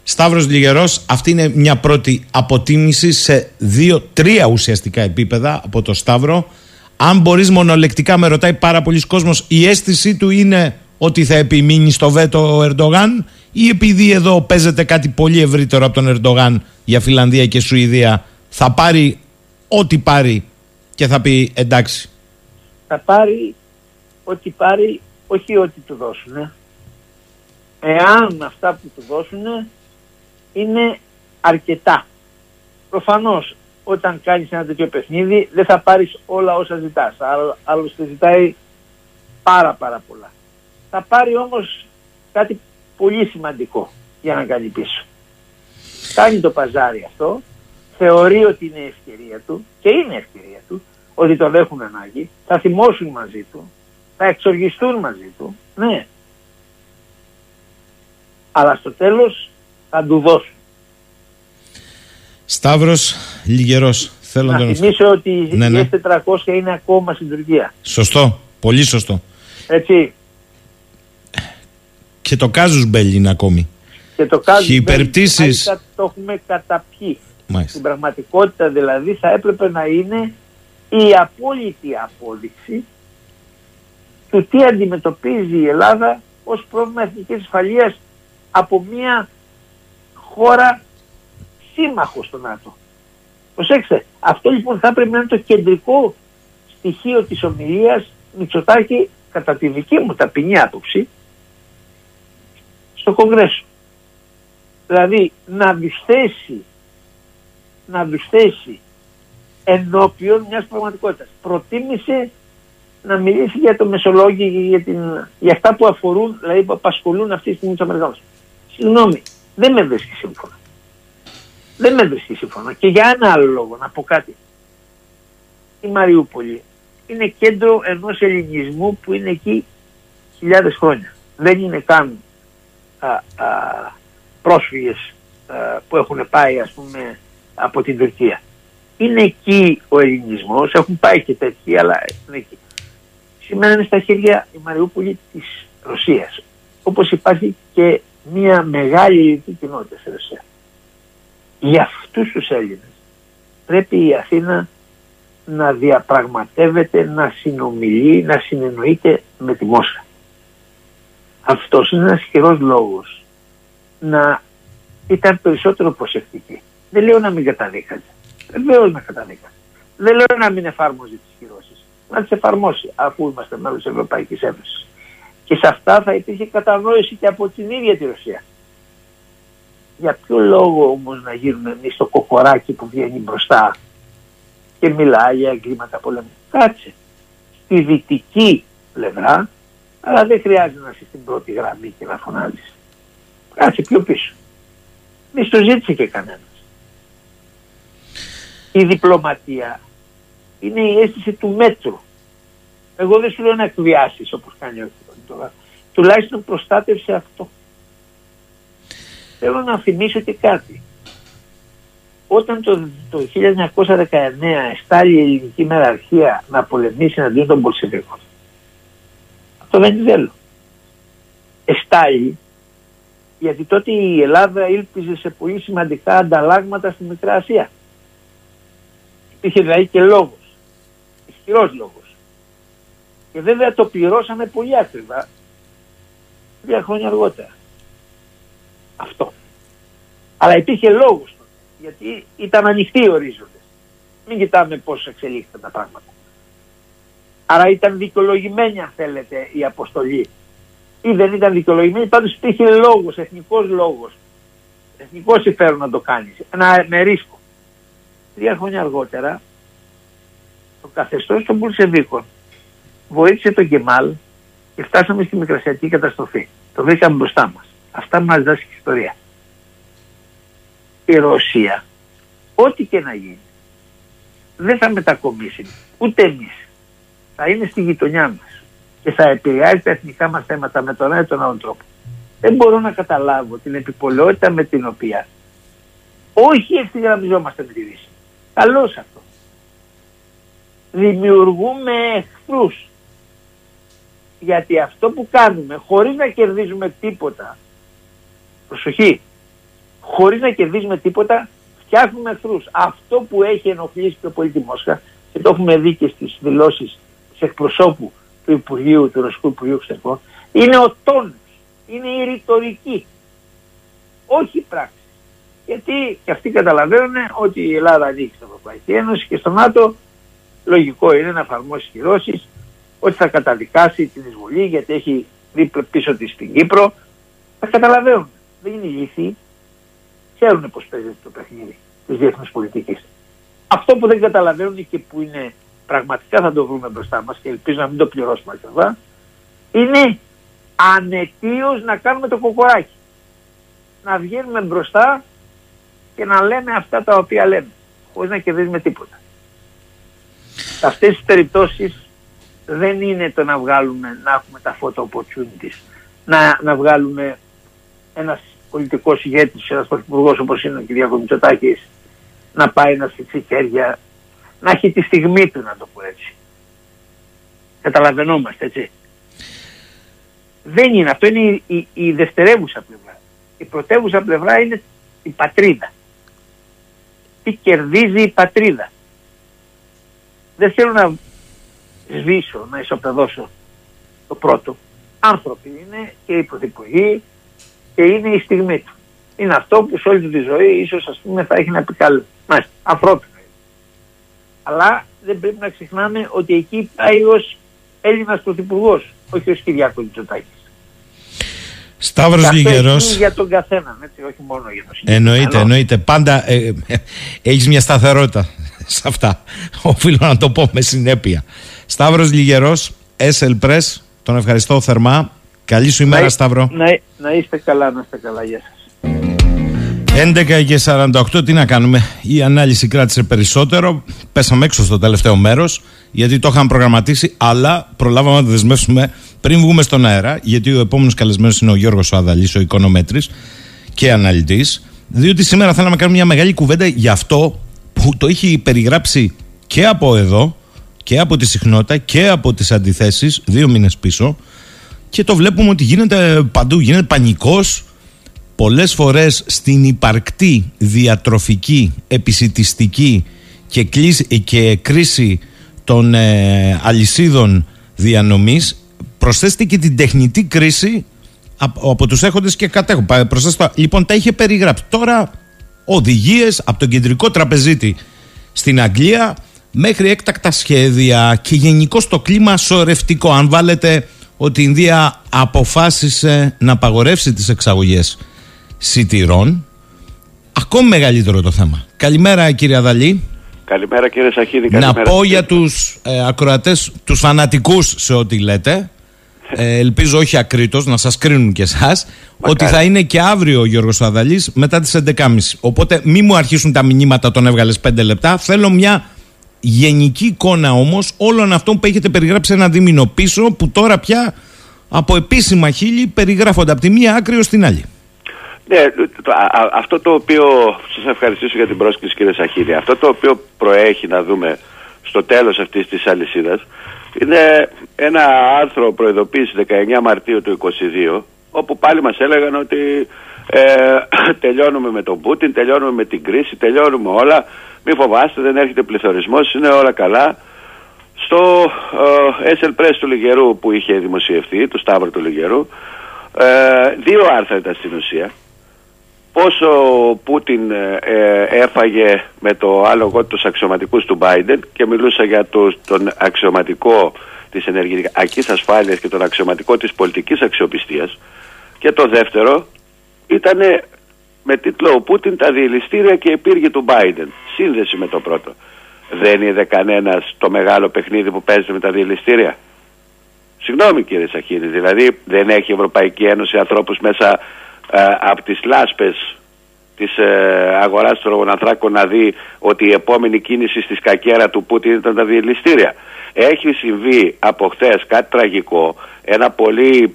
Σταύρος Λιγερός, αυτή είναι μια πρώτη αποτίμηση σε δύο-τρία ουσιαστικά επίπεδα από το Σταύρο. Αν μπορείς μονολεκτικά, με ρωτάει πάρα πολλοί κόσμος, η αίσθησή του είναι ότι θα επιμείνει στο βέτο ο Ερντογάν ή επειδή εδώ παίζεται κάτι πολύ ευρύτερο από τον Ερντογάν για Φιλανδία και Σουηδία θα πάρει ό,τι πάρει και θα πει εντάξει θα πάρει ό,τι πάρει, όχι ό,τι του δώσουν. Εάν αυτά που του δώσουν είναι αρκετά. Προφανώς όταν κάνεις ένα τέτοιο παιχνίδι δεν θα πάρεις όλα όσα ζητάς. Άλλωστε ζητάει πάρα πάρα πολλά. Θα πάρει όμως κάτι πολύ σημαντικό για να κάνει πίσω. Κάνει το παζάρι αυτό, θεωρεί ότι είναι ευκαιρία του και είναι ευκαιρία του ότι τον έχουν ανάγκη, θα θυμώσουν μαζί του, θα εξοργιστούν μαζί του, ναι. Αλλά στο τέλος θα του δώσουν. Σταύρος Λιγερός. Θέλω να τον... θυμίσω ότι ναι, ναι. η S400 είναι ακόμα στην Τουρκία. Σωστό. Πολύ σωστό. Έτσι. Και το Κάζους Μπέλ είναι ακόμη. Και το Κάζους Μπέλ το έχουμε καταπιεί. Στην πραγματικότητα δηλαδή θα έπρεπε να είναι η απόλυτη απόδειξη του τι αντιμετωπίζει η Ελλάδα ως πρόβλημα εθνικής ασφαλείας από μια χώρα σύμμαχος στο ΝΑΤΟ. Προσέξτε, αυτό λοιπόν θα πρέπει να είναι το κεντρικό στοιχείο της ομιλίας Μητσοτάκη κατά τη δική μου ταπεινή άποψη στο Κογκρέσο. Δηλαδή να τους να τους θέσει ενώπιον μιας πραγματικότητας. Προτίμησε να μιλήσει για το μεσολόγιο και για, την, για αυτά που αφορούν, δηλαδή που απασχολούν αυτή τη στιγμή τους Αμερικανού. Συγγνώμη, δεν με βρίσκει σύμφωνα. Δεν με βρίσκει σύμφωνα. Και για ένα άλλο λόγο, να πω κάτι. Η Μαριούπολη είναι κέντρο ενός ελληνισμού που είναι εκεί χιλιάδες χρόνια. Δεν είναι καν α, α, πρόσφυγες που έχουν πάει ας πούμε από την Τουρκία είναι εκεί ο ελληνισμός, έχουν πάει και τέτοιοι, αλλά είναι εκεί. Σήμερα είναι στα χέρια η Μαριούπολη της Ρωσίας. Όπως υπάρχει και μια μεγάλη ελληνική κοινότητα στη Ρωσία. Για αυτούς τους Έλληνες πρέπει η Αθήνα να διαπραγματεύεται, να συνομιλεί, να συνεννοείται με τη Μόσχα. Αυτός είναι ένας χειρός λόγος να ήταν περισσότερο προσεκτική. Δεν λέω να μην καταδίκαζε. Βεβαίω να καταδίκασε. Δεν λέω να μην εφάρμοζει τις κυρώσεις. Να τις εφαρμόσει αφού είμαστε μέλος τη Ευρωπαϊκής Ένωσης. Και σε αυτά θα υπήρχε κατανόηση και από την ίδια τη Ρωσία. Για ποιο λόγο όμως να γίνουμε εμείς το κοκοράκι που βγαίνει μπροστά και μιλάει για εγκλήματα πολέμου. Κάτσε. Στη δυτική πλευρά, αλλά δεν χρειάζεται να είσαι στην πρώτη γραμμή και να φωνάζεις. Κάτσε πιο πίσω. Μη το ζήτησε και κανένα. Η διπλωματία είναι η αίσθηση του μέτρου. Εγώ δεν σου λέω να εκβιάσεις όπως κάνει ο τώρα. Τουλάχιστον προστάτευσε αυτό. Θέλω να θυμίσω και κάτι. Όταν το, το 1919 εστάλει η ελληνική μεραρχία να πολεμήσει εναντίον των Πολσεβίκων, αυτό δεν είναι θέλω. Εστάλει γιατί τότε η Ελλάδα ήλπιζε σε πολύ σημαντικά ανταλλάγματα στη Μικρά Ασία. Υπήρχε δηλαδή και λόγος. Ισχυρός λόγος. Και βέβαια το πληρώσαμε πολύ ακριβά δύο χρόνια αργότερα. Αυτό. Αλλά υπήρχε λόγος γιατί ήταν ανοιχτοί οι ορίζοντες. Μην κοιτάμε πώς εξελίχθηκαν τα πράγματα. Άρα ήταν δικαιολογημένη αν θέλετε η αποστολή. Ή δεν ήταν δικαιολογημένη, πάντως υπήρχε λόγος, εθνικός λόγος. Εθνικός συμφέρον να το κάνεις. Ένα με ρίσκο. Τρία χρόνια αργότερα το καθεστώς των Μπουλσεβίκων βοήθησε τον Κεμάλ και φτάσαμε στη μικρασιατική καταστροφή. Το βρήκαμε μπροστά μας. Αυτά μας δώσει η ιστορία. Η Ρωσία, ό,τι και να γίνει, δεν θα μετακομίσει ούτε εμείς. Θα είναι στη γειτονιά μας και θα επηρεάζει τα εθνικά μας θέματα με τον ένα ή τον άλλον τρόπο. Δεν μπορώ να καταλάβω την επιπολαιότητα με την οποία όχι ευθυγραμμιζόμαστε με τη Δύση. Καλώς αυτό. Δημιουργούμε εχθρούς. Γιατί αυτό που κάνουμε χωρίς να κερδίζουμε τίποτα, προσοχή, χωρίς να κερδίζουμε τίποτα, φτιάχνουμε εχθρούς. Αυτό που έχει ενοχλήσει πιο πολύ τη Μόσχα και το έχουμε δει και στις δηλώσεις της εκπροσώπου του Υπουργείου, του Ρωσικού Υπουργείου Εξωτερικών, είναι ο τόνος, είναι η ρητορική, όχι η πράξη. Γιατί και αυτοί καταλαβαίνουν ότι η Ελλάδα ανήκει στην Ευρωπαϊκή Ένωση και στο ΝΑΤΟ λογικό είναι να εφαρμόσει κυρώσεις, ότι θα καταδικάσει την εισβολή γιατί έχει δει πίσω της στην Κύπρο. Θα καταλαβαίνουν. Δεν είναι ηλίθιοι. Ξέρουν πώ παίζεται το παιχνίδι της διεθνή πολιτικής. Αυτό που δεν καταλαβαίνουν και που είναι πραγματικά θα το βρούμε μπροστά μας και ελπίζω να μην το πληρώσουμε ακριβά, είναι ανετίως να κάνουμε το κοκοράκι. Να βγαίνουμε μπροστά και να λέμε αυτά τα οποία λέμε, χωρίς να κερδίζουμε τίποτα. Σε αυτές τις περιπτώσεις δεν είναι το να βγάλουμε, να έχουμε τα photo opportunities, να, να βγάλουμε ένας πολιτικός ηγέτης, ένας πρωθυπουργός όπως είναι ο κ. Μητσοτάκης, να πάει να στηθεί χέρια, να έχει τη στιγμή του να το πω έτσι. Καταλαβαίνόμαστε έτσι. Δεν είναι, αυτό είναι η, η, η δευτερεύουσα πλευρά. Η πρωτεύουσα πλευρά είναι η πατρίδα τι κερδίζει η πατρίδα. Δεν θέλω να σβήσω, να ισοπεδώσω το πρώτο. Άνθρωποι είναι και οι πρωθυπουργοί και είναι η στιγμή του. Είναι αυτό που σε όλη τη ζωή ίσως ας πούμε θα έχει να πει καλό. Μάλιστα, ανθρώπινο είναι. Αλλά δεν πρέπει να ξεχνάμε ότι εκεί πάει ως Έλληνας πρωθυπουργός, όχι ως Κυριάκος Μητσοτάκης. Σταύρος Λιγερό. για τον καθένα, έτσι, όχι μόνο για τον Εννοείται, εννοείται. Πάντα ε, ε, έχεις μια σταθερότητα σε αυτά. Οφείλω να το πω με συνέπεια. Σταύρος Λιγερό, SL Press, τον ευχαριστώ θερμά. Καλή σου ημέρα, Σταύρο. Να, να είστε καλά, να είστε καλά. Γεια σας. 11 και 48, τι να κάνουμε; Η ανάλυση κράτησε περισσότερο. Πέσαμε έξω στο τελευταίο μέρος, γιατί το είχαμε προγραμματίσει, αλλά προλάβαμε να το δεσμεύσουμε πριν βγούμε στον αέρα. Γιατί ο επόμενος καλεσμένος είναι ο Γιώργος Αδαλής, ο οικονομέτρης και αναλυτής. Διότι σήμερα θέλαμε να κάνουμε μια μεγάλη κουβέντα για αυτό που το έχει περιγράψει και από εδώ και από τη συχνότητα και από τις αντιθέσεις δύο μήνες πίσω και το βλέπουμε ότι γίνεται παντού, γίνεται πανικός πολλές φορές στην υπαρκτή διατροφική, επισητιστική και, και κρίση των ε, αλυσίδων διανομής προσθέστε και την τεχνητή κρίση από, από τους έχοντες και κατέχουν. Λοιπόν, τα είχε περιγράψει. Τώρα οδηγίες από τον κεντρικό τραπεζίτη στην Αγγλία μέχρι έκτακτα σχέδια και γενικώ το κλίμα σωρευτικό. Αν βάλετε ότι η Ινδία αποφάσισε να απαγορεύσει τις εξαγωγές σιτηρών. Ακόμη μεγαλύτερο το θέμα. Καλημέρα κύριε Αδαλή. Καλημέρα κύριε Σαχίδη. Να πω για τους ε, ακροατές, τους φανατικούς σε ό,τι λέτε. Ε, ελπίζω όχι ακρίτως, να σας κρίνουν και εσάς, ότι θα είναι και αύριο ο Γιώργος Αδαλής μετά τις 11.30. Οπότε μη μου αρχίσουν τα μηνύματα τον έβγαλες 5 λεπτά. Θέλω μια γενική εικόνα όμως όλων αυτών που έχετε περιγράψει ένα δίμηνο πίσω που τώρα πια από επίσημα χείλη περιγράφονται από τη μία άκρη ως την άλλη. Ναι, αυτό το οποίο, σας ευχαριστήσω για την πρόσκληση κύριε Σαχίδη, αυτό το οποίο προέχει να δούμε στο τέλος αυτής της αλυσίδας είναι ένα άρθρο προειδοποίηση 19 Μαρτίου του 2022 όπου πάλι μας έλεγαν ότι ε, τελειώνουμε με τον Πούτιν, τελειώνουμε με την κρίση, τελειώνουμε όλα, μην φοβάστε δεν έρχεται πληθωρισμός, είναι όλα καλά. Στο ε, SL Press του Λιγερού που είχε δημοσιευτεί, του Σταύρου του Λιγερού, ε, δύο άρθρα ήταν στην ουσία πόσο ο Πούτιν ε, ε, έφαγε με το άλογο τους αξιωματικούς του Biden και μιλούσα για το, τον αξιωματικό της ενεργειακής ασφάλειας και τον αξιωματικό της πολιτικής αξιοπιστίας και το δεύτερο ήταν με τίτλο «Ο Πούτιν τα διελιστήρια και επίργη του Biden». Σύνδεση με το πρώτο. Δεν είδε κανένας το μεγάλο παιχνίδι που παίζει με τα διελιστήρια; Συγγνώμη κύριε Σαχίνη, δηλαδή δεν έχει η Ευρωπαϊκή Ένωση ανθρώπους μέσα ε, από τις λάσπες της ε, αγοράς των ρογονανθράκων να δει ότι η επόμενη κίνηση στη σκακέρα του Πούτιν ήταν τα διελιστήρια. Έχει συμβεί από χθες κάτι τραγικό, ένα πολύ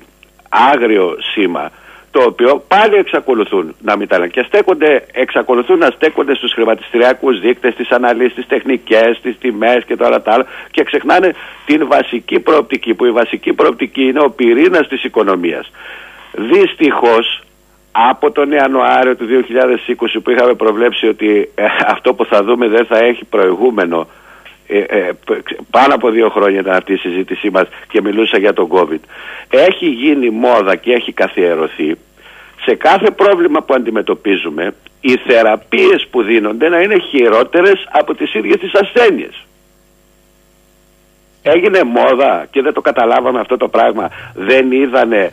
άγριο σήμα το οποίο πάλι εξακολουθούν να μην τα και στέκονται, εξακολουθούν να στέκονται στους χρηματιστηριακούς δείκτες, στις αναλύσεις, τις τεχνικές, τις τιμές και όλα τα άλλα και ξεχνάνε την βασική προοπτική που η βασική προοπτική είναι ο πυρήνας της οικονομίας. Δυστυχώς από τον Ιανουάριο του 2020 που είχαμε προβλέψει ότι ε, αυτό που θα δούμε δεν θα έχει προηγούμενο ε, ε, πάνω από δύο χρόνια ήταν αυτή η συζήτησή μας και μιλούσα για τον COVID. Έχει γίνει μόδα και έχει καθιερωθεί. Σε κάθε πρόβλημα που αντιμετωπίζουμε οι θεραπείες που δίνονται να είναι χειρότερες από τις ίδιες τις ασθένειες. Έγινε μόδα και δεν το καταλάβαμε αυτό το πράγμα. Δεν είδανε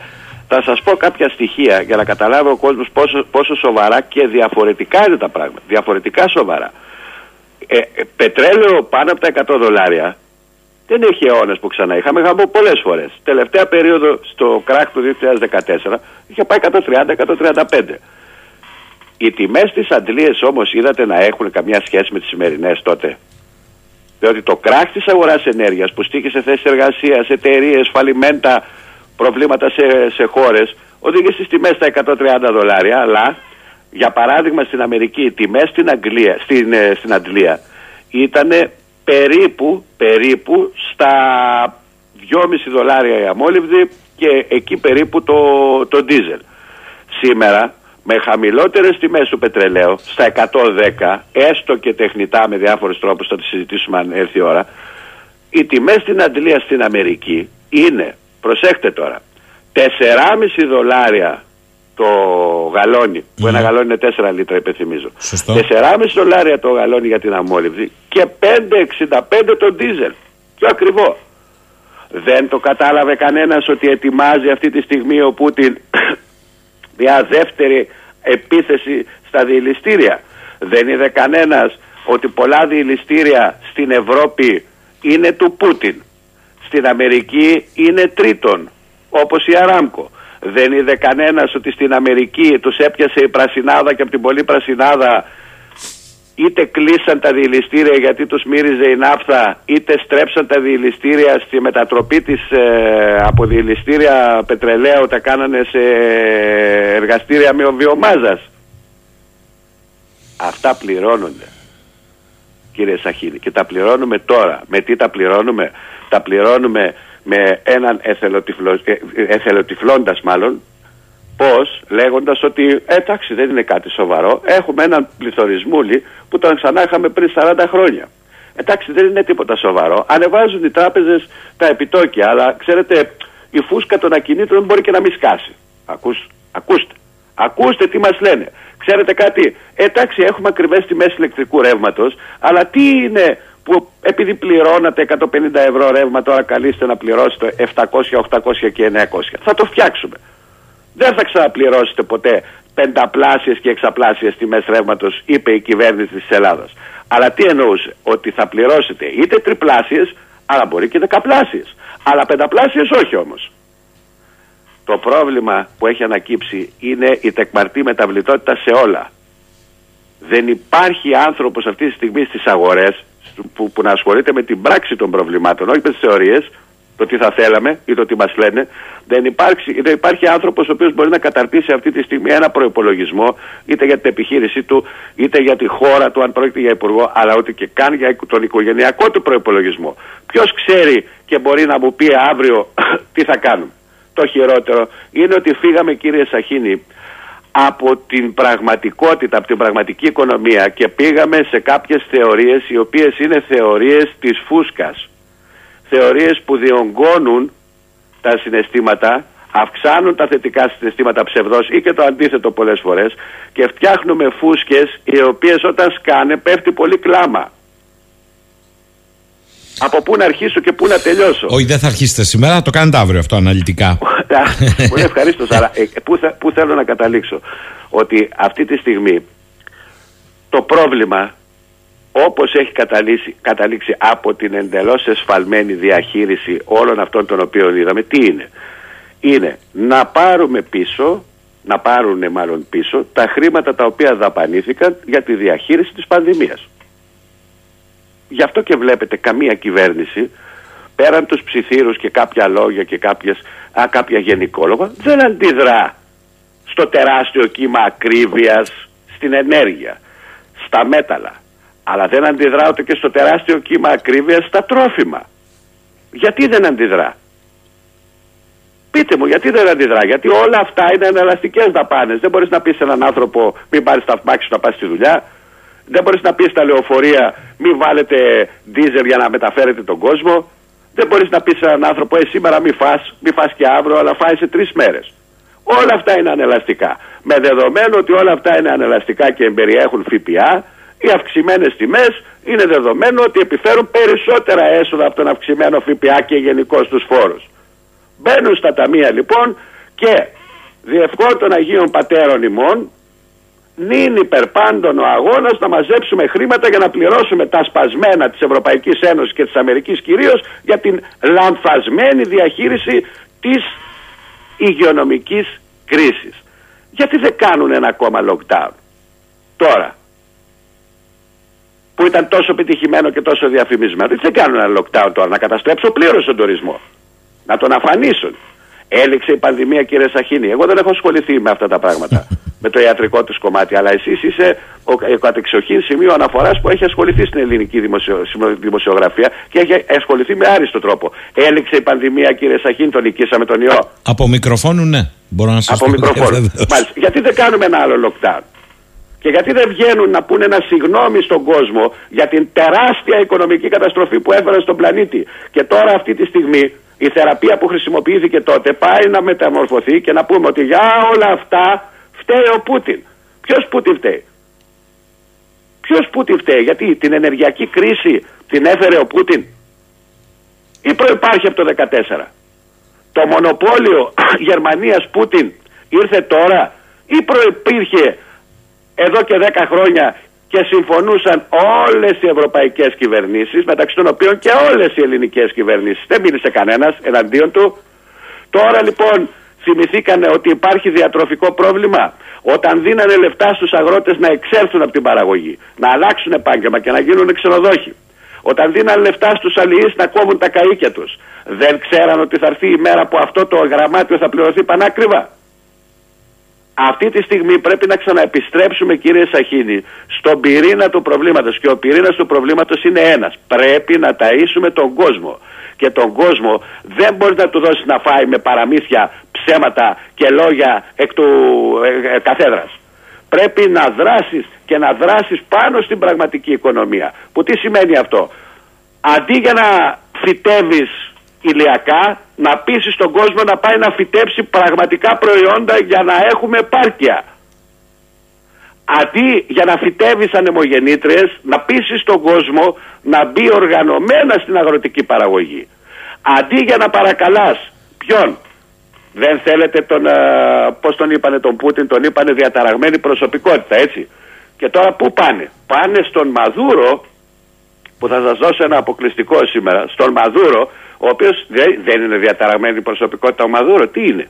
θα σας πω κάποια στοιχεία για να καταλάβει ο κόσμος πόσο, πόσο σοβαρά και διαφορετικά είναι τα πράγματα διαφορετικά σοβαρά ε, ε, πετρέλαιο πάνω από τα 100 δολάρια δεν έχει αιώνες που ξανά είχαμε. Είχαμε πολλές φορές. Τελευταία περίοδο στο κράκ του 2014 είχε πάει 130-135. Οι τιμές της αντλίε όμως είδατε να έχουν καμιά σχέση με τις σημερινές τότε. Διότι το κράκ της αγοράς ενέργειας που στήκησε θέσεις εργασίας, εταιρείες, φαλιμέντα, προβλήματα σε, σε χώρες, οδήγησε στις τιμές στα 130 δολάρια. Αλλά για παράδειγμα στην Αμερική οι τιμές στην, Αγγλία, στην, ε, στην Αντλία ήταν περίπου, περίπου στα 2,5 δολάρια η αμόλυβδη και εκεί περίπου το, το ντίζελ. Σήμερα με χαμηλότερες τιμές του πετρελαίου στα 110 έστω και τεχνητά με διάφορους τρόπους θα τη συζητήσουμε αν έρθει η ώρα οι τιμές στην Αντλία στην Αμερική είναι, προσέχτε τώρα 4,5 δολάρια το γαλόνι, που ένα γαλόνι είναι 4 λίτρα, υπενθυμίζω. 4,5 δολάρια το γαλόνι για την αμόλυβδη και 5,65 το ντίζελ. Πιο ακριβό. Δεν το κατάλαβε κανένας ότι ετοιμάζει αυτή τη στιγμή ο Πούτιν μια δεύτερη επίθεση στα διελιστήρια. Δεν είδε κανένας ότι πολλά διελιστήρια στην Ευρώπη είναι του Πούτιν. Στην Αμερική είναι τρίτον, όπως η Αράμκο. Δεν είδε κανένας ότι στην Αμερική τους έπιασε η πρασινάδα και από την πολύ πρασινάδα είτε κλείσαν τα διελιστήρια γιατί τους μύριζε η ναύθα είτε στρέψαν τα διελιστήρια στη μετατροπή της ε, από διελιστήρια πετρελαίου τα κάνανε σε εργαστήρια με βιομάζας. Αυτά πληρώνονται κύριε Σαχίνη και τα πληρώνουμε τώρα. Με τι τα πληρώνουμε; Τα πληρώνουμε με έναν εθελοτυφλο, ε, εθελοτυφλώντας μάλλον πώς λέγοντας ότι εντάξει δεν είναι κάτι σοβαρό. Έχουμε έναν πληθωρισμούλη που τον ξανά είχαμε πριν 40 χρόνια. Εντάξει δεν είναι τίποτα σοβαρό. Ανεβάζουν οι τράπεζες τα επιτόκια αλλά ξέρετε η φούσκα των ακινήτων μπορεί και να μην σκάσει. Ακούς, ακούστε ακούστε τι μας λένε ξέρετε κάτι; Εντάξει έχουμε ακριβές τιμές ηλεκτρικού ρεύματος αλλά τι είναι που επειδή πληρώνατε 150 ευρώ ρεύμα τώρα καλείστε να πληρώσετε 700, 800 και 900. Θα το φτιάξουμε. Δεν θα ξαναπληρώσετε ποτέ πενταπλάσιες και εξαπλάσιες τιμές ρεύματος είπε η κυβέρνηση της Ελλάδας. Αλλά τι εννοούσε, ότι θα πληρώσετε είτε τριπλάσιες αλλά μπορεί και δεκαπλάσιες. Αλλά πενταπλάσιες όχι όμως. Το πρόβλημα που έχει ανακύψει είναι η τεκμαρτή μεταβλητότητα σε όλα. Δεν υπάρχει άνθρωπος αυτή τη στιγμή στις αγορές που, που να ασχολείται με την πράξη των προβλημάτων, όχι με τις θεωρίες, το τι θα θέλαμε ή το τι μας λένε. Δεν, υπάρχει, δεν υπάρχει άνθρωπος ο οποίος μπορεί να καταρτήσει αυτή τη στιγμή ένα προπολογισμό, είτε για την επιχείρησή του, είτε για τη χώρα του, αν πρόκειται για υπουργό, αλλά ούτε και καν για τον οικογενειακό του προπολογισμό. Ποιος ξέρει και μπορεί να μου πει αύριο τι θα κάνουμε. Το χειρότερο είναι ότι φύγαμε, κύριε Σαχίνη, από την πραγματικότητα, από την πραγματική οικονομία και πήγαμε σε κάποιες θεωρίες οι οποίες είναι θεωρίες της φούσκας. Θεωρίες που διονγκώνουν τα συναισθήματα, αυξάνουν τα θετικά συναισθήματα ψευδός ή και το αντίθετο πολλές φορές και φτιάχνουμε φούσκες οι οποίες όταν σκάνε πέφτει πολύ κλάμα. Από πού να αρχίσω και πού να τελειώσω; Όχι, δεν θα αρχίσετε σήμερα, το κάνετε αύριο αυτό αναλυτικά. Πολύ ευχαρίστως, αλλά ε, πού, πού θέλω να καταλήξω; ότι αυτή τη στιγμή το πρόβλημα όπως έχει καταλήξει, καταλήξει από την εντελώς εσφαλμένη διαχείριση όλων αυτών των οποίων είδαμε, τι είναι; Είναι να πάρουμε πίσω, να πάρουν μάλλον πίσω, τα χρήματα τα οποία δαπανήθηκαν για τη διαχείριση της πανδημίας. Γι' αυτό και βλέπετε καμία κυβέρνηση, πέραν τους ψιθύρους και κάποια λόγια και κάποιες, α, κάποια γενικόλογα, δεν αντιδρά στο τεράστιο κύμα ακρίβειας στην ενέργεια, στα μέταλλα, αλλά δεν αντιδρά ούτε και στο τεράστιο κύμα ακρίβειας στα τρόφιμα. Γιατί δεν αντιδρά; Πείτε μου, γιατί δεν αντιδρά; Γιατί όλα αυτά είναι εναλλαστικέ δαπάνες. Δεν μπορείς να πεις σε έναν άνθρωπο, μην πάρεις τα σου να πας στη δουλειά. Δεν μπορείς να πεις στα λεωφορεία, μην βάλετε ντίζελ για να μεταφέρετε τον κόσμο. Δεν μπορείς να πεις σε έναν άνθρωπο, ε, σήμερα μην φας, μην φας και αύριο, αλλά φάει σε τρεις μέρες. Όλα αυτά είναι ανελαστικά. Με δεδομένο ότι όλα αυτά είναι ανελαστικά και εμπεριέχουν ΦΠΑ, οι αυξημένες τιμές είναι δεδομένο ότι επιφέρουν περισσότερα έσοδα από τον αυξημένο ΦΠΑ και γενικώ τους φόρους. Μπαίνουν στα ταμεία λοιπόν και διευκό των Αγίων Πατέρων ημών νυν υπερπάντων ο αγώνας να μαζέψουμε χρήματα για να πληρώσουμε τα σπασμένα της Ευρωπαϊκής Ένωσης και της Αμερικής κυρίως για την λανθασμένη διαχείριση της υγειονομικής κρίσης. Γιατί δεν κάνουν ένα ακόμα lockdown; Τώρα, που ήταν τόσο επιτυχημένο και τόσο διαφημισμένο. Δεν κάνουν ένα lockdown τώρα, να καταστρέψουν πλήρως τον τουρισμό. Να τον αφανίσουν. Έληξε η πανδημία, κύριε Σαχίνη. Εγώ δεν έχω ασχοληθεί με αυτά τα πράγματα, με το ιατρικό του κομμάτι. Αλλά εσείς είσαι ο κατεξοχήν σημείο αναφοράς που έχει ασχοληθεί στην ελληνική δημοσιο, δημοσιογραφία και έχει ασχοληθεί με άριστο τρόπο. Έληξε η πανδημία, κύριε Σαχίνη, τον νικήσαμε τον ιό. Από μικροφόνου, ναι. Μπορώ να σας Από μικροφόνου. Γιατί δεν κάνουμε ένα άλλο lockdown; Και γιατί δεν βγαίνουν να πούνε ένα συγγνώμη στον κόσμο για την τεράστια οικονομική καταστροφή που έφερε στον πλανήτη; Και τώρα αυτή τη στιγμή η θεραπεία που χρησιμοποιήθηκε τότε πάει να μεταμορφωθεί και να πούμε ότι για όλα αυτά φταίει ο Πούτιν. Ποιος Πούτιν φταίει; Ποιος Πούτιν φταίει, γιατί την ενεργειακή κρίση την έφερε ο Πούτιν; Ή προϋπάρχει από το 2014. Το μονοπόλιο Γερμανίας Πούτιν ήρθε τώρα ή προϋπήρχε εδώ και 10 χρόνια και συμφωνούσαν όλες οι ευρωπαϊκές κυβερνήσεις μεταξύ των οποίων και όλες οι ελληνικές κυβερνήσεις. Δεν μίλησε κανένας εναντίον του. Τώρα λοιπόν θυμηθήκανε ότι υπάρχει διατροφικό πρόβλημα; Όταν δίνανε λεφτά στους αγρότες να εξέλθουν από την παραγωγή, να αλλάξουν επάγγελμα και να γίνουν ξενοδόχοι. Όταν δίνανε λεφτά στους αλληλείς να κόβουν τα καΐκια τους. Δεν ξέραν ότι θα έρθει η μέρα που αυτό το γραμμάτιο θα πληρωθεί πανάκριβα αυτή τη στιγμή πρέπει να ξαναεπιστρέψουμε κύριε Σαχίνη στον πυρήνα του προβλήματος και ο πυρήνας του προβλήματος είναι ένας. Πρέπει να ταΐσουμε τον κόσμο και τον κόσμο δεν μπορεί να του δώσει να φάει με παραμύθια, ψέματα και λόγια εκ του ε, ε καθέδρας. Πρέπει να δράσεις και να δράσεις πάνω στην πραγματική οικονομία. Που τι σημαίνει αυτό; Αντί για να φυτεύεις ηλιακά να πείσει τον κόσμο να πάει να φυτέψει πραγματικά προϊόντα για να έχουμε επάρκεια. Αντί για να φυτεύεις ανεμογεννήτριες, να πείσει τον κόσμο να μπει οργανωμένα στην αγροτική παραγωγή. Αντί για να παρακαλάς ποιον, δεν θέλετε τον, α, πώς τον είπανε τον Πούτιν, τον είπανε διαταραγμένη προσωπικότητα έτσι. Και τώρα πού πάνε, πάνε στον Μαδούρο που θα σας δώσω ένα αποκλειστικό σήμερα, στον Μαδούρο ο οποίος δεν είναι διαταραγμένη προσωπικότητα ο Μαδούρο. Τι είναι;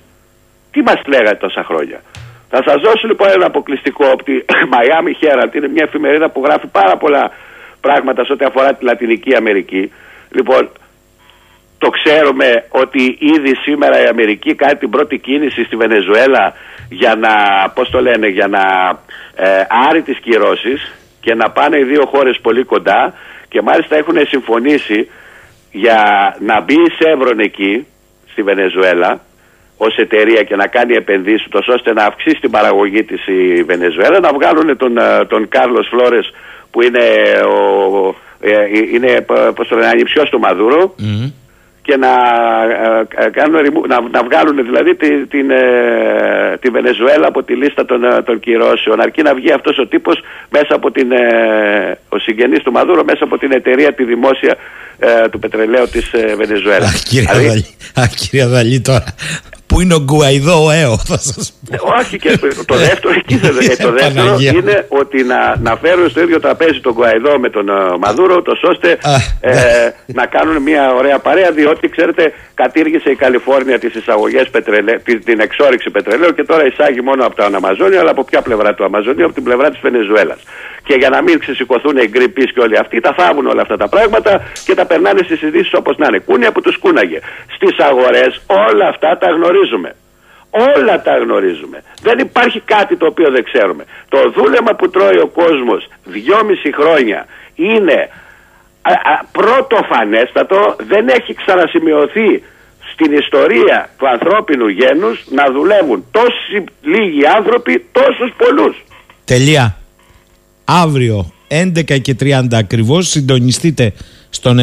Τι μας λέγατε τόσα χρόνια; Θα σας δώσω λοιπόν ένα αποκλειστικό από τη Miami Herald. Είναι μια εφημερίδα που γράφει πάρα πολλά πράγματα σε ό,τι αφορά τη Λατινική Αμερική. Λοιπόν, το ξέρουμε ότι ήδη σήμερα η Αμερική κάνει την πρώτη κίνηση στη Βενεζουέλα για να, πώς το λένε, για να ε, άρει τις κυρώσεις και να πάνε οι δύο χώρες πολύ κοντά και μάλιστα έχουν συμφωνήσει για να μπει η Σεύρον εκεί, στη Βενεζουέλα, ως εταιρεία και να κάνει επενδύσεις, ώστε να αυξήσει την παραγωγή της η Βενεζουέλα, να βγάλουν τον, ε, τον Κάρλος Φλόρες που είναι, ο, ε, ε, είναι πώς το λένε, ανιψιός του Μαδούρο και να, κάνουν, να, να βγάλουν δηλαδή τη, την, τη Βενεζουέλα από τη λίστα των, των κυρώσεων αρκεί να βγει αυτός ο τύπος μέσα από την, ο συγγενής του Μαδούρο μέσα από την εταιρεία τη δημόσια ε, του πετρελαίου της ε, Βενεζουέλα. Αχ κύριε, δηλαδή... Αδαλή, τώρα, Που είναι ο Γκουαϊδό ΕΟ, θα σας πω. Ε, όχι και το δεύτερο, εκεί το δεύτερο είναι ότι να, να φέρουν στο ίδιο τραπέζι τον Γκουαϊδό με τον uh, Μαδούρο, τόσο ώστε ε, να κάνουν μια ωραία παρέα, διότι ξέρετε, κατήργησε η Καλιφόρνια τις εισαγωγές πετρελαίου, την εξόριξη πετρελαίου και τώρα εισάγει μόνο από τα Αμαζόνια, αλλά από ποια πλευρά του Αμαζονίου, από την πλευρά της Βενεζουέλας. Και για να μην ξεσηκωθούν οι Greenpeace και όλοι αυτοί, τα φάβουν όλα αυτά τα πράγματα και τα περνάνε στις ειδήσεις όπως να είναι. Κούνια που τους κούναγε. Στις αγορές όλα αυτά τα γνωρίζουμε. Όλα τα γνωρίζουμε. Δεν υπάρχει κάτι το οποίο δεν ξέρουμε. Το δούλεμα που τρώει ο κόσμος δυόμιση χρόνια είναι πρωτοφανέστατο, δεν έχει ξανασημειωθεί στην ιστορία του ανθρώπινου γένους να δουλεύουν τόσοι λίγοι άνθρωποι, τόσους πολλούς. Τελεία. Αύριο 11 και 30 ακριβώς συντονιστείτε στον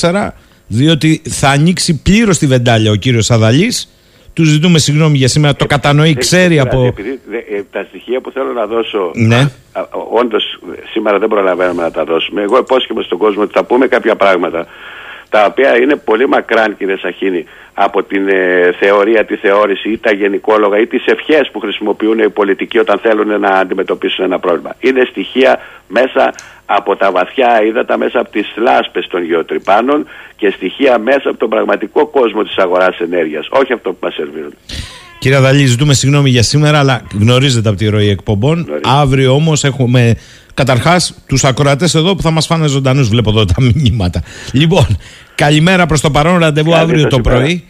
984 διότι θα ανοίξει πλήρως τη βεντάλια ο κύριος Αδαλής του ζητούμε συγγνώμη για σήμερα, το κατανοεί, ξέρει από. Επειδή ε, τα στοιχεία που θέλω να δώσω. Ναι. Όντως σήμερα δεν προλαβαίνουμε να τα δώσουμε. Εγώ υπόσχομαι στον κόσμο ότι θα πούμε κάποια πράγματα τα οποία είναι πολύ μακράν κύριε Σαχίνη από την ε, θεωρία, τη θεώρηση ή τα γενικόλογα ή τις ευχές που χρησιμοποιούν οι πολιτικοί όταν θέλουν να αντιμετωπίσουν ένα πρόβλημα. Είναι στοιχεία μέσα από τα βαθιά ύδατα, μέσα από τις λάσπες των γεωτρυπάνων και στοιχεία μέσα από τον πραγματικό κόσμο της αγοράς ενέργειας, όχι αυτό που μας σερβίρουν. Κύριε Αδαλή, ζητούμε συγγνώμη για σήμερα, αλλά γνωρίζετε από τη ροή εκπομπών. Γνωρίζετε. Αύριο όμως έχουμε καταρχάς τους ακροατές εδώ που θα μας φάνε ζωντανούς. Βλέπω εδώ τα μηνύματα. Λοιπόν, καλημέρα προς το παρόν ραντεβού αύριο το πρωί.